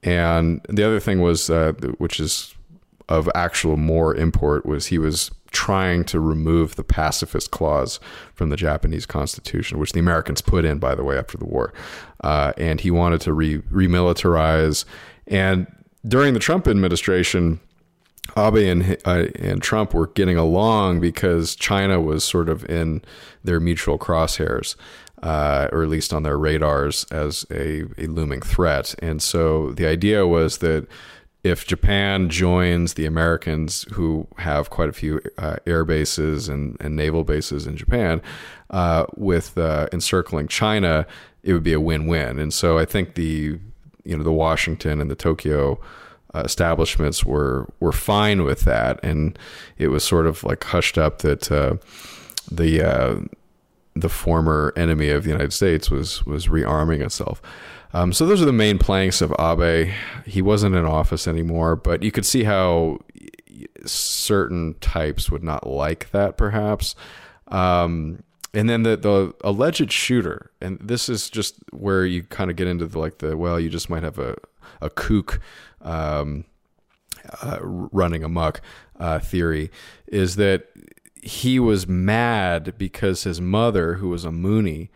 And the other thing was, uh, which is of actual more import, was he was trying to remove the pacifist clause from the Japanese constitution, which the Americans put in, by the way, after the war. Uh, and he wanted to re- remilitarize. And during the Trump administration, Abe and uh, and Trump were getting along because China was sort of in their mutual crosshairs, uh, or at least on their radars as a, a looming threat. And so the idea was that if Japan joins the Americans, who have quite a few uh, air bases and, and naval bases in Japan, uh, with uh, encircling China, it would be a win-win. And so I think the you know the Washington and the Tokyo uh, establishments were were fine with that, and it was sort of like hushed up that uh, the uh, the former enemy of the United States was was rearming itself. Um, so those are the main planks of Abe. He wasn't in office anymore, but you could see how certain types would not like that, perhaps. Um, and then the the alleged shooter, and this is just where you kind of get into the, like the well, you just might have a a kook um, uh, running amok uh, theory, is that he was mad because his mother, who was a Moonie,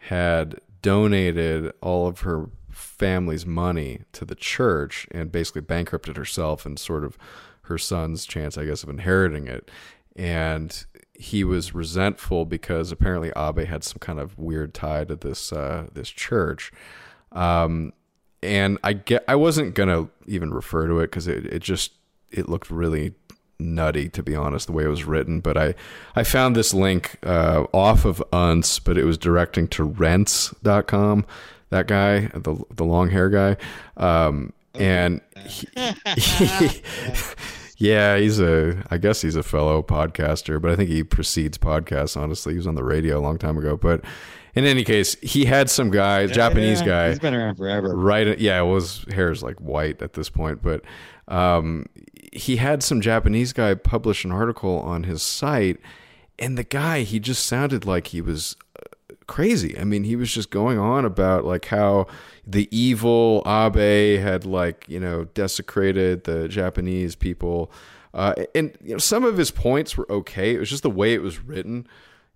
had donated all of her family's money to the church and basically bankrupted herself and sort of her son's chance, I guess, of inheriting it. And he was resentful because apparently Abe had some kind of weird tie to this uh, this church. Um, and I get I wasn't gonna even refer to it because it, it just it looked really nutty to be honest the way it was written but i i found this link uh, off of unz but it was directing to rense.com that guy the the long hair guy um, and he, he, [laughs] yeah he's a i guess he's a fellow podcaster but i think he precedes podcasts honestly he was on the radio a long time ago but in any case, he had some guy, yeah, Japanese guy. He's been around forever. Right. Yeah. Well, his hair is like white at this point, but um, he had some Japanese guy publish an article on his site, and the guy he just sounded like he was uh, crazy. I mean, he was just going on about like how the evil Abe had like you know desecrated the Japanese people, uh, and you know some of his points were okay. It was just the way it was written.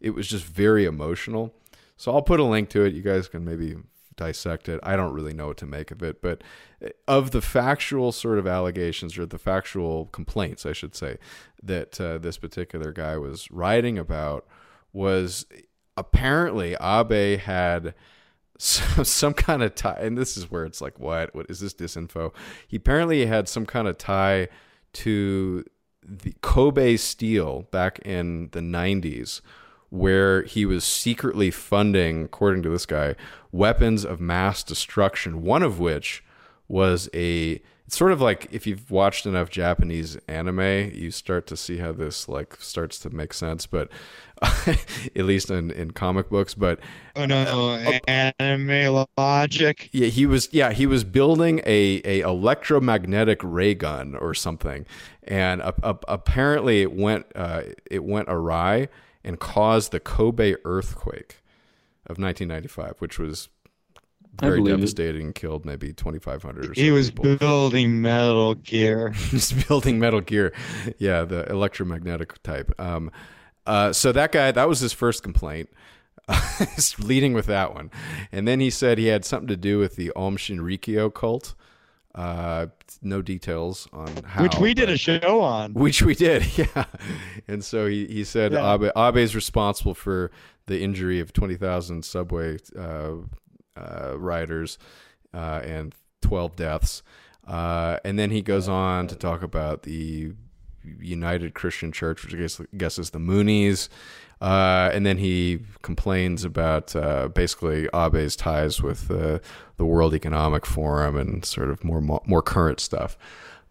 It was just very emotional. So I'll put a link to it. You guys can maybe dissect it. I don't really know what to make of it, but uh, of the factual sort of allegations or the factual complaints, I should say, that uh, this particular guy was writing about was apparently Abe had some, [laughs] some kind of tie, and this is where it's like, what? What is this disinfo? He apparently had some kind of tie to the Kobe Steel back in the 90s where he was secretly funding, according to this guy, weapons of mass destruction, one of which was a it's sort of like if you've watched enough Japanese anime, you start to see how this like starts to make sense, but [laughs] at least in, in comic books, but oh no, uh, anime logic. Yeah, he was yeah, he was building a a electromagnetic ray gun or something. And uh, uh, apparently it went uh, it went awry and caused the Kobe earthquake of 1995, which was very devastating and killed maybe 2,500 or so. He was people. building Metal Gear. [laughs] he was building Metal Gear. Yeah, the electromagnetic type. Um, uh, so that guy, that was his first complaint. [laughs] leading with that one. And then he said he had something to do with the Aum Shinrikyo cult. Uh, no details on how. Which we did a show on. Which we did, [laughs] yeah. And so he, he said yeah. Abe, Abe is responsible for the injury of 20,000 subway uh, uh, riders uh, and 12 deaths. Uh, and then he goes on to talk about the United Christian Church, which I guess, I guess is the Moonies. Uh, and then he complains about uh, basically Abe's ties with uh, the World Economic Forum and sort of more more current stuff.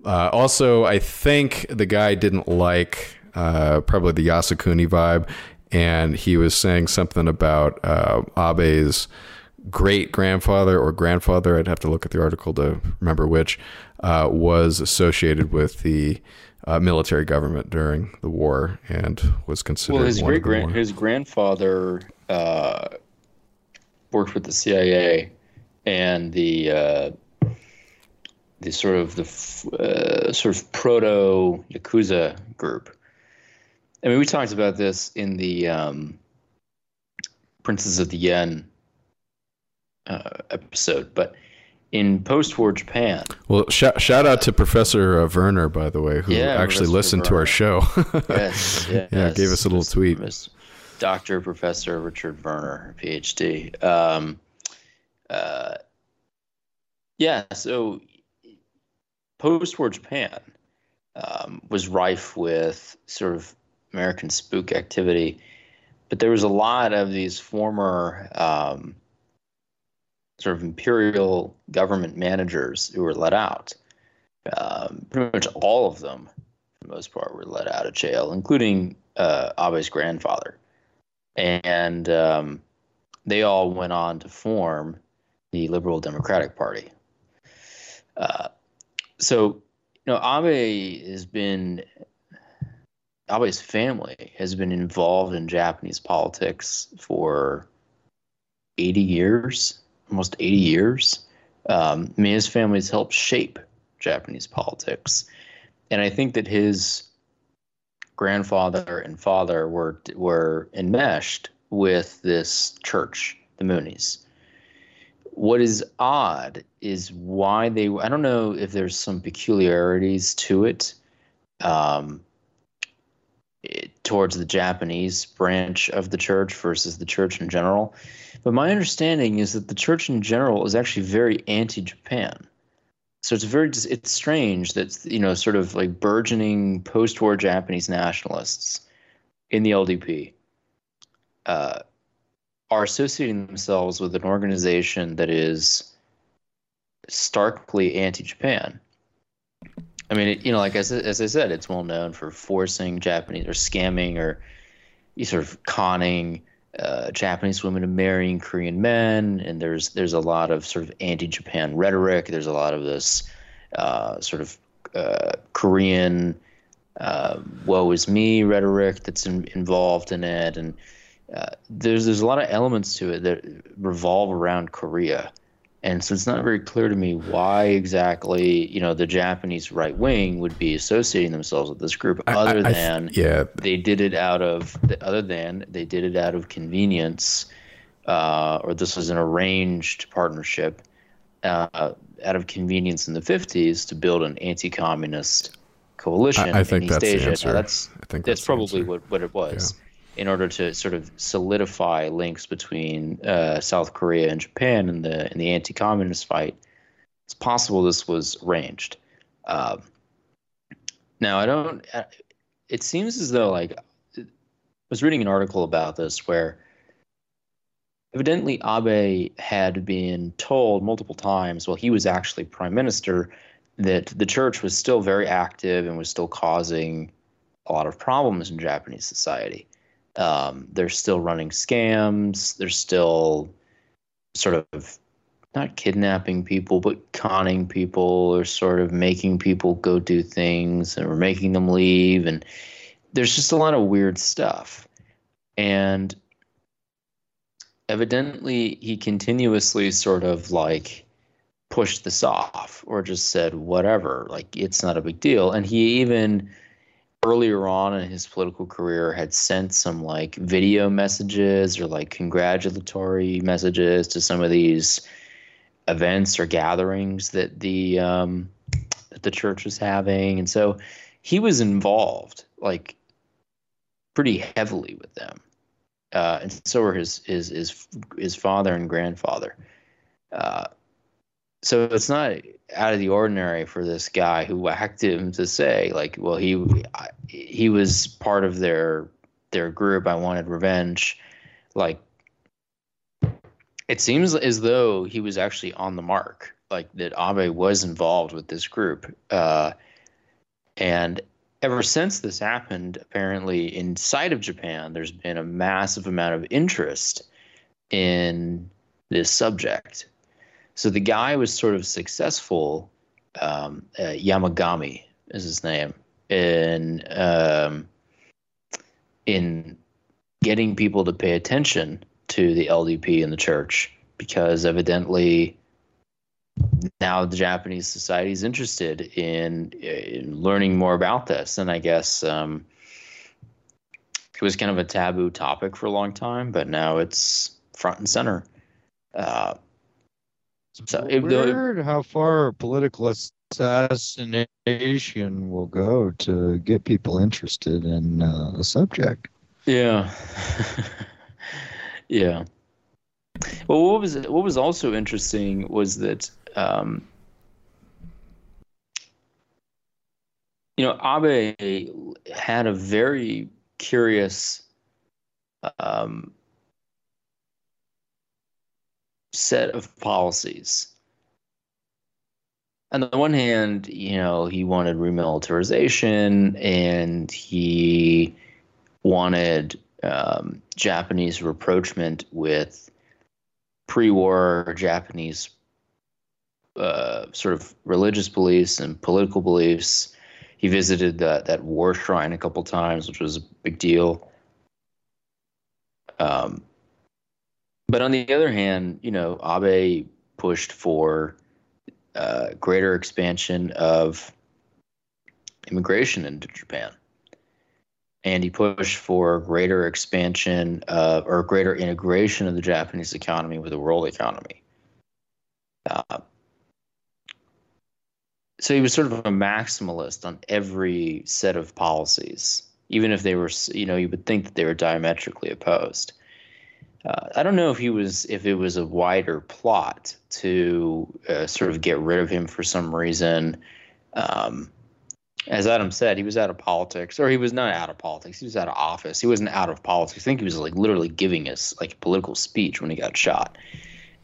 Uh, also, I think the guy didn't like uh, probably the Yasukuni vibe, and he was saying something about uh, Abe's great grandfather or grandfather. I'd have to look at the article to remember which was associated with the uh, military government during the war and was considered. Well, his great grand his grandfather uh, worked with the CIA and the uh, the sort of the uh, sort of proto yakuza group. I mean, we talked about this in the um, Princes of the Yen uh, episode, but in post-war Japan. Well, sh- shout out to Professor uh, Werner, by the way, who yeah, actually Professor listened Werner. to our show. yes, [laughs] yes, yeah, gave us a little tweet. Doctor Professor Richard Werner, PhD. Um, uh, yeah, so post-war Japan um, was rife with sort of American spook activity, but there was a lot of these former um, sort of imperial government managers who were let out. Um, pretty much all of them, for the most part, were let out of jail, including uh, Abe's grandfather, and um, they all went on to form the Liberal Democratic Party. Uh, so, you know, Abe has been Abe's family has been involved in Japanese politics for 80 years, almost 80 years. Um, I mean, his family has helped shape Japanese politics, and I think that his grandfather and father were were enmeshed with this church, the Moonies. What is odd is why they. I don't know if there's some peculiarities to it. Um, towards the Japanese branch of the church versus the church in general. But my understanding is that the church in general is actually very anti-Japan. So it's very it's strange that you know sort of like burgeoning post-war Japanese nationalists in the LDP uh, are associating themselves with an organization that is starkly anti-Japan. I mean, you know, like as as I said, it's well known for forcing Japanese or scamming or sort of conning uh, Japanese women to marrying Korean men, and there's there's a lot of sort of anti-Japan rhetoric. There's a lot of this uh, sort of uh, Korean uh, "woe is me" rhetoric that's in, involved in it, and uh, there's there's a lot of elements to it that revolve around Korea. And so it's not very clear to me why exactly, you know, the Japanese right wing would be associating themselves with this group, other I, I, than yeah. they did it out of, other than they did it out of convenience, uh, or this was an arranged partnership uh, out of convenience in the 50s to build an anti-communist coalition I, I think in East that's Asia. The answer. Now that's, I think that's, that's probably what, what it was. Yeah in order to sort of solidify links between uh, South Korea and Japan in the in the anti-communist fight. It's possible this was arranged. Uh, now I don't. It seems as though like I was reading an article about this where evidently Abe had been told multiple times while he was actually prime minister that the church was still very active and was still causing a lot of problems in Japanese society um, they're still running scams. They're still sort of not kidnapping people, but conning people or sort of making people go do things we're making them leave. And there's just a lot of weird stuff. And evidently, he continuously sort of like pushed this off or just said, whatever, like it's not a big deal. And he even earlier on in his political career had sent some like video messages or like congratulatory messages to some of these events or gatherings that the um, that the church was having, and so he was involved like pretty heavily with them, uh, and so were his his his his father and grandfather. Uh, so it's not out of the ordinary for this guy who whacked him to say like well he he was part of their their group. I wanted revenge. Like it seems as though he was actually on the mark like that abe was involved with this group. Uh, and ever since this happened apparently inside of japan there's been a massive amount of interest in this subject so the guy was sort of successful. Um, uh, Yamagami is his name in um, in getting people to pay attention to the LDP in the church because evidently now the Japanese society is interested in, in, learning more about this, and I guess um, it was kind of a taboo topic for a long time, but now it's front and center. Uh, so if weird the, how far political assassination will go to get people interested in uh, a subject. Yeah. [laughs] yeah. Well, what was what was also interesting was that um, you know, Abe had a very curious um, set of policies. On the one hand, you know, he wanted remilitarization and he wanted um, Japanese rapprochement with pre war Japanese uh, sort of religious beliefs and political beliefs. He visited that, that war shrine a couple times, which was a big deal. Um, but on the other hand, you know, Abe pushed for uh, greater expansion of immigration into Japan. And he pushed for greater expansion of, or greater integration of the Japanese economy with the world economy. Uh, so he was sort of a maximalist on every set of policies, even if they were, you know, you would think that they were diametrically opposed. Uh, I don't know if he was if it was a wider plot to uh, sort of get rid of him for some reason. Um, as Adam said, he was out of politics, or he was not out of politics. He was out of office. He wasn't out of politics. I think he was like literally giving us like a political speech when he got shot.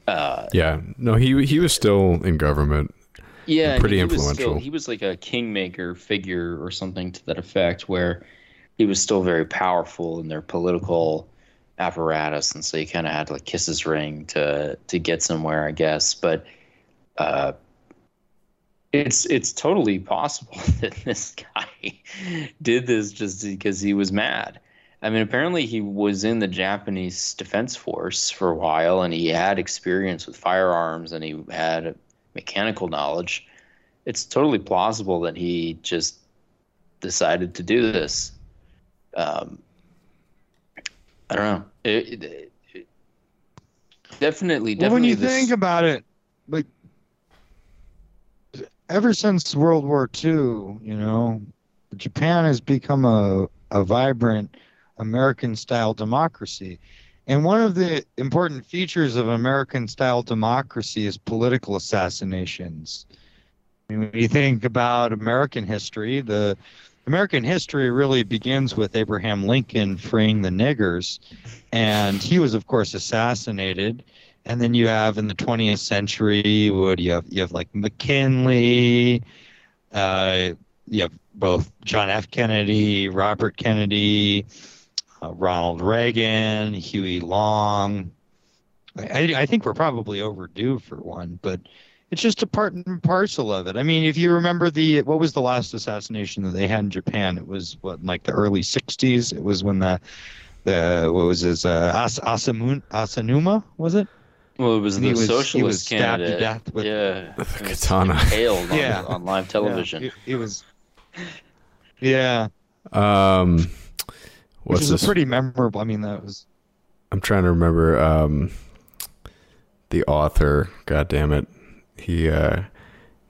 Uh, yeah, no, he he was still in government. Yeah, pretty he influential. Was still, he was like a kingmaker figure or something to that effect, where he was still very powerful in their political apparatus, and so he kind of had to like kiss his ring to to get somewhere, I guess. But uh, it's it's totally possible [laughs] that this guy [laughs] did this just because he was mad. I mean, apparently he was in the Japanese Defense Force for a while, and he had experience with firearms, and he had mechanical knowledge. It's totally plausible that he just decided to do this. Um, I don't know. It, it, it, definitely, definitely. Well, when you this, think about it, like ever since World War II, you know, Japan has become a, a vibrant American style democracy. And one of the important features of American style democracy is political assassinations. I mean, when you think about American history, the American history really begins with Abraham Lincoln freeing the niggers, and he was, of course, assassinated. And then you have in the 20th century, what you have? You have like McKinley, uh, you have both John F. Kennedy, Robert Kennedy, uh, Ronald Reagan, Huey Long. I, I think we're probably overdue for one, but it's just a part and parcel of it. I mean, if you remember the what was the last assassination that they had in Japan? It was what like the early '60s. It was when the the what was his uh, As, Asamun, Asanuma was it? Well, it was And the he was- he socialist was stabbed to death with- yeah, With a katana. [laughs] impaled on, Yeah. on live television. Yeah, it, it was. Yeah, Um, which what's is this? a pretty memorable. I mean, that was I'm trying to remember um, the author. God damn it, he uh,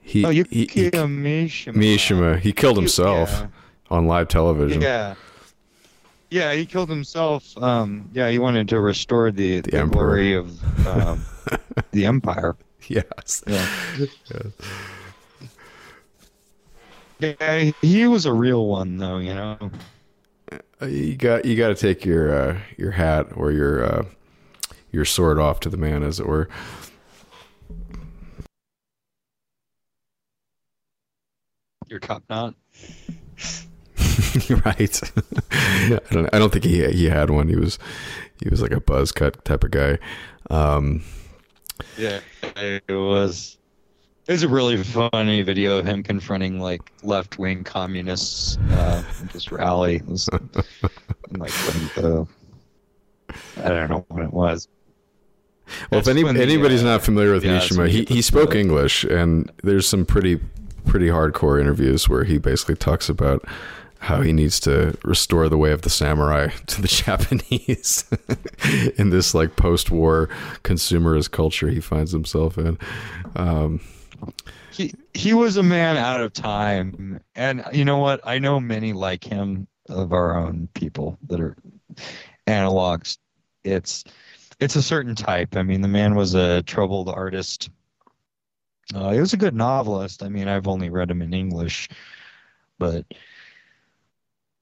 he oh, he, he Mishima. Mishima. He killed himself Yeah. on live television. Yeah. Yeah, he killed himself. Um, yeah, he wanted to restore the, the, emperor. glory of um, [laughs] the empire. Yes. Yeah. yeah, he was a real one, though. You know. Uh, You got you got to take your uh, your hat or your uh, your sword off to the man, as it were. Your top knot. [laughs] right. I don't. I don't think he he had one. He was he was like a buzz cut type of guy. Um, Yeah, it was. It was a really funny video of him confronting like left wing communists uh, at this rally. It was like when the, I don't know what it was. well, if any, when the, anybody's uh, not familiar with yeah, Mishima, he, he he spoke the- English, and there's some pretty pretty hardcore interviews where he basically talks about how he needs to restore the way of the samurai [laughs] to the Japanese. [laughs] In this like post-war consumerist culture he finds himself in. Um, he he was a man out of time. And you know what? I know many like him of our own people that are analogs. It's it's a certain type. I mean the man was a troubled artist uh, he was a good novelist i mean i've only read him in english but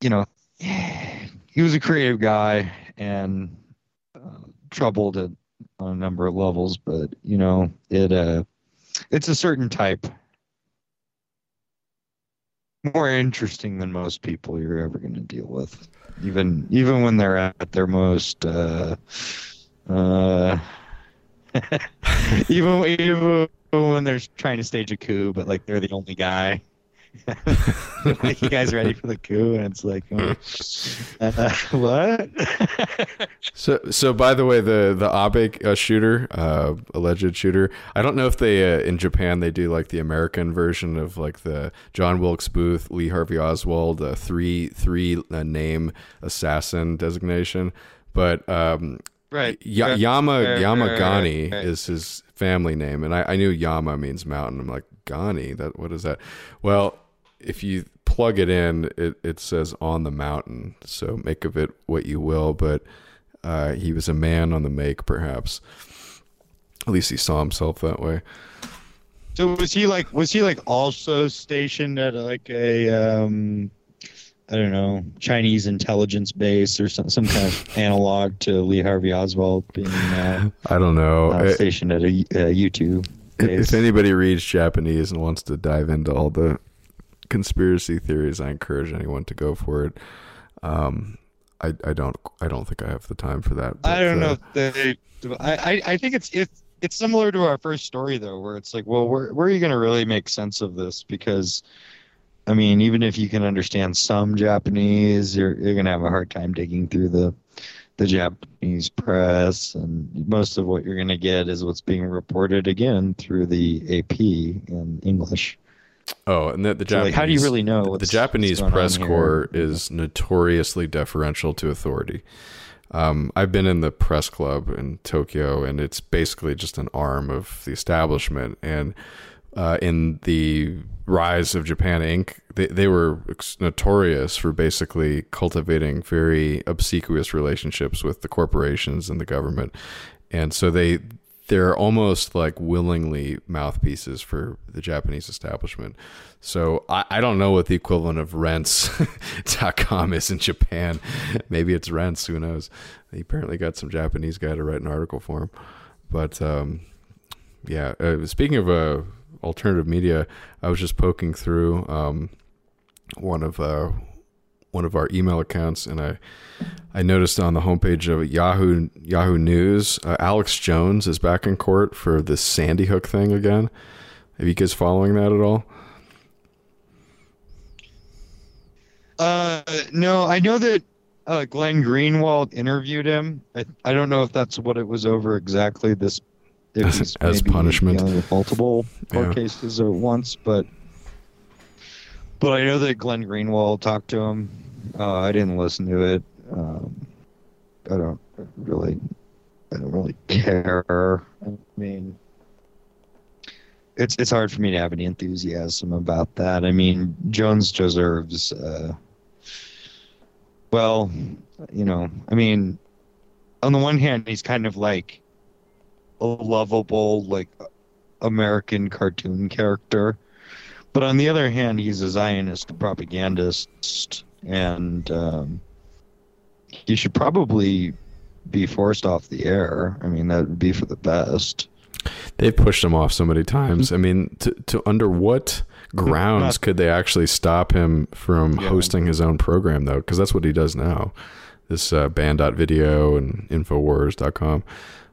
you know, [sighs] he was a creative guy and uh, troubled at, on a number of levels. But you know, it uh, it's a certain type, more interesting than most people you're ever going to deal with, even even when they're at their most. Uh, uh, [laughs] even even when they're trying to stage a coup, but like they're the only guy. [laughs] like, you guys ready for the coup? And it's like, oh, [laughs] uh, [laughs] what? so, so by the way, the the Abe uh, shooter, uh, alleged shooter, I don't know if they uh, in Japan they do like the American version of like the John Wilkes Booth, Lee Harvey Oswald, uh, three three uh, name assassin designation, but um, right, y- Yama Yamagami is his family name, and I, I knew Yama means mountain. I'm like Gani, that what is that? Well, if you plug it in, it, it says on the mountain. So make of it what you will. But uh, he was a man on the make, perhaps. At least he saw himself that way. So was he like was he like also stationed at like a um I don't know Chinese intelligence base or some some kind of analog to Lee Harvey Oswald being uh, I don't know. uh, stationed at a, a YouTube base? if anybody reads Japanese and wants to dive into all the conspiracy theories, I encourage anyone to go for it. Um, I, I don't I don't think I have the time for that. I don't uh, know. If they, I, I I think it's it's it's similar to our first story though, where it's like, well, where where are you going to really make sense of this? Because, I mean, even if you can understand some Japanese, you're you're going to have a hard time digging through the the Japanese press, and most of what you're going to get is what's being reported again through the AP in English. Oh, and the, the So, Japanese. like, how do you really know the Japanese press corps is notoriously deferential to authority. Um, I've been in the press club in Tokyo, and it's basically just an arm of the establishment. And uh, in the rise of Japan Inc., they, they were notorious for basically cultivating very obsequious relationships with the corporations and the government. And so they they're almost like willingly mouthpieces for the Japanese establishment. So I, I don't know what the equivalent of rents.com [laughs] is in Japan. [laughs] Maybe it's rents, who knows? He apparently got some Japanese guy to write an article for him. But um, yeah, uh, speaking of uh, alternative media, I was just poking through um, one of uh, one of our email accounts, and I I noticed on the homepage of Yahoo Yahoo News, uh, Alex Jones is back in court for this Sandy Hook thing again. Are you guys following that at all? Uh, no, I know that uh, Glenn Greenwald interviewed him. I, I don't know if that's what it was over exactly. This it As- was as maybe punishment. dealing with multiple court Yeah. cases at once, but but I know that Glenn Greenwald talked to him. Uh, I didn't listen to it. Um, I don't really, I don't really care. I mean, it's it's hard for me to have any enthusiasm about that. I mean, Jones deserves. Uh, well, you know, I mean, on the one hand, he's kind of like a lovable, like American cartoon character, but on the other hand, he's a Zionist propagandist, and um, he should probably be forced off the air. I mean, that would be for the best. They've pushed him off so many times. I mean, to, to under what grounds could they actually stop him from Yeah. hosting his own program though? Because that's what he does now. This uh, banned.video and infowars.com.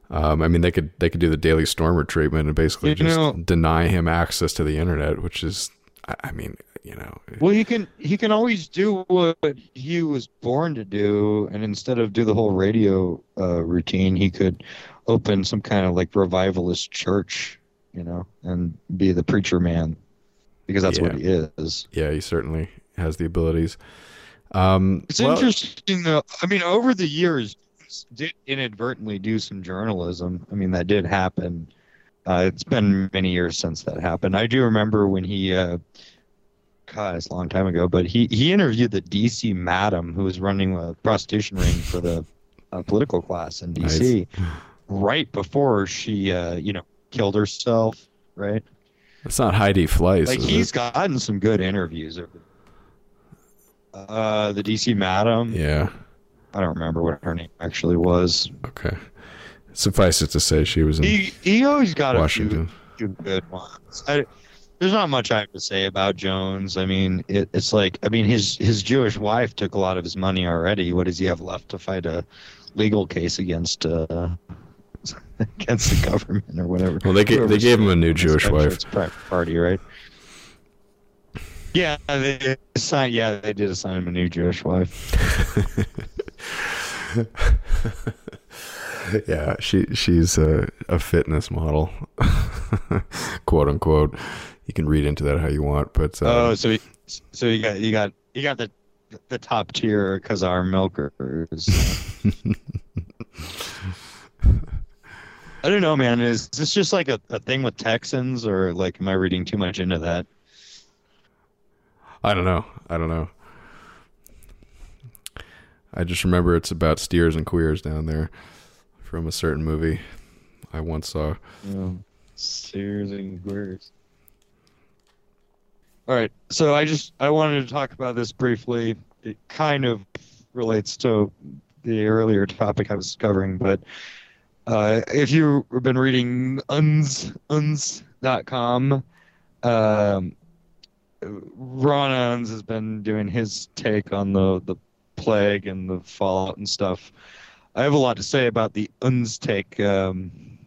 Um, I mean, they could they could do the Daily Stormer treatment and basically You just know- deny him access to the internet, which is, I, I mean, you know, Well, he can he can always do what he was born to do, and instead of do the whole radio uh, routine, he could open some kind of like revivalist church, you know, and be the preacher man, because that's what he is. yeah, he certainly has the abilities. Um, It's well, interesting though. I mean, over the years, did inadvertently do some journalism. I mean, that did happen. Uh, it's been many years since that happened. I do remember when he, uh, God, it's a long time ago, but he he interviewed the DC madam who was running a prostitution ring for the uh, political class in DC, right before she, uh, you know, killed herself. Right. It's not Heidi Fleiss. Like he's it? gotten some good interviews over Uh, the DC Madam. Yeah. I don't remember what her name actually was. Okay. Suffice it to say, she was in He he always got Washington. a few, few good ones. I, there's not much I have to say about Jones. I mean, it, it's like I mean his his Jewish wife took a lot of his money already. What does he have left to fight a legal case against uh, [laughs] against the government or whatever? Well, they gave, they gave him a new Jewish wife. It's private party, right? Yeah, they assigned. Yeah, they did assign him a new Jewish wife. [laughs] [laughs] yeah, she she's a, a fitness model, [laughs] quote unquote. You can read into that how you want, but uh, Oh, so he, so you got you got you got the the top tier because our milkers. [laughs] I don't know, man. Is this just like a, a thing with Texans, or like am I reading too much into that? I don't know. I don't know. I just remember it's about steers and queers down there from a certain movie I once saw. Steers and queers. All right, so I just I wanted to talk about this briefly. It kind of relates to the earlier topic I was covering, but uh, if you've been reading unz unz.com, um, Ron Unz has been doing his take on the the plague and the fallout and stuff. I have a lot to say about the Unz take. Um,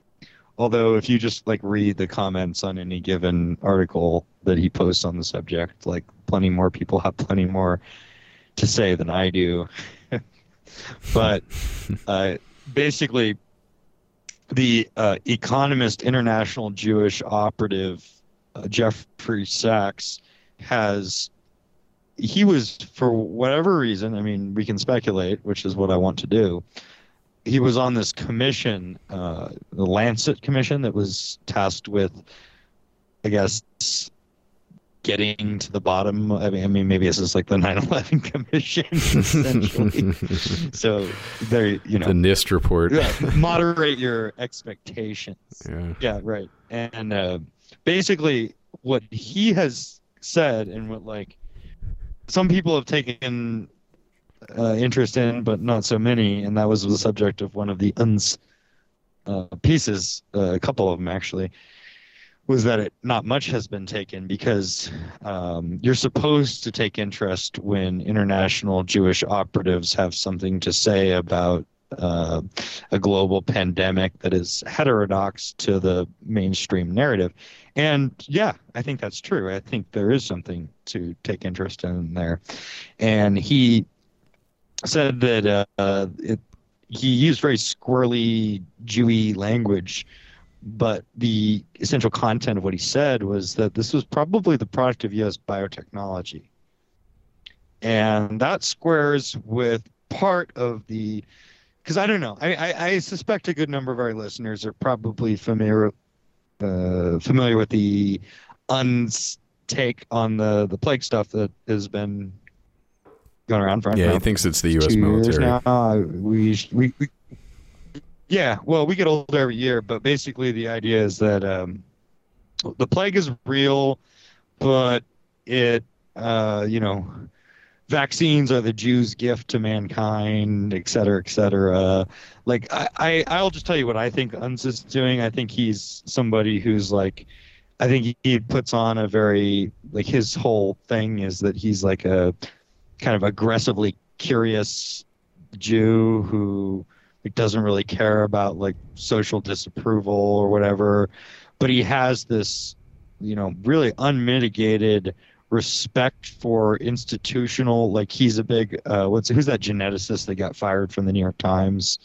although if you just like read the comments on any given article that he posts on the subject, like plenty more people have plenty more to say than I do. [laughs] but [laughs] uh, basically, the uh, Economist International Jewish operative uh, Jeffrey Sachs has he was for whatever reason i mean we can speculate which is what i want to do. He was on this commission uh, the lancet commission that was tasked with i guess getting to the bottom i mean, I mean maybe this is like the [laughs] 9-11 commission essentially. [laughs] So there you know. The NIST report. yeah, moderate your expectations. [laughs] Yeah. yeah right. And uh, basically what he has said and what like some people have taken uh, interest in but not so many and that was the subject of one of the unz uh, pieces uh, a couple of them actually was that it not much has been taken because um, you're supposed to take interest when international Jewish operatives have something to say about uh, a global pandemic that is heterodox to the mainstream narrative. And yeah, I think that's true. I think there is something to take interest in there. And he said that uh, it, he used very squirrely Jewy language but the essential content of what he said was that this was probably the product of U.S. biotechnology, and that squares with part of the. Because I don't know, I, I, I suspect a good number of our listeners are probably familiar uh, familiar with the unz take on the the plague stuff that has been going around for Yeah, he thinks it's the U.S. two military. now. We, we, we, yeah, well, we get older every year, but basically the idea is that um, the plague is real, but it, uh, you know, vaccines are the Jews' gift to mankind, et cetera, et cetera. Like, I, I, I'll just tell you what I think Unz is doing. I think he's somebody who's like, I think he, he puts on a very, like, his whole thing is that he's like a kind of aggressively curious Jew who like, doesn't really care about like social disapproval or whatever, but he has this, you know, really unmitigated respect for institutional. Like he's a big uh, what's who's that geneticist that got fired from the New York Times,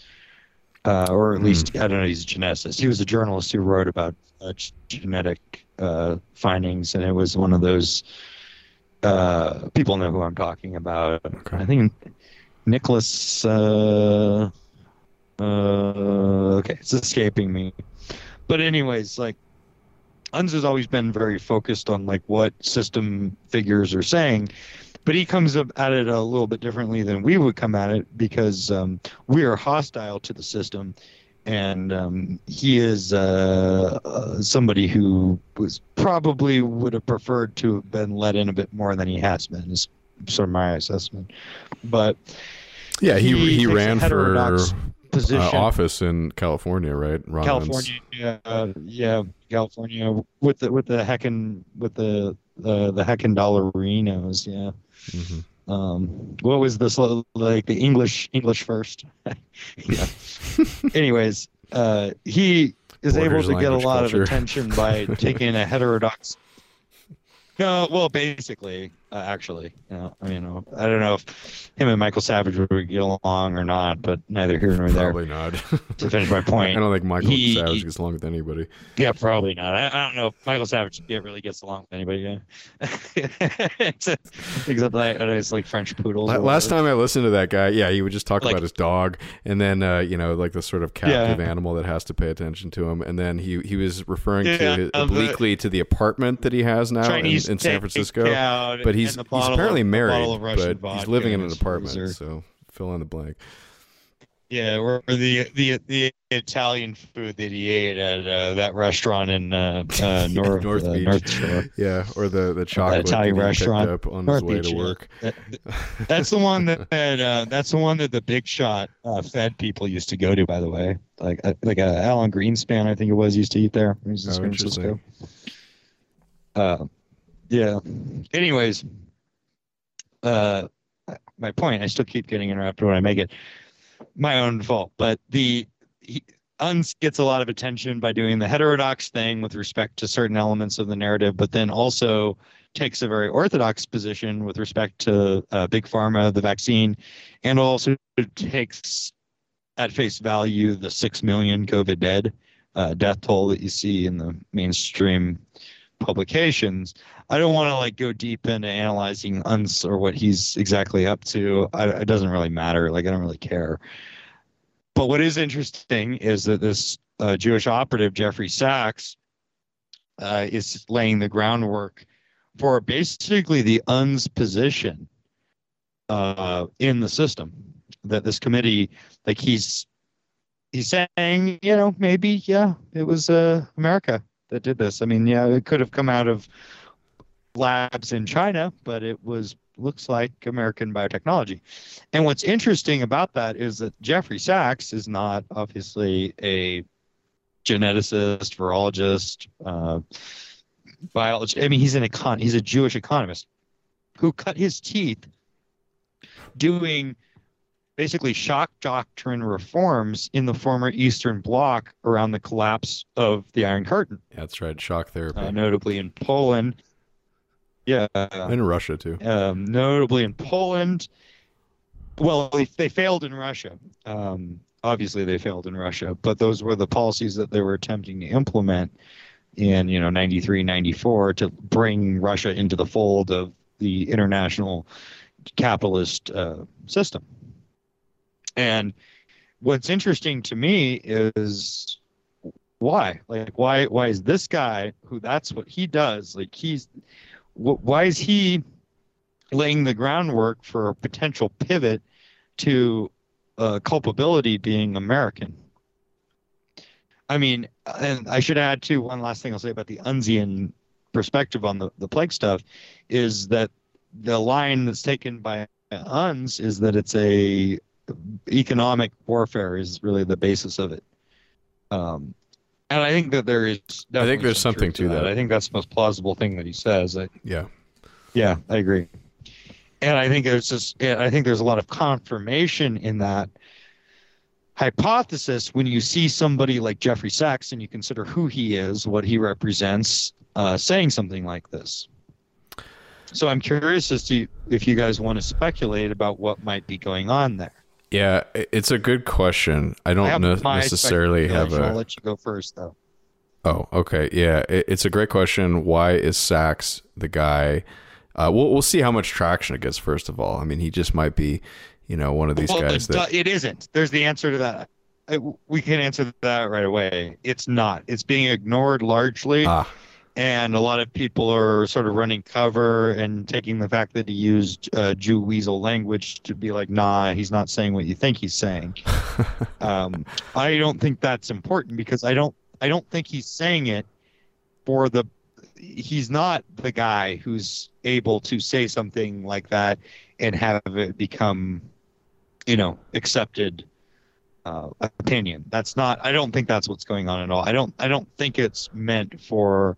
uh, or at least I don't know. He's a geneticist. He was a journalist who wrote about uh, genetic uh, findings, and it was one of those. Uh, people know who I'm talking about. I think Nicholas. Uh, uh, okay, it's escaping me. But anyways, like Unz has always been very focused on like what system figures are saying, but he comes up at it a little bit differently than we would come at it because um, we are hostile to the system, and um, he is uh, uh, somebody who was probably would have preferred to have been let in a bit more than he has been. Is sort of my assessment. But Yeah, he he, a ran for heterodox uh, office in California, right? Ron California, uh, yeah, California with the with the heckin with the the the heckin dollarinos, yeah. Mhm. Um, what was this like the English English first? [laughs] yeah. [laughs] Anyways, uh, he is able to get a lot culture. of attention by [laughs] taking a heterodox. No, well, basically, uh, actually, you know, I mean, I don't know if him and Michael Savage would get along or not, but neither here nor there. Probably not. [laughs] To finish my point, I don't think Michael he- Savage gets along with anybody. yeah, probably not. I, I don't know if Michael Savage yeah, really gets along with anybody. Yeah. [laughs] except, except like it's like French poodles. Last time I listened to that guy, yeah, he would just talk Like- about his dog, and then uh, you know, like the sort of captive Yeah. animal that has to pay attention to him, and then he he was referring Yeah, to his, uh, the- obliquely to the apartment that he has now in, in San Francisco. But he's he's apparently of- married, bottle of Russian but he's living in an apartment. freezer. So fill in the blank. Yeah, or the the the Italian food that he ate at uh, that restaurant in uh, uh, [laughs] North North uh, Beach. North Shore. Yeah, or the the chocolate Italian that restaurant, up on North his way Beach, to yeah. work. That- That's the one that, [laughs] that uh, that's the one that the Big Shot uh, Fed people used to go to. By the way, like uh, like uh, Alan Greenspan, I think it was, used to eat there. He was in Oh, San Francisco. Yeah. Anyways, uh, my point. I still keep getting interrupted when I make it. My own fault, but the he, Unz gets a lot of attention by doing the heterodox thing with respect to certain elements of the narrative, but then also takes a very orthodox position with respect to uh, big pharma, the vaccine, and also takes at face value the six million COVID dead uh, death toll that you see in the mainstream publications. I don't want to like go deep into analyzing Unz or what he's exactly up to. I, it doesn't really matter. Like I don't really care. But what is interesting is that this uh, Jewish operative Jeffrey Sachs uh, is laying the groundwork for basically the UN's position uh, in the system. That this committee, like he's he's saying, you know, maybe yeah, it was uh, America that did this. I mean, yeah, it could have come out of labs in China, but it was looks like American biotechnology. And what's interesting about that is that Jeffrey Sachs is not obviously a geneticist, virologist, uh, biologist. I mean, he's an econ. He's a Jewish economist who cut his teeth doing basically shock doctrine reforms in the former Eastern Bloc around the collapse of the Iron Curtain, that's right. Shock therapy. uh, notably in Poland. Yeah, in Russia too. um, notably in Poland. Well, they, they failed in Russia. Um, obviously, they failed in Russia, but those were the policies that they were attempting to implement in you know 93, 94 to bring Russia into the fold of the international capitalist uh, system. And what's interesting to me is why like why why is this guy who that's what he does like he's wh- why is he laying the groundwork for a potential pivot to uh, culpability being American? I mean, and I should add too one last thing I'll say about the Unzian perspective on the, the plague stuff is that the line that's taken by Unz is that it's a economic warfare is really the basis of it. Um, and I think that there is. I think there's some something to that. I think that's the most plausible thing that he says. I, Yeah. yeah, I agree. And I think there's just, I think there's a lot of confirmation in that hypothesis when you see somebody like Jeffrey Sachs and you consider who he is, what he represents, uh, saying something like this. So I'm curious as to if you guys want to speculate about what might be going on there. Yeah, it's a good question. I don't I have ne- necessarily have speculation. I'll let you go first, though. Oh, okay. Yeah, it, it's a great question. Why is Sachs the guy? Uh, we'll we'll see how much traction it gets. First of all, I mean, he just might be, you know, one of these Well, guys that. it isn't. There's the answer to that. We can answer that right away. It's not. It's being ignored largely. Ah, and a lot of people are sort of running cover and taking the fact that he used uh, Jew weasel language to be like, nah, he's not saying what you think he's saying. [laughs] um, I don't think that's important because I don't, I don't think he's saying it for the. he's not the guy who's able to say something like that and have it become, you know, accepted uh, opinion. That's not. I don't think that's what's going on at all. I don't. I don't think it's meant for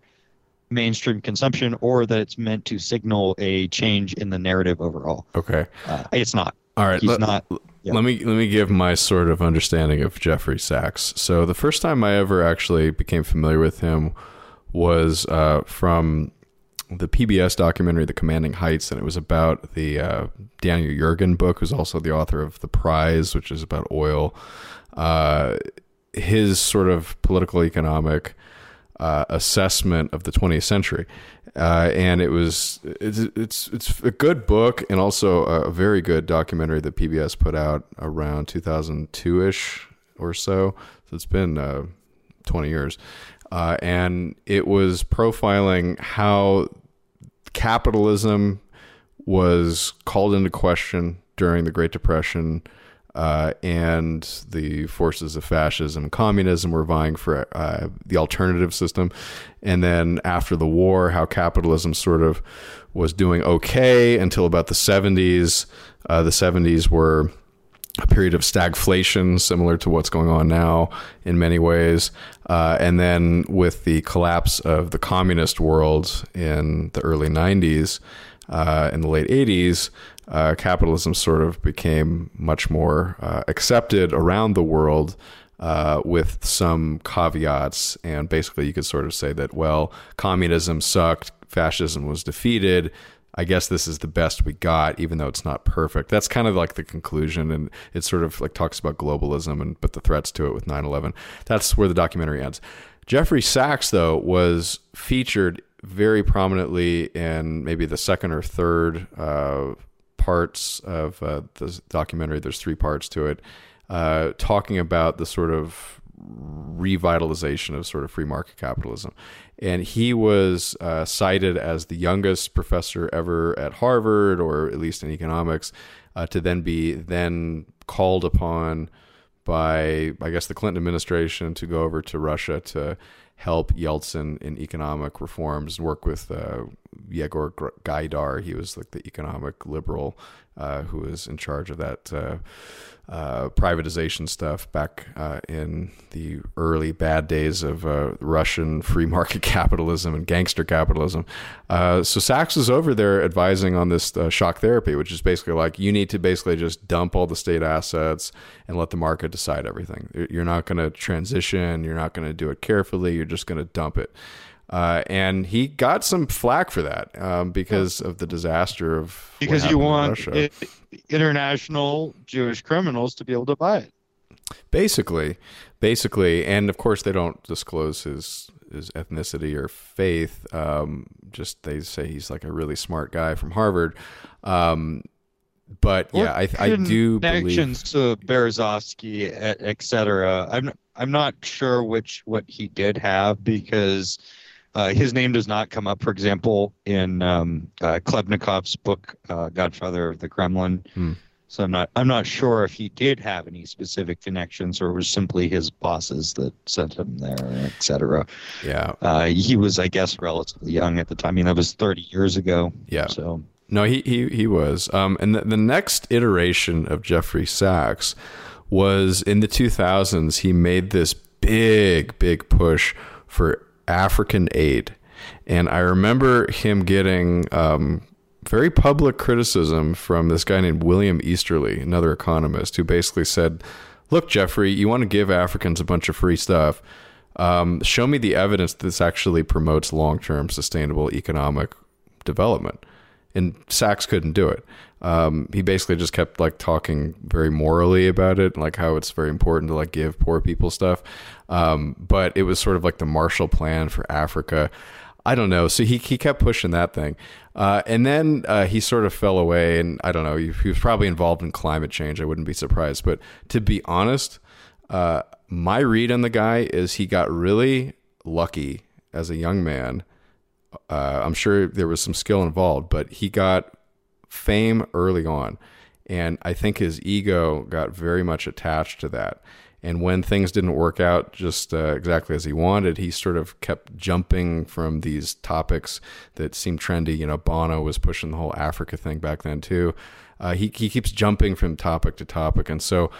mainstream consumption or that it's meant to signal a change in the narrative overall. Okay. Uh, it's not. All right. He's let, not. yeah. Let me let me give my sort of understanding of Jeffrey Sachs. So the first time I ever actually became familiar with him was uh, from the PBS documentary The Commanding Heights, and it was about the uh, Daniel Yergin book, who's also the author of The Prize, which is about oil. Uh, his sort of political economic uh, assessment of the 20th century, uh, and it was it's, it's it's a good book and also a very good documentary that PBS put out around 2002 ish or so. So it's been uh, 20 years, uh, and it was profiling how capitalism was called into question during the Great Depression. Uh, and the forces of fascism and communism were vying for uh, the alternative system. And then after the war, how capitalism sort of was doing okay until about the 70s. Uh, the 70s were a period of stagflation, similar to what's going on now in many ways. Uh, and then with the collapse of the communist world in the early 90s, uh, in the late 80s, uh, capitalism sort of became much more uh, accepted around the world uh, with some caveats. And basically, you could sort of say that, well, communism sucked, fascism was defeated. I guess this is the best we got, even though it's not perfect. That's kind of like the conclusion, and it sort of like talks about globalism and but the threats to it with 9/11. That's where the documentary ends. Jeffrey Sachs, though, was featured very prominently in maybe the second or third uh, parts of uh, the documentary. There's three parts to it, uh, talking about the sort of revitalization of sort of free market capitalism. And he was uh, cited as the youngest professor ever at Harvard, or at least in economics, uh, to then be then called upon by, I guess, the Clinton administration to go over to Russia to help Yeltsin in economic reforms work with uh, Yegor Gaidar. He was like the economic liberal uh, who was in charge of that uh, uh privatization stuff back uh, in the early bad days of uh, Russian free market [laughs] capitalism and gangster capitalism. so Sachs is over there advising on this shock therapy, which is basically like you need to basically just dump all the state assets and let the market decide everything. You're not going to transition. You're not going to do it carefully. You're just going to dump it. Uh, and he got some flack for that um, because of the disaster of because you want it, international Jewish criminals to be able to buy it. Basically, basically, and of course they don't disclose his his ethnicity or faith. Um, just they say he's like a really smart guy from Harvard. Um, but yeah, I, I do connections believe... to Berezovsky, etc. I'm I'm not sure which what he did have because uh, his name does not come up, for example, in um, uh, Khlebnikov's book uh, "Godfather of the Kremlin." Hmm. So I'm not I'm not sure if he did have any specific connections or it was simply his bosses that sent him there, etc. Yeah, uh, he was, I guess, relatively young at the time. I mean, that was 30 years ago. Yeah. So no, he he he was. Um, and the, the next iteration of Jeffrey Sachs was in the 2000s. He made this big big push for African aid. And I remember him getting um, very public criticism from this guy named William Easterly, another economist, who basically said, Look, Jeffrey, you want to give Africans a bunch of free stuff. Um, show me the evidence that this actually promotes long term sustainable economic development. And Sachs couldn't do it. Um, he basically just kept like talking very morally about it, like how it's very important to like give poor people stuff. Um, but it was sort of like the Marshall Plan for Africa. I don't know. So he he kept pushing that thing, uh, and then uh, he sort of fell away. And I don't know. He, he, was probably involved in climate change. I wouldn't be surprised. But to be honest, uh, my read on the guy is he got really lucky as a young man. Uh, I'm sure there was some skill involved, but he got fame early on. And I think his ego got very much attached to that. And when things didn't work out just uh, exactly as he wanted, he sort of kept jumping from these topics that seemed trendy. You know, Bono was pushing the whole Africa thing back then too. Uh, he he keeps jumping from topic to topic, and so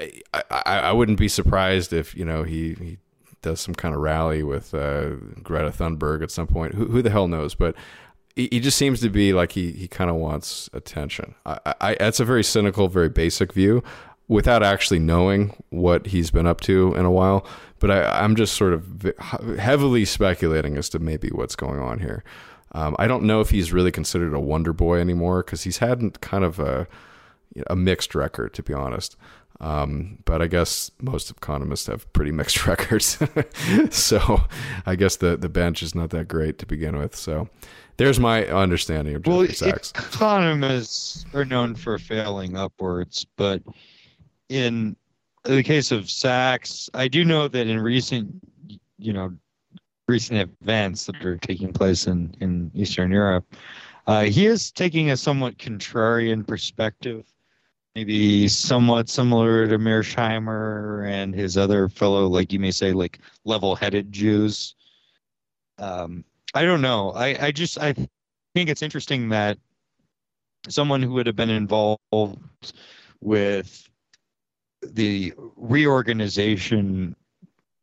I, I, I wouldn't be surprised if you know he, he does some kind of rally with uh, Greta Thunberg at some point. Who, who the hell knows? But he, he just seems to be like he, he kind of wants attention. I, I, that's a very cynical, very basic view without actually knowing what he's been up to in a while. But I, I'm just sort of heavily speculating as to maybe what's going on here. Um, I don't know if he's really considered a wonder boy anymore because he's had kind of a a mixed record, to be honest. Um, but I guess most economists have pretty mixed [laughs] records. so I guess the, the bench is not that great to begin with. So there's my understanding of Jeffrey well, Sachs. Economists are known for failing upwards, but in the case of Sachs, I do know that in recent, you know, recent events that are taking place in, in Eastern Europe, uh, he is taking a somewhat contrarian perspective maybe somewhat similar to Mearsheimer and his other fellow, like you may say, like level-headed Jews. Um, I don't know. I, I just I think it's interesting that someone who would have been involved with the reorganization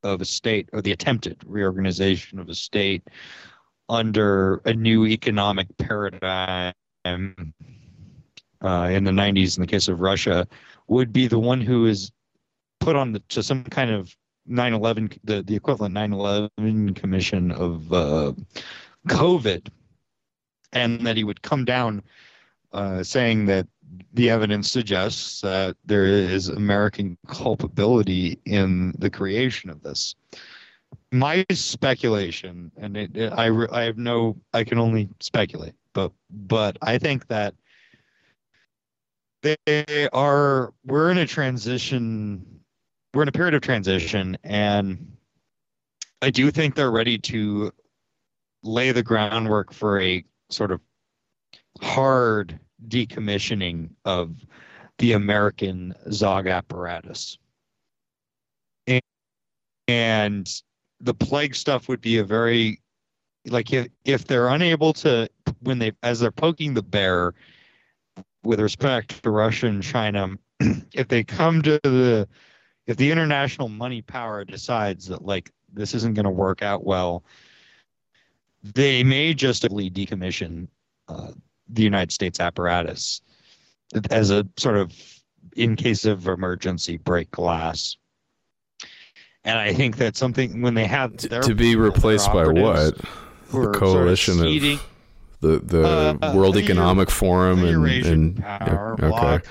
of a state or the attempted reorganization of a state under a new economic paradigm uh, in the 90s in the case of Russia would be the one who is put on the, to some kind of 9/11 the, the equivalent 9/11 commission of uh, COVID, and that he would come down uh, saying that the evidence suggests that there is American culpability in the creation of this. My speculation, and it, it, I, I have no, I can only speculate, but but I think that they are we're in a transition we're in a period of transition and i do think they're ready to lay the groundwork for a sort of hard decommissioning of the american zog apparatus. And, and the plague stuff would be a very like if, if they're unable to when they as they're poking the bear with respect to Russia and China, [clears throat] if they come to the if the international money power decides that like this isn't going to work out well, they may justly decommission uh, the United States apparatus as a sort of in case of emergency break glass. And I think that something when they have to be replaced by what the coalition sort of, of the the uh, World Economic Forum and, and power yeah, okay.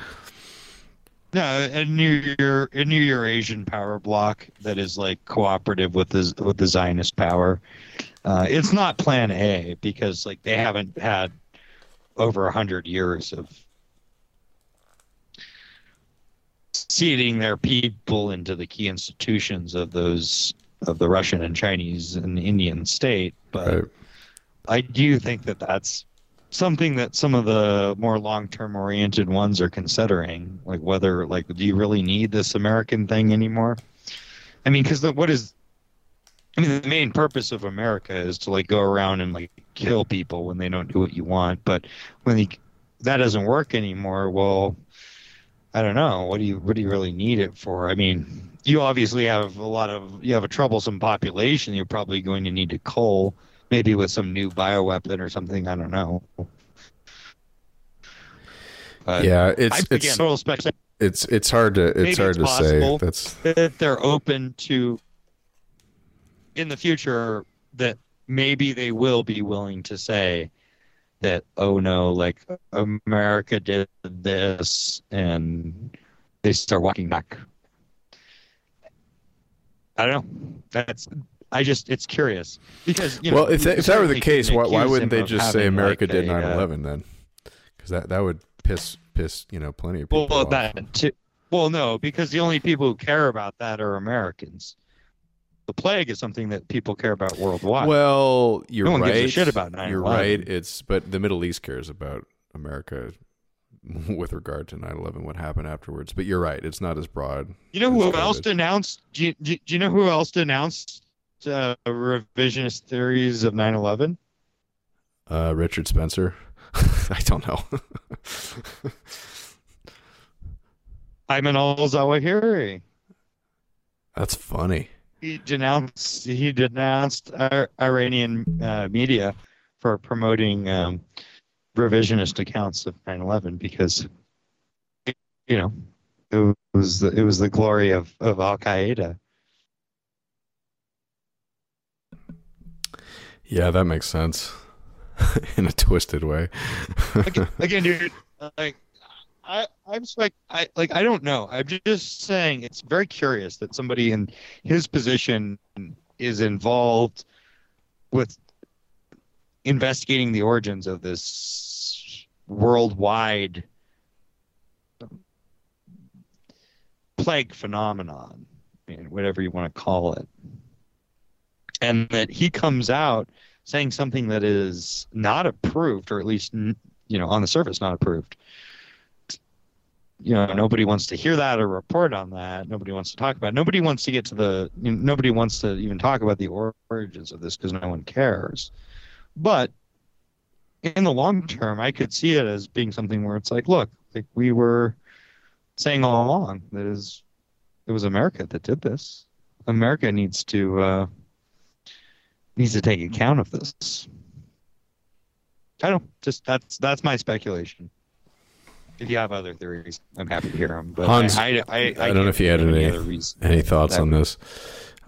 No, a new year, a new Eurasian power block that is like cooperative with the with the Zionist power. Uh, it's not Plan A because like they haven't had over a hundred years of seeding their people into the key institutions of those of the Russian and Chinese and Indian state, but. Right I do think that that's something that some of the more long-term oriented ones are considering like whether like do you really need this american thing anymore i mean because what is i mean the main purpose of america is to like go around and like kill people when they don't do what you want but when the, that doesn't work anymore well i don't know what do you what do you really need it for i mean you obviously have a lot of you have a troublesome population you're probably going to need to cull maybe with some new bioweapon or something. I don't know. But yeah, it's I, it's again, specs, it's it's hard to it's hard it's to say. That's that they're open to in the future that maybe they will be willing to say that oh no, like America did this and they start walking back. I don't know. That's I just it's curious because you know, well, if that, if that were the case, why, why wouldn't they just say America like did 9/11 uh, then? Because that that would piss piss you know plenty of people. Well, off. that too, well, no, because the only people who care about that are Americans. The plague is something that people care about worldwide. Well, you're no one right. gives a shit about 9/11. You're right. It's but the Middle East cares about America [laughs] with regard to 9/11, what happened afterwards. But you're right; it's not as broad. You know who else denounced? Do you, do you know who else denounced uh, revisionist theories of 9/11? Uh, Richard Spencer. [laughs] I don't know. [laughs] Ayman al-Zawahiri. That's funny. He denounced. He denounced Ir- Iranian uh, media for promoting um, revisionist accounts of 9/11 because, you know, it was the, it was the glory of of Al Qaeda. Yeah, that makes sense [laughs] in a twisted way. again, again, dude, like I, I'm just like I like I don't know. I'm just saying it's very curious that somebody in his position is involved with investigating the origins of this worldwide plague phenomenon, whatever you want to call it, and that he comes out saying something that is not approved, or at least you know on the surface not approved. You know, nobody wants to hear that or report on that. Nobody wants to talk about. It. Nobody wants to get to the. You know, nobody wants to even talk about the origins of this because no one cares. But in the long term, I could see it as being something where it's like, look, like we were saying all along that is, it was America that did this. America needs to uh, needs to take account of this. I don't just that's that's my speculation. If you have other theories, I'm happy to hear them. But Hans, I, I, I, I, I don't know if you had can't any of other reason any thoughts on this,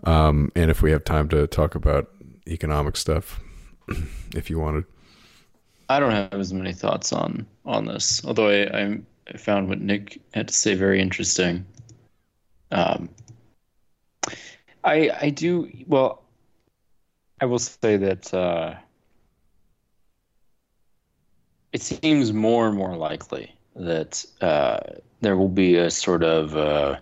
um, and if we have time to talk about economic stuff, [clears throat] if you wanted. I don't have as many thoughts on on this, although I, I, I found what Nick had to say very interesting. Um, I I do well. I will say that uh, it seems more and more likely that uh, there will be a sort of uh,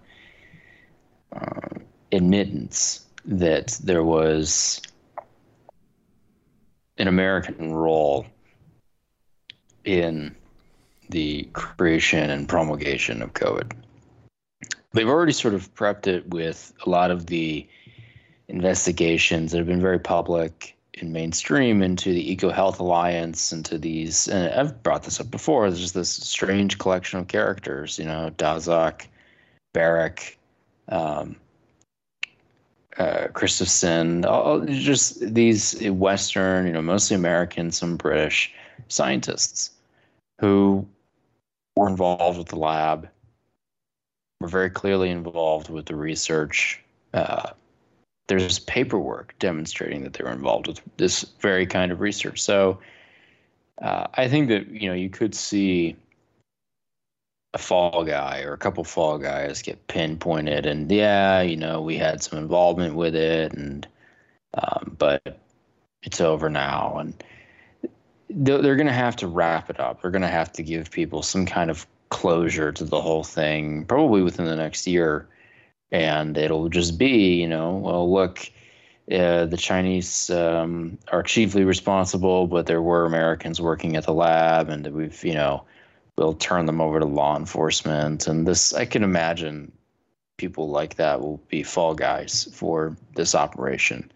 uh, admittance that there was an American role in the creation and promulgation of COVID. They've already sort of prepped it with a lot of the investigations that have been very public and mainstream into the EcoHealth Alliance, into these, and I've brought this up before. There's this strange collection of characters, you know, Daszak, Baric, um, uh, Christensen, all just these Western, you know, mostly American, some British scientists who were involved with the lab, were very clearly involved with the research. Uh, there's paperwork demonstrating that they were involved with this very kind of research. So uh, I think that you know you could see a fall guy or a couple fall guys get pinpointed, and yeah, you know we had some involvement with it, and um, but it's over now, and they're, they're going to have to wrap it up. They're going to have to give people some kind of closure to the whole thing, probably within the next year and it'll just be, you know, well, look, uh, the Chinese um, are chiefly responsible, but there were Americans working at the lab, and we've, you know, we'll turn them over to law enforcement. And this, I can imagine people like that will be fall guys for this operation.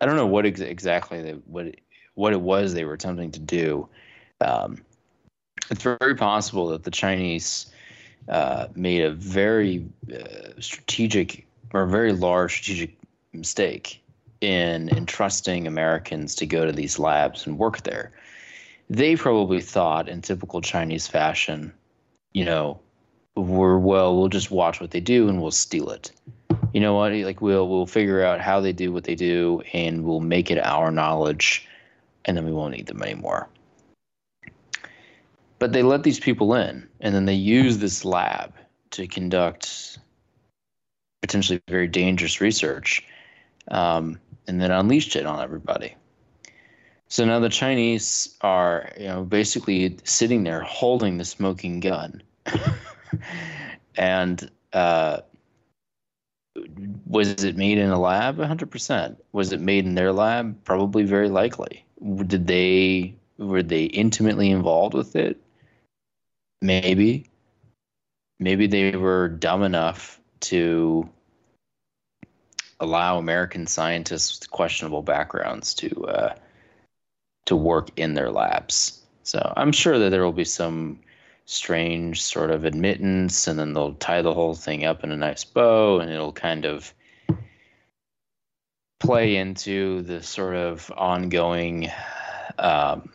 I don't know what ex- exactly they, what what it was they were attempting to do. Um, it's very possible that the Chinese uh, made a very uh, strategic or very large strategic mistake in entrusting Americans to go to these labs and work there. They probably thought, in typical Chinese fashion, you know, we're well, we'll just watch what they do and we'll steal it. You know what? Like we'll we'll figure out how they do what they do and we'll make it our knowledge, and then we won't need them anymore but they let these people in and then they use this lab to conduct potentially very dangerous research um, and then unleashed it on everybody. So now the chinese are you know basically sitting there holding the smoking gun. [laughs] And uh, was it made in a lab? 100% was it made in their lab? Probably very likely. Did they were they intimately involved with it maybe, maybe they were dumb enough to allow American scientists with questionable backgrounds to uh, to work in their labs. So I'm sure that there will be some strange sort of admittance, and then they'll tie the whole thing up in a nice bow, and it'll kind of play into the sort of ongoing um,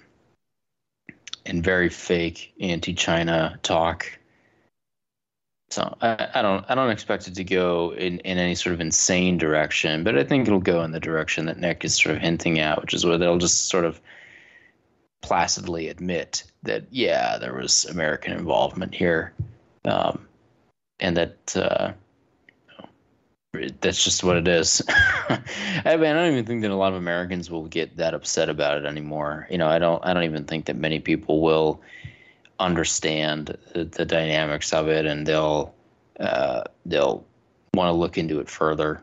and very fake anti-China talk. So I, I don't I don't expect it to go in, in any sort of insane direction, but I think it'll go in the direction that Nick is sort of hinting at, which is where they'll just sort of placidly admit that yeah, there was American involvement here, um, and that uh, that's just what it is. [laughs] I mean, I don't even think that a lot of Americans will get that upset about it anymore. You know, I don't I don't even think that many people will understand the, the dynamics of it, and they'll uh, they'll want to look into it further.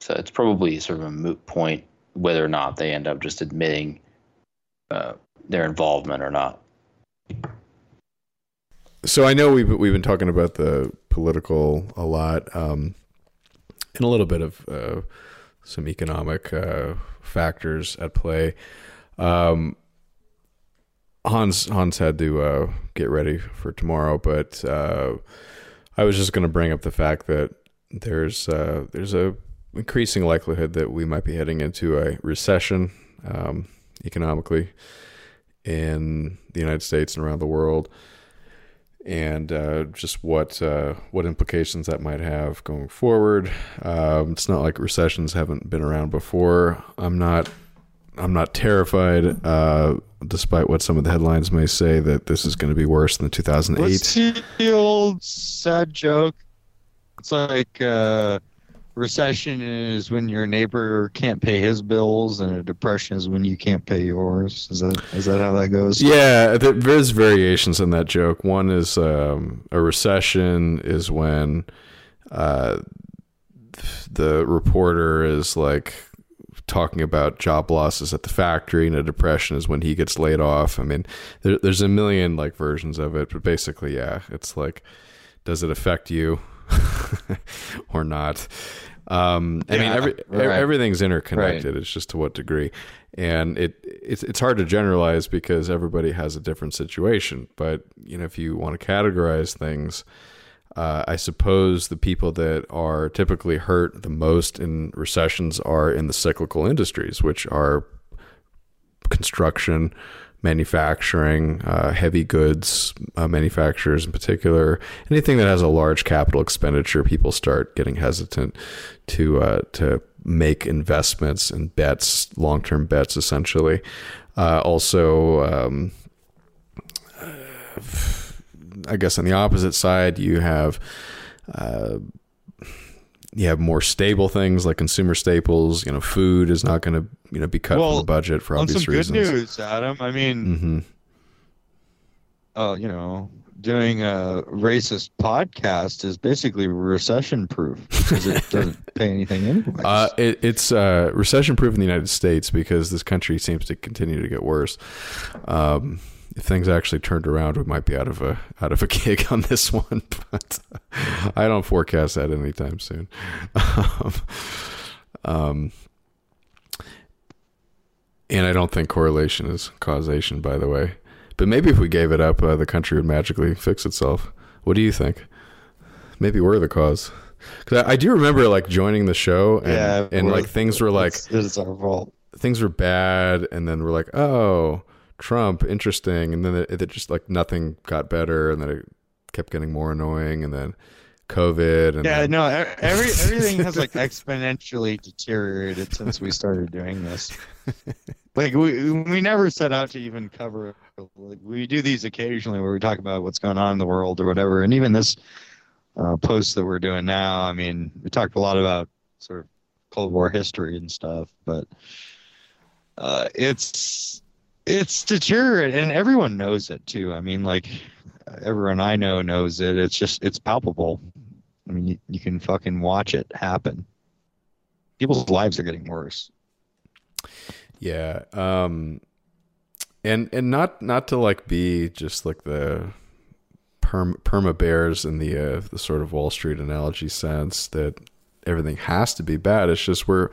So it's probably sort of a moot point whether or not they end up just admitting uh, their involvement or not. So I know we've we've been talking about the political a lot, um, and a little bit of uh, some economic uh, factors at play. Um, Hans Hans had to uh, get ready for tomorrow, but uh, I was just going to bring up the fact that there's uh, there's a increasing likelihood that we might be heading into a recession um, economically in the United States and around the world, and uh, just what uh, what implications that might have going forward. Um, it's not like recessions haven't been around before. I'm not I'm not terrified, uh, despite what some of the headlines may say that this is going to be worse than 2008. What's the old sad joke? It's like uh, recession is when your neighbor can't pay his bills, and a depression is when you can't pay yours. Is that is that how that goes? Yeah, there's variations in that joke. One is um, a recession is when uh, the reporter is like talking about job losses at the factory and a depression is when he gets laid off. I mean, there, there's a million like versions of it, but basically, yeah, it's like, does it affect you [laughs] or not? Um, I yeah, mean, every, right. everything's interconnected. Right. It's just to what degree, and it it's it's hard to generalize because everybody has a different situation. But you know, if you want to categorize things, uh, I suppose the people that are typically hurt the most in recessions are in the cyclical industries, which are construction, manufacturing, uh, heavy goods uh, manufacturers in particular. Anything that has a large capital expenditure, people start getting hesitant to uh, to make investments and bets, long term bets, essentially. Uh, also. Um, I guess on the opposite side, you have uh, you have more stable things like consumer staples. You know, food is not going to you know be cut well, from the budget for obvious some reasons. Good news, Adam. I mean, mm-hmm. uh, you know, doing a racist podcast is basically recession proof because it [laughs] doesn't pay anything anyway. Uh, it, it's uh, recession proof in the United States because this country seems to continue to get worse. Um, if things actually turned around, we might be out of a out of a [laughs] gig on this one. [laughs] But I don't forecast that anytime soon. Um, um, and I don't think correlation is causation, by the way. But maybe if we gave it up, uh, the country would magically fix itself. What do you think? Maybe we're the cause. Because I, I, do remember like joining the show and, yeah, and like things were like it's, it's our fault. Things were bad, and then we're like, oh Trump, interesting, and then it, it, just like nothing got better, and then it kept getting more annoying, and then COVID. And yeah, then... no, [laughs] every everything has like exponentially deteriorated since we started doing this. Like we we never set out to even cover. Like we do these occasionally where we talk about what's going on in the world or whatever, and even this uh, post that we're doing now. I mean, we talked a lot about sort of Cold War history and stuff, but uh, it's it's deteriorating and everyone knows it too. I mean like everyone i know knows it. It's just it's palpable. I mean you, you can fucking watch it happen. People's lives are getting worse. Yeah um and and not not to like be just like the perm, perma bears in the uh, the sort of Wall Street analogy sense that everything has to be bad. It's just we're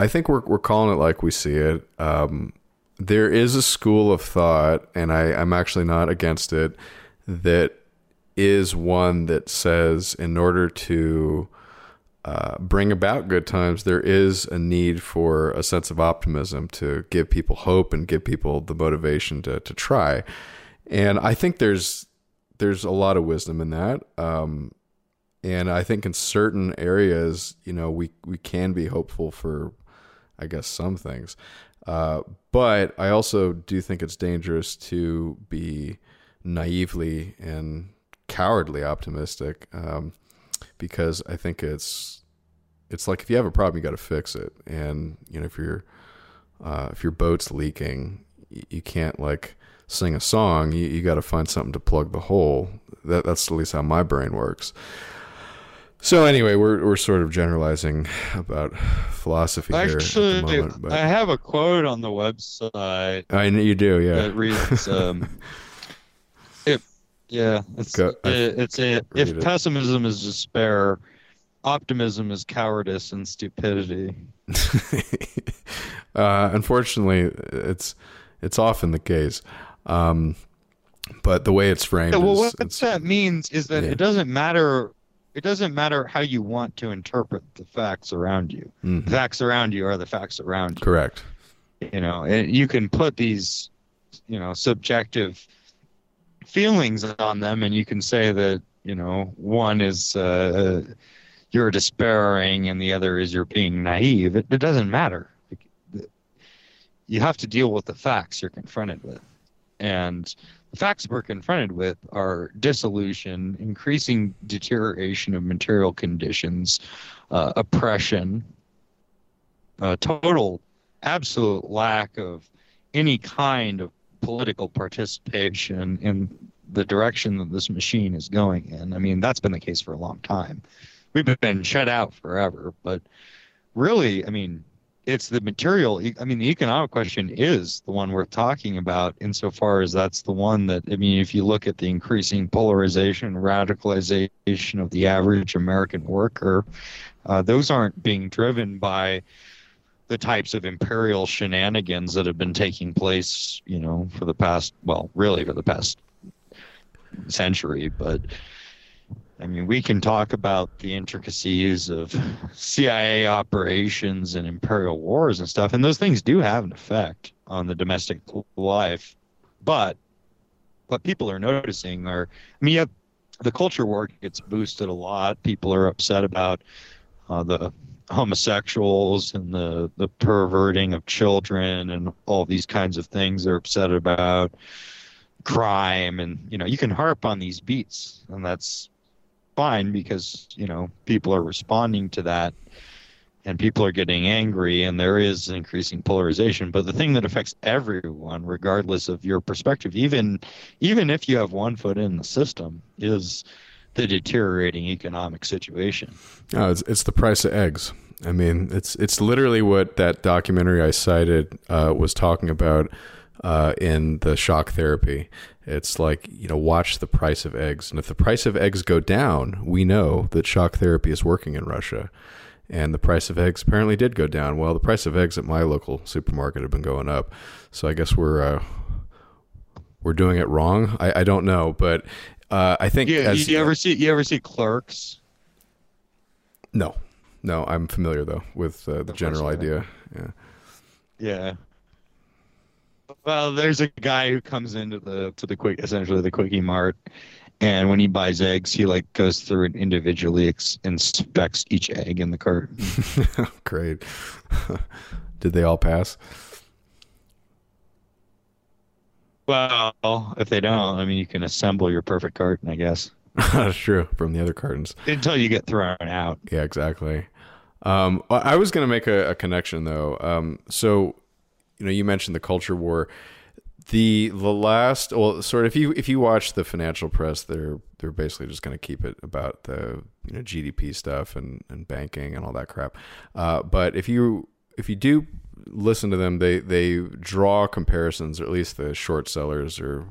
I think we're we're calling it like we see it. Um, there is a school of thought, and I, I'm actually not against it, that is one that says in order to uh, bring about good times, there is a need for a sense of optimism to give people hope and give people the motivation to to try. And I think there's there's a lot of wisdom in that. Um, and I think in certain areas, you know, we we can be hopeful for, I guess, some things. Uh, but I also do think it's dangerous to be naively and cowardly optimistic um, because I think it's it's like if you have a problem, you got to fix it. And you know, if your uh, if your boat's leaking, you, you can't like sing a song. You, you got to find something to plug the hole. That that's at least how my brain works. So anyway, we're we're sort of generalizing about philosophy Actually, here. Moment, I have a quote on the website. I know you do, yeah. That reads, um, [laughs] if yeah, it's Go, it, it's a, if it. pessimism is despair, optimism is cowardice and stupidity. [laughs] uh, unfortunately, it's it's often the case. Um, but the way it's framed, Yeah, well, is, what that means is that yeah. it doesn't matter. It doesn't matter how you want to interpret the facts around you. Mhm. The facts around you are the facts around you. correct. You know, and you can put these, you know, subjective feelings on them, and you can say that you know one is uh, you're despairing, and the other is you're being naive. It, it doesn't matter. You have to deal with the facts you're confronted with, and the facts we're confronted with are dissolution, increasing deterioration of material conditions, uh, oppression, uh, total, absolute lack of any kind of political participation in the direction that this machine is going in. I mean, that's been the case for a long time. We've been shut out forever, but really, I mean, it's the material. I mean, the economic question is the one worth talking about insofar as that's the one that, I mean, if you look at the increasing polarization, radicalization of the average American worker, uh, those aren't being driven by the types of imperial shenanigans that have been taking place, you know, for the past, well, really for the past century. But I mean, we can talk about the intricacies of CIA operations and imperial wars and stuff, and those things do have an effect on the domestic life. But what people are noticing are, I mean, have, the culture war gets boosted a lot. People are upset about uh, the homosexuals and the, the perverting of children and all these kinds of things. They're upset about crime, and you know, you can harp on these beats, and that's fine because you know people are responding to that and people are getting angry and there is increasing polarization. But the thing that affects everyone regardless of your perspective even even if you have one foot in the system is the deteriorating economic situation. No, it's it's the price of eggs. I mean, it's it's literally what that documentary I cited uh, was talking about uh, in the shock therapy. It's like you know, watch the price of eggs, and if the price of eggs go down, we know that shock therapy is working in Russia. And the price of eggs apparently did go down. Well, the price of eggs at my local supermarket have been going up, so I guess we're uh, we're doing it wrong. I, I don't know, but uh, I think yeah as, you ever see you ever see clerks no, no, I'm familiar though with uh, the general idea. Yeah. Yeah. Well, there's a guy who comes into the to the quick essentially the quickie mart, and when he buys eggs, he like goes through and individually ex- inspects each egg in the cart. [laughs] Great. [laughs] Did they all pass? Well, if they don't, I mean, you can assemble your perfect carton, I guess, [laughs] That's true from the other cartons. until you get thrown out. Yeah, exactly. Um, I I was going to make a, a connection though. Um, so, you know, you mentioned the culture war. The the last, well, sort of, if you if you watch the financial press, they're they're basically just going to keep it about the you know GDP stuff and, and banking and all that crap. Uh, but if you if you do listen to them, they they draw comparisons, or at least the short sellers or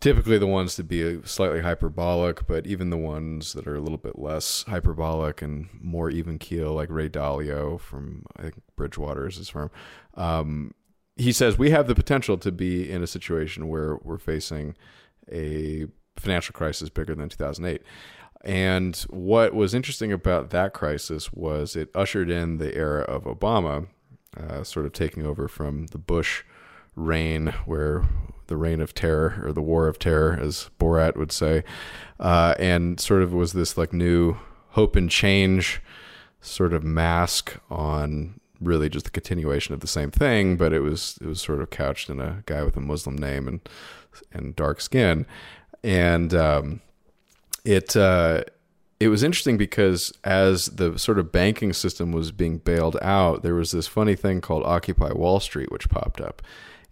typically the ones to be slightly hyperbolic, but even the ones that are a little bit less hyperbolic and more even keel, like Ray Dalio from I think Bridgewater is his firm. Um, he says we have the potential to be in a situation where we're facing a financial crisis bigger than 2008. And what was interesting about that crisis was it ushered in the era of Obama, uh, sort of taking over from the Bush reign, where the reign of terror or the war of terror, as Borat would say, uh, and sort of was this like new hope and change sort of mask on really just the continuation of the same thing, but it was it was sort of couched in a guy with a Muslim name and and dark skin, and um, it uh, it was interesting because as the sort of banking system was being bailed out, there was this funny thing called Occupy Wall Street, which popped up,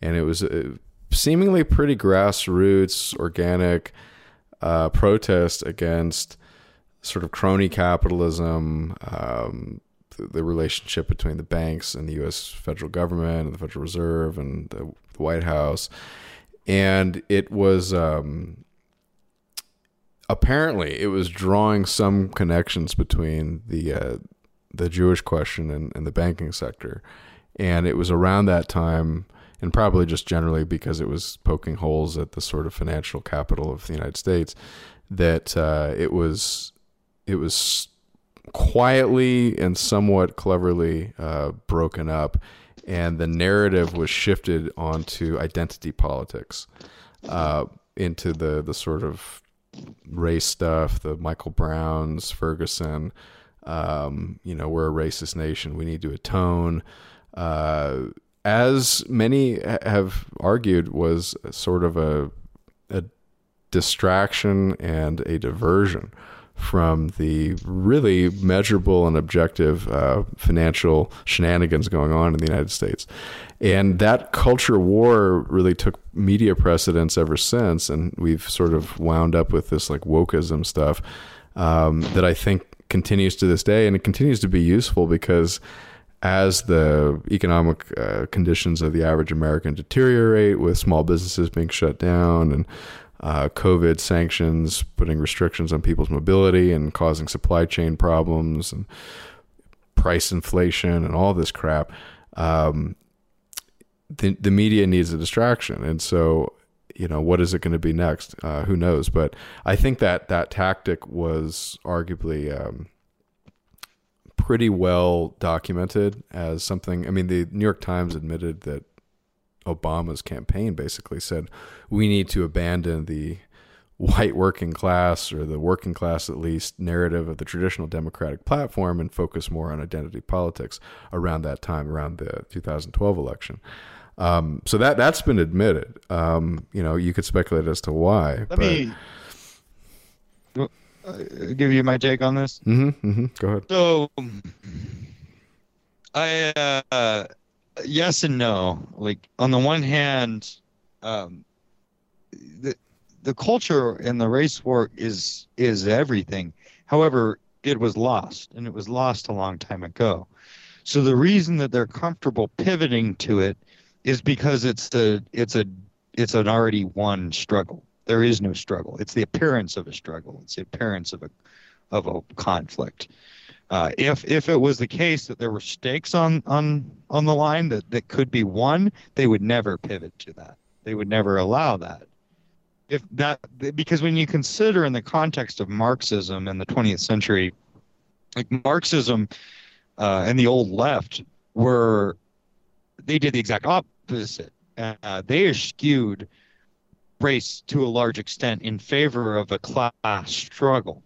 and it was a seemingly pretty grassroots, organic uh, protest against sort of crony capitalism, um, the, the, relationship between the banks and the U.S. federal government and the Federal Reserve and the, the White House, and it was. Um, apparently, it was drawing some connections between the uh, the Jewish question and, and the banking sector, and it was around that time and probably just generally because it was poking holes at the sort of financial capital of the United States, that uh, it was it was quietly and somewhat cleverly uh, broken up, and the narrative was shifted onto identity politics, uh, into the the sort of race stuff, the Michael Browns, Ferguson. Um, you know, we're a racist nation. We need to atone. Uh, as many have argued, was sort of a, a distraction and a diversion from the really measurable and objective uh, financial shenanigans going on in the United States. And that culture war really took media precedence ever since. And we've sort of wound up with this like wokeism stuff um, that I think continues to this day. And it continues to be useful because as the economic uh, conditions of the average American deteriorate, with small businesses being shut down and uh, COVID sanctions putting restrictions on people's mobility and causing supply chain problems and price inflation and all this crap, um, the the media needs a distraction, and so you know what is it going to be next? Uh, who knows? But I think that that tactic was arguably. Um, pretty well documented as something. I mean, the New York Times admitted that Obama's campaign basically said we need to abandon the white working class or the working class at least narrative of the traditional democratic platform and focus more on identity politics around that time around the 2012 election um, so that that's been admitted um, you know you could speculate as to why let but, me give you my take on this? Mm-hmm, mm-hmm. Go ahead. So, I uh, yes and no. Like on the one hand, um, the the culture and the race war is is everything. However, it was lost, and it was lost a long time ago. So the reason that they're comfortable pivoting to it is because it's a it's a it's an already won struggle there is no struggle. It's the appearance of a struggle. It's the appearance of a of a conflict. Uh, if if it was the case that there were stakes on on on the line that, that could be won, they would never pivot to that. They would never allow that. If that because when you consider in the context of Marxism in the 20th century, like Marxism uh, and the old left were they did the exact opposite. Uh, they eschewed race to a large extent in favor of a class struggle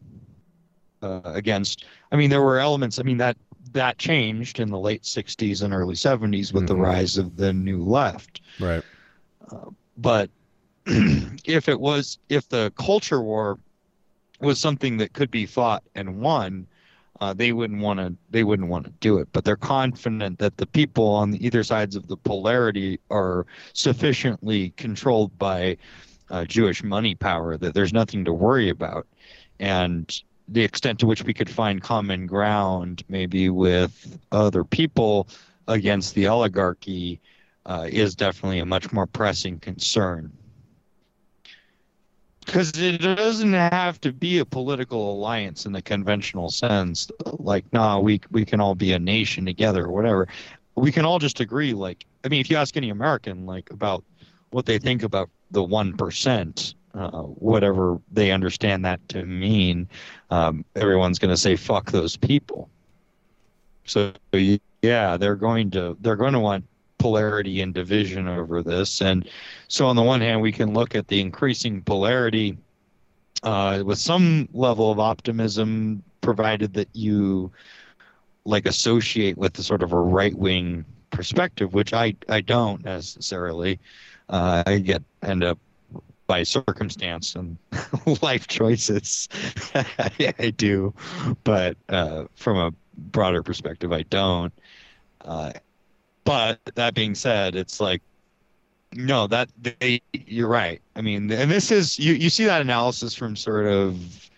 uh, against. I mean, there were elements. I mean that that changed in the late '60s and early '70s with mm-hmm. the rise of the new left. Right. Uh, but [clears throat] if it was, if the culture war was something that could be fought and won, uh, they wouldn't want to they wouldn't want to do it. But they're confident that the people on either sides of the polarity are sufficiently controlled by uh, Jewish money power that there's nothing to worry about. And the extent to which we could find common ground maybe with other people against the oligarchy uh, is definitely a much more pressing concern because it doesn't have to be a political alliance in the conventional sense. Like, nah, we we can all be a nation together or whatever. We can all just agree. Like, I mean, if you ask any American, like about what they think about the one percent, uh, whatever they understand that to mean, um, everyone's going to say fuck those people. So yeah, they're going to they're going to want polarity and division over this. And so, on the one hand, we can look at the increasing polarity uh, with some level of optimism, provided that you like associate with the sort of a right wing perspective, which I, I don't necessarily. Uh, I get end up by circumstance and [laughs] life choices. [laughs] I do, but uh, from a broader perspective, I don't. Uh, but that being said, it's like no, that they you're right. I mean, and this is you you see that analysis from sort of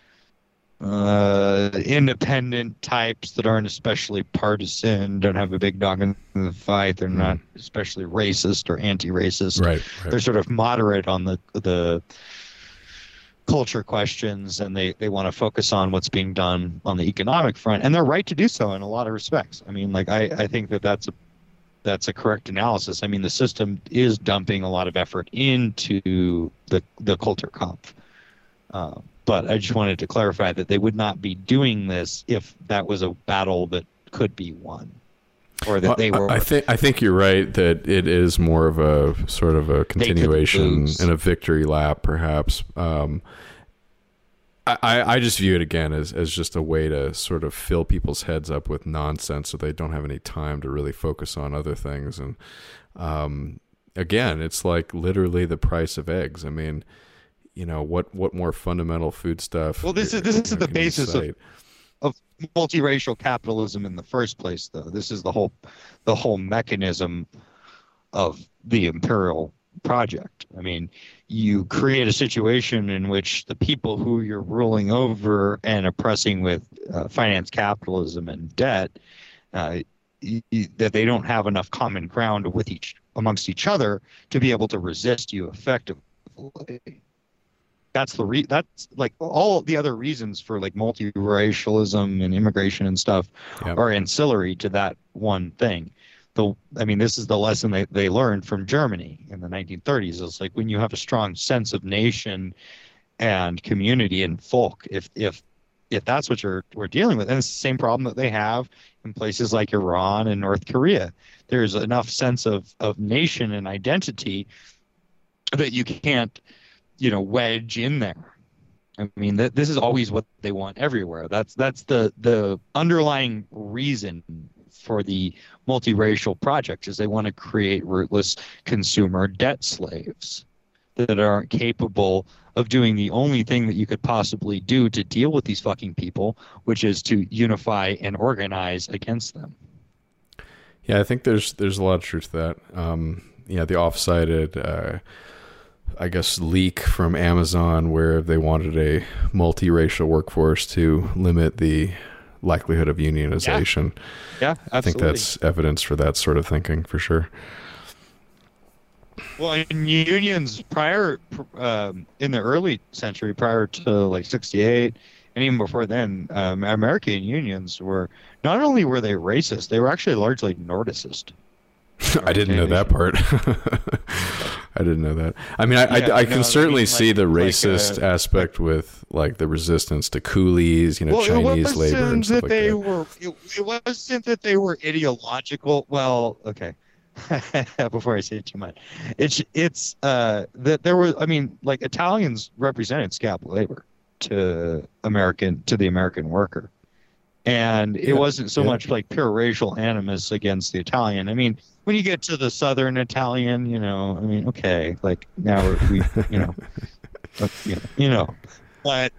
uh, independent types that aren't especially partisan, don't have a big dog in the fight. They're not especially racist or anti-racist. Right, right. They're sort of moderate on the the culture questions, and they they want to focus on what's being done on the economic front, and they're right to do so in a lot of respects. I mean, like I I think that that's a that's a correct analysis. I mean, the system is dumping a lot of effort into the the Kulturkampf. Uh, but I just wanted to clarify that they would not be doing this if that was a battle that could be won, or that they were. I think I think you're right that it is more of a sort of a continuation and a victory lap, perhaps. Um, I, I just view it again as, as just a way to sort of fill people's heads up with nonsense so they don't have any time to really focus on other things. And um, again, it's like literally the price of eggs. I mean, you know, what, what more fundamental food stuff? Well, this is this is the basis of, of multiracial capitalism in the first place, though. This is the whole the whole mechanism of the imperial project. I mean, you create a situation in which the people who you're ruling over and oppressing with uh, finance capitalism and debt, uh, y- y- that they don't have enough common ground with each amongst each other to be able to resist you effectively. That's the re- that's like all the other reasons for like multiracialism and immigration and stuff Yep. are ancillary to that one thing the I mean, this is the lesson they, they learned from Germany in the 1930s. It's like when you have a strong sense of nation and community and folk, if if if that's what you're we're dealing with, and it's the same problem that they have in places like Iran and North Korea. There's enough sense of of nation and identity that you can't, you know, wedge in there. I mean, th- this is always what they want everywhere. That's that's the the underlying reason for the multiracial project is they want to create rootless consumer debt slaves that aren't capable of doing the only thing that you could possibly do to deal with these fucking people, which is to unify and organize against them. Yeah, I think there's there's a lot of truth to that. Um, yeah, the off-sided, uh, I guess, leak from Amazon where they wanted a multiracial workforce to limit the likelihood of unionization. Yeah, I think that's evidence for that sort of thinking for sure. Well, in unions prior, um, in the early century, prior to like '68, and even before then, um, American unions were not only were they racist, they were actually largely Nordicist. [laughs] I didn't know that part. [laughs] I didn't know that. I mean, I, Yeah, I, I no, can certainly mean, see like- the like, racist uh, aspect with like the resistance to coolies, you know, well, Chinese labor and stuff that like they that. were. It, it wasn't that they were ideological. Well, okay. [laughs] Before I say too much, it's it's uh that there was. I mean, like Italians represented scalp labor to American to the American worker, and it Yeah, wasn't so yeah. much like pure racial animus against the Italian. I mean, when you get to the Southern Italian, you know, I mean, okay, like now we're, we, you know, [laughs] you know, you know, but.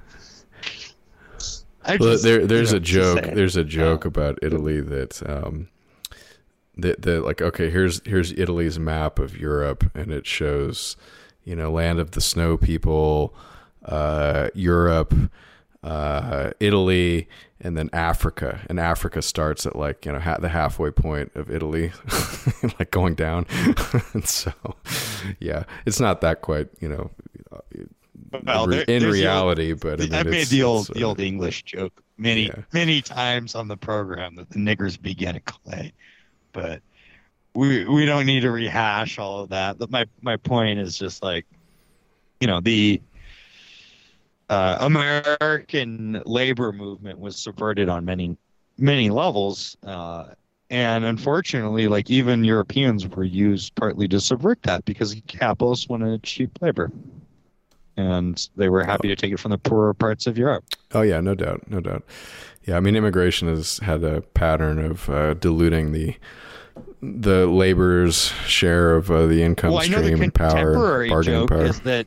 I Well, just, there, you there's know, a just joke. There's a joke Uh, about Italy that um, that that like okay, here's here's Italy's map of Europe, and it shows, you know, land of the snow people, uh, Europe, uh, Italy, and then Africa. And Africa starts at like you know ha- the halfway point of Italy, [laughs] like going down. [laughs] and so, yeah, it's not that quite you know Well, re- there- in the old- reality, but I mean, I've made the old the uh, old English joke many Yeah. many times on the program that the niggers began to clay, but we we don't need to rehash all of that. But my my point is just like, you know, the uh, American labor movement was subverted on many many levels, uh, and unfortunately, like even Europeans were used partly to subvert that because capitalists wanted cheap labor. And they were happy to take it from the poorer parts of Europe. Oh yeah, no doubt, no doubt. Yeah, I mean, immigration has had a pattern of uh, diluting the the laborer's share of uh, the income well, I know the stream and power, bargaining joke power. is that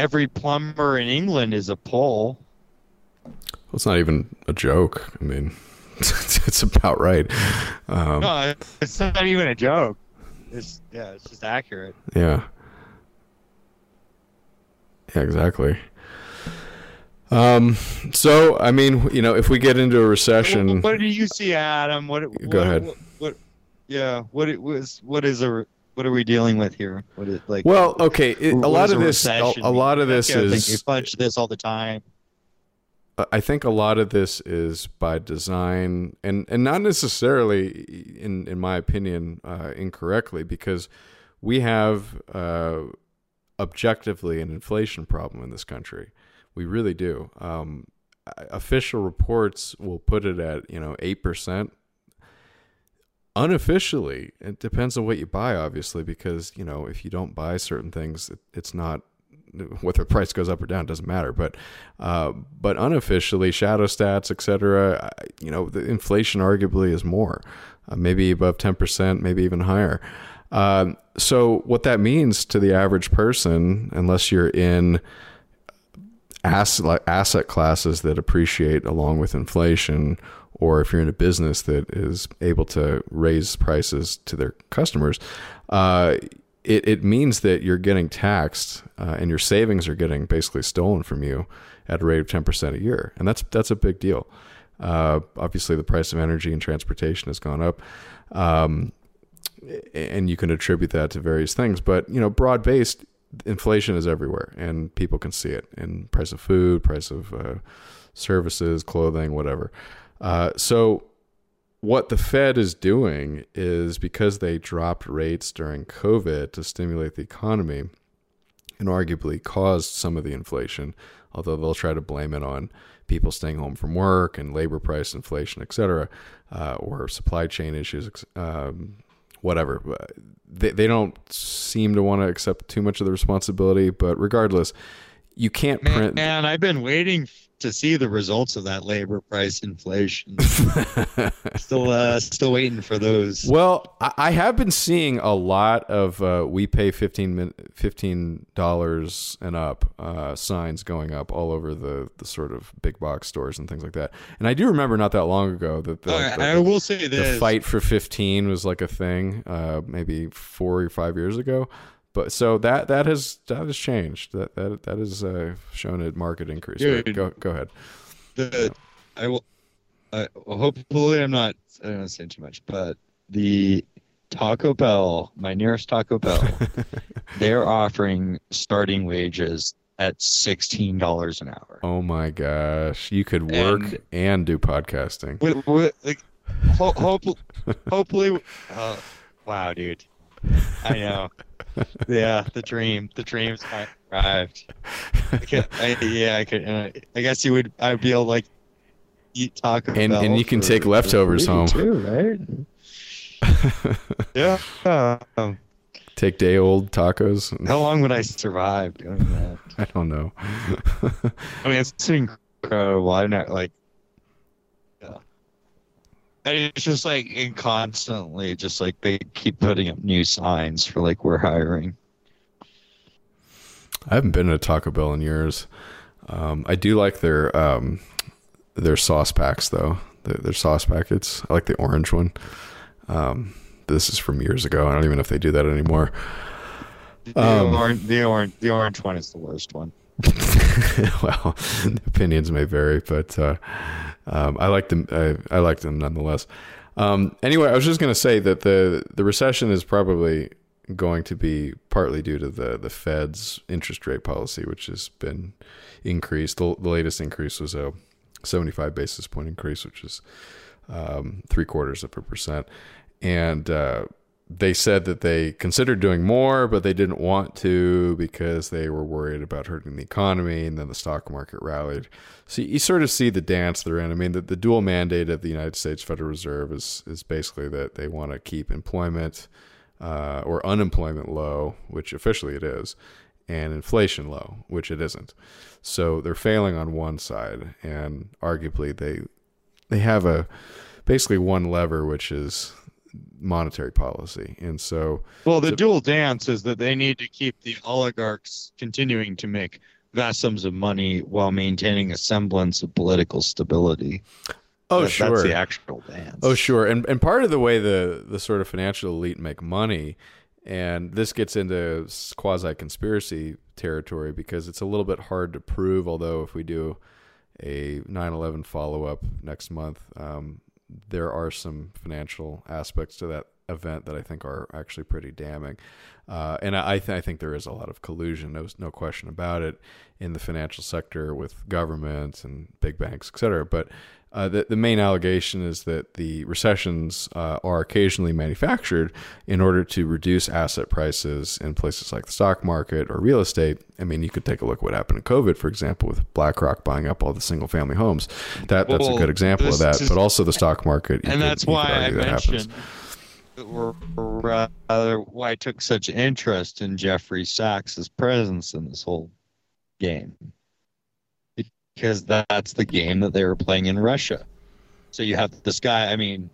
every plumber in England is a Pole. Well, it's not even a joke. I mean, [laughs] it's about right. Um, no, it's not even a joke. It's yeah, it's just accurate. Yeah. Yeah, exactly. Um, so I mean, you know, if we get into a recession, What, what do you see, Adam? What? Go what- ahead. What, what? Yeah. What it was? What is a? What are we dealing with here? What is like? well, okay, it, a lot this, a, a lot of this That kind of thing. is we punch this all the time. I think a lot of this is by design, and and not necessarily, in in my opinion, uh, incorrectly, because we have uh, objectively an inflation problem in this country. We really do. Um, official reports will put it at you know eight percent. Unofficially, it depends on what you buy, obviously, because you know if you don't buy certain things, it, it's not whether the price goes up or down doesn't matter. But uh, but unofficially, shadow stats, etc. You know, the inflation arguably is more, uh, maybe above ten percent, maybe even higher. Um, so what that means to the average person, unless you're in asset asset classes that appreciate along with inflation, or if you're in a business that is able to raise prices to their customers, uh, it, it means that you're getting taxed uh, and your savings are getting basically stolen from you at a rate of 10% a year. And that's, that's a big deal. Uh, obviously, the price of energy and transportation has gone up. Um, and you can attribute that to various things. But, you know, broad based, inflation is everywhere and people can see it in price of food, price of uh, services, clothing, whatever. Uh, so, what the Fed is doing is because they dropped rates during COVID to stimulate the economy and arguably caused some of the inflation, although they'll try to blame it on people staying home from work and labor price inflation, et cetera, uh, or supply chain issues, um, whatever. They, they don't seem to want to accept too much of the responsibility, but regardless, you can't Man, print. man, I've been waiting to see the results of that labor price inflation. [laughs] still, uh, still waiting for those. Well, I, I have been seeing a lot of uh, we pay 15 dollars and up uh, signs going up all over the, the sort of big box stores and things like that. And I do remember not that long ago that the, I- the- I will say the fight for 15 was like a thing, uh, maybe four or five years ago. But so that that has that has changed. That that that has uh, shown a market increase. Dude. Go go ahead. the I will. I, well, hopefully, I'm not. I don't want to say too much, but the Taco Bell, my nearest Taco Bell, [laughs] they're offering starting wages at sixteen dollars an hour. Oh my gosh, you could work and, And- do podcasting. With, with, like, ho- hope, hopefully, uh, wow, dude. I know. Yeah, the dream, the dream's arrived. I could, I, yeah, I could. Uh, I guess you would. I'd be able to like eat Taco And- Bell and you can for- take leftovers home. too, right? [laughs] yeah. Um, Take day old tacos. how long would I survive doing that? [laughs] I don't know. I mean, it's incredible. I'm not like. And it's just like it constantly, just like they keep putting up new signs for like we're hiring. I haven't been to Taco Bell in years. Um, I do like their um, their sauce packs though. Their, their sauce packets. I like the orange one. Um, this is from years ago. I don't even know if they do that anymore. The, Um, orange, the orange, the orange one is the worst one. [laughs] well, [laughs] opinions may vary, but uh, um, I like them. I, I like them nonetheless. Um, anyway, I was just going to say that the the recession is probably going to be partly due to the the Fed's interest rate policy, which has been increased. The, the latest increase was a 75 basis point increase, which is um, three quarters of a percent, and uh, they said that they considered doing more, but they didn't want to because they were worried about hurting the economy. And then the stock market rallied. So you sort of see the dance they're in. I mean, the, the dual mandate of the United States Federal Reserve is is basically that they want to keep employment uh, or unemployment low, which officially it is, and inflation low, which it isn't. So they're failing on one side, and arguably they they have a basically one lever, which is monetary policy. And so, well, the dual dance is that they need to keep the oligarchs continuing to make vast sums of money while maintaining a semblance of political stability. Oh, that, sure. That's the actual dance. Oh, sure. And and part of the way the the sort of financial elite make money, and this gets into quasi conspiracy territory because it's a little bit hard to prove. Although if we do a 9/11 follow up next month, um, there are some financial aspects to that event that I think are actually pretty damning. Uh, and I, th- I, think there is a lot of collusion, no, no question about it, in the financial sector with governments and big banks, et cetera. But uh, the, the main allegation is that the recessions uh, are occasionally manufactured in order to reduce asset prices in places like the stock market or real estate. I mean, you could take a look at what happened in COVID, for example, with BlackRock buying up all the single family homes. That that's Well, a good example of that. but also the stock market, and could- that's why I that mentioned, or rather, why I took such interest in Jeffrey Sachs's presence in this whole game, because that's the game that they were playing in Russia. So you have this guy. I mean,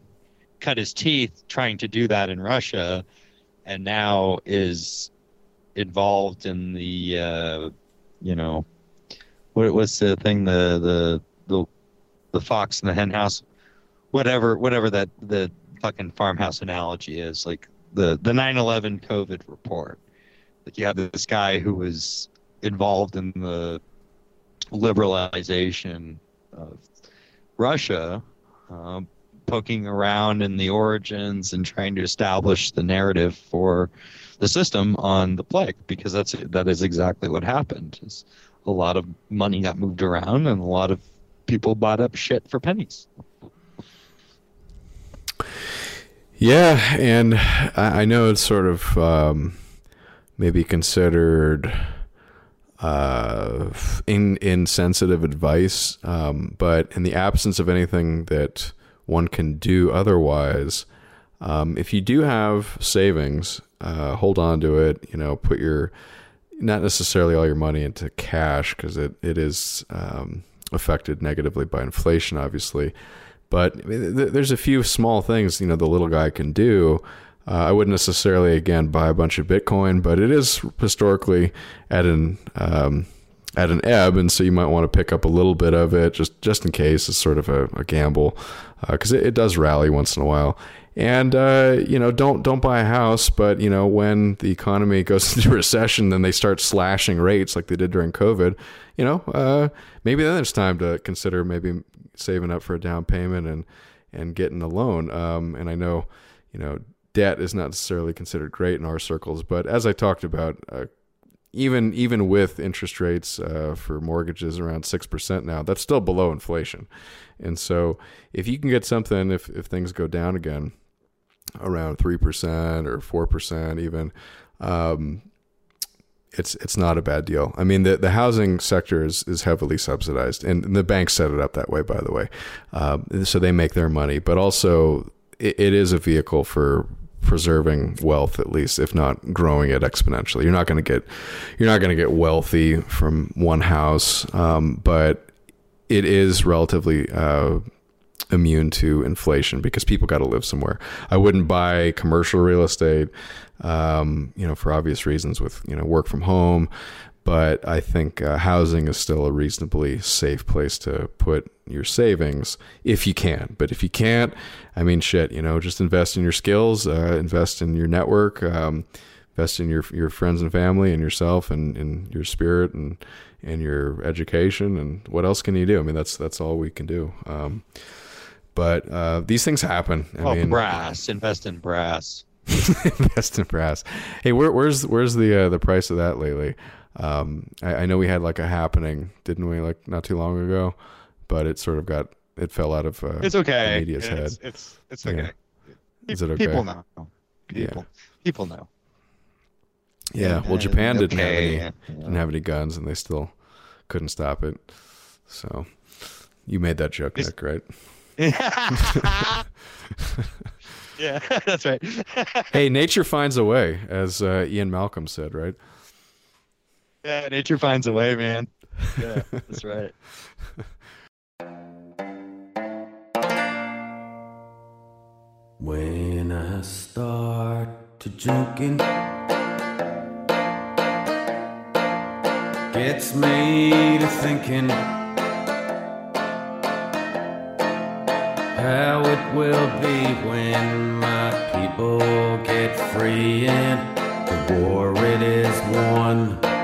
cut his teeth trying to do that in Russia, and now is involved in the, uh, you know, what what's the thing the the the the fox in the hen house whatever whatever that the fucking farmhouse analogy is like the the 9/11 COVID report. Like you have this guy who was involved in the liberalization of Russia, um, poking around in the origins and trying to establish the narrative for the system on the plague because that's that is exactly what happened. Is a lot of money got moved around and a lot of people bought up shit for pennies. Yeah, and I, I know it's sort of um, maybe considered uh, in insensitive advice, um, but in the absence of anything that one can do otherwise, um, if you do have savings, uh, hold on to it. You know, put your not necessarily all your money into cash because it it is um, affected negatively by inflation, obviously. But I mean, th- there's a few small things you know the little guy can do. Uh, I wouldn't necessarily again buy a bunch of Bitcoin, but it is historically at an um, at an ebb, and so you might want to pick up a little bit of it just just in case. It's sort of a, a gamble because it, it does rally once in a while. And uh, you know, don't don't buy a house, but you know, when the economy goes [laughs] into recession, then they start slashing rates like they did during COVID. You know, uh, maybe then it's time to consider maybe saving up for a down payment and and getting a loan. Um, and I know, you know, debt is not necessarily considered great in our circles, but as I talked about, uh, even even with interest rates uh, for mortgages around six percent now, that's still below inflation. And so, if you can get something, if if things go down again, around three percent or four percent, even. Um, it's it's not a bad deal. I mean, the, the housing sector is, is heavily subsidized, and the banks set it up that way, by the way. Um, so they make their money, but also it, it is a vehicle for preserving wealth, at least, if not growing it exponentially. You're not going to get you're not going to get wealthy from one house, um, but it is relatively. Uh, immune to inflation because people got to live somewhere. I wouldn't buy commercial real estate, um, you know, for obvious reasons with, you know, work from home. But I think uh, housing is still a reasonably safe place to put your savings if you can. But if you can't, I mean, shit, you know, just invest in your skills, uh, invest in your network, um, invest in your your friends and family and yourself and, and your spirit and and your education and what else can you do? I mean, that's that's all we can do. Um, but uh, these things happen. I well, mean, brass. Invest in brass. [laughs] Invest in brass. Hey, where, where's where's the uh, the price of that lately? Um, I, I know we had like a happening, didn't we? Like not too long ago, but it sort of got it fell out of uh, It's okay. the media's it's, head. It's it's Yeah. okay. Is it okay? People know. Yeah. People people know. Yeah, well, And Japan didn't have any didn't have any guns, and they still couldn't stop it. So, you made that joke, Is- Nick, right? [laughs] [laughs] yeah, [laughs] that's right. hey, nature finds a way, as uh, Ian Malcolm said, right? Yeah, nature finds a way, man. Yeah, that's [laughs] right. When I start to drinking, gets me to thinking how it will be when my people get free and the war it is won.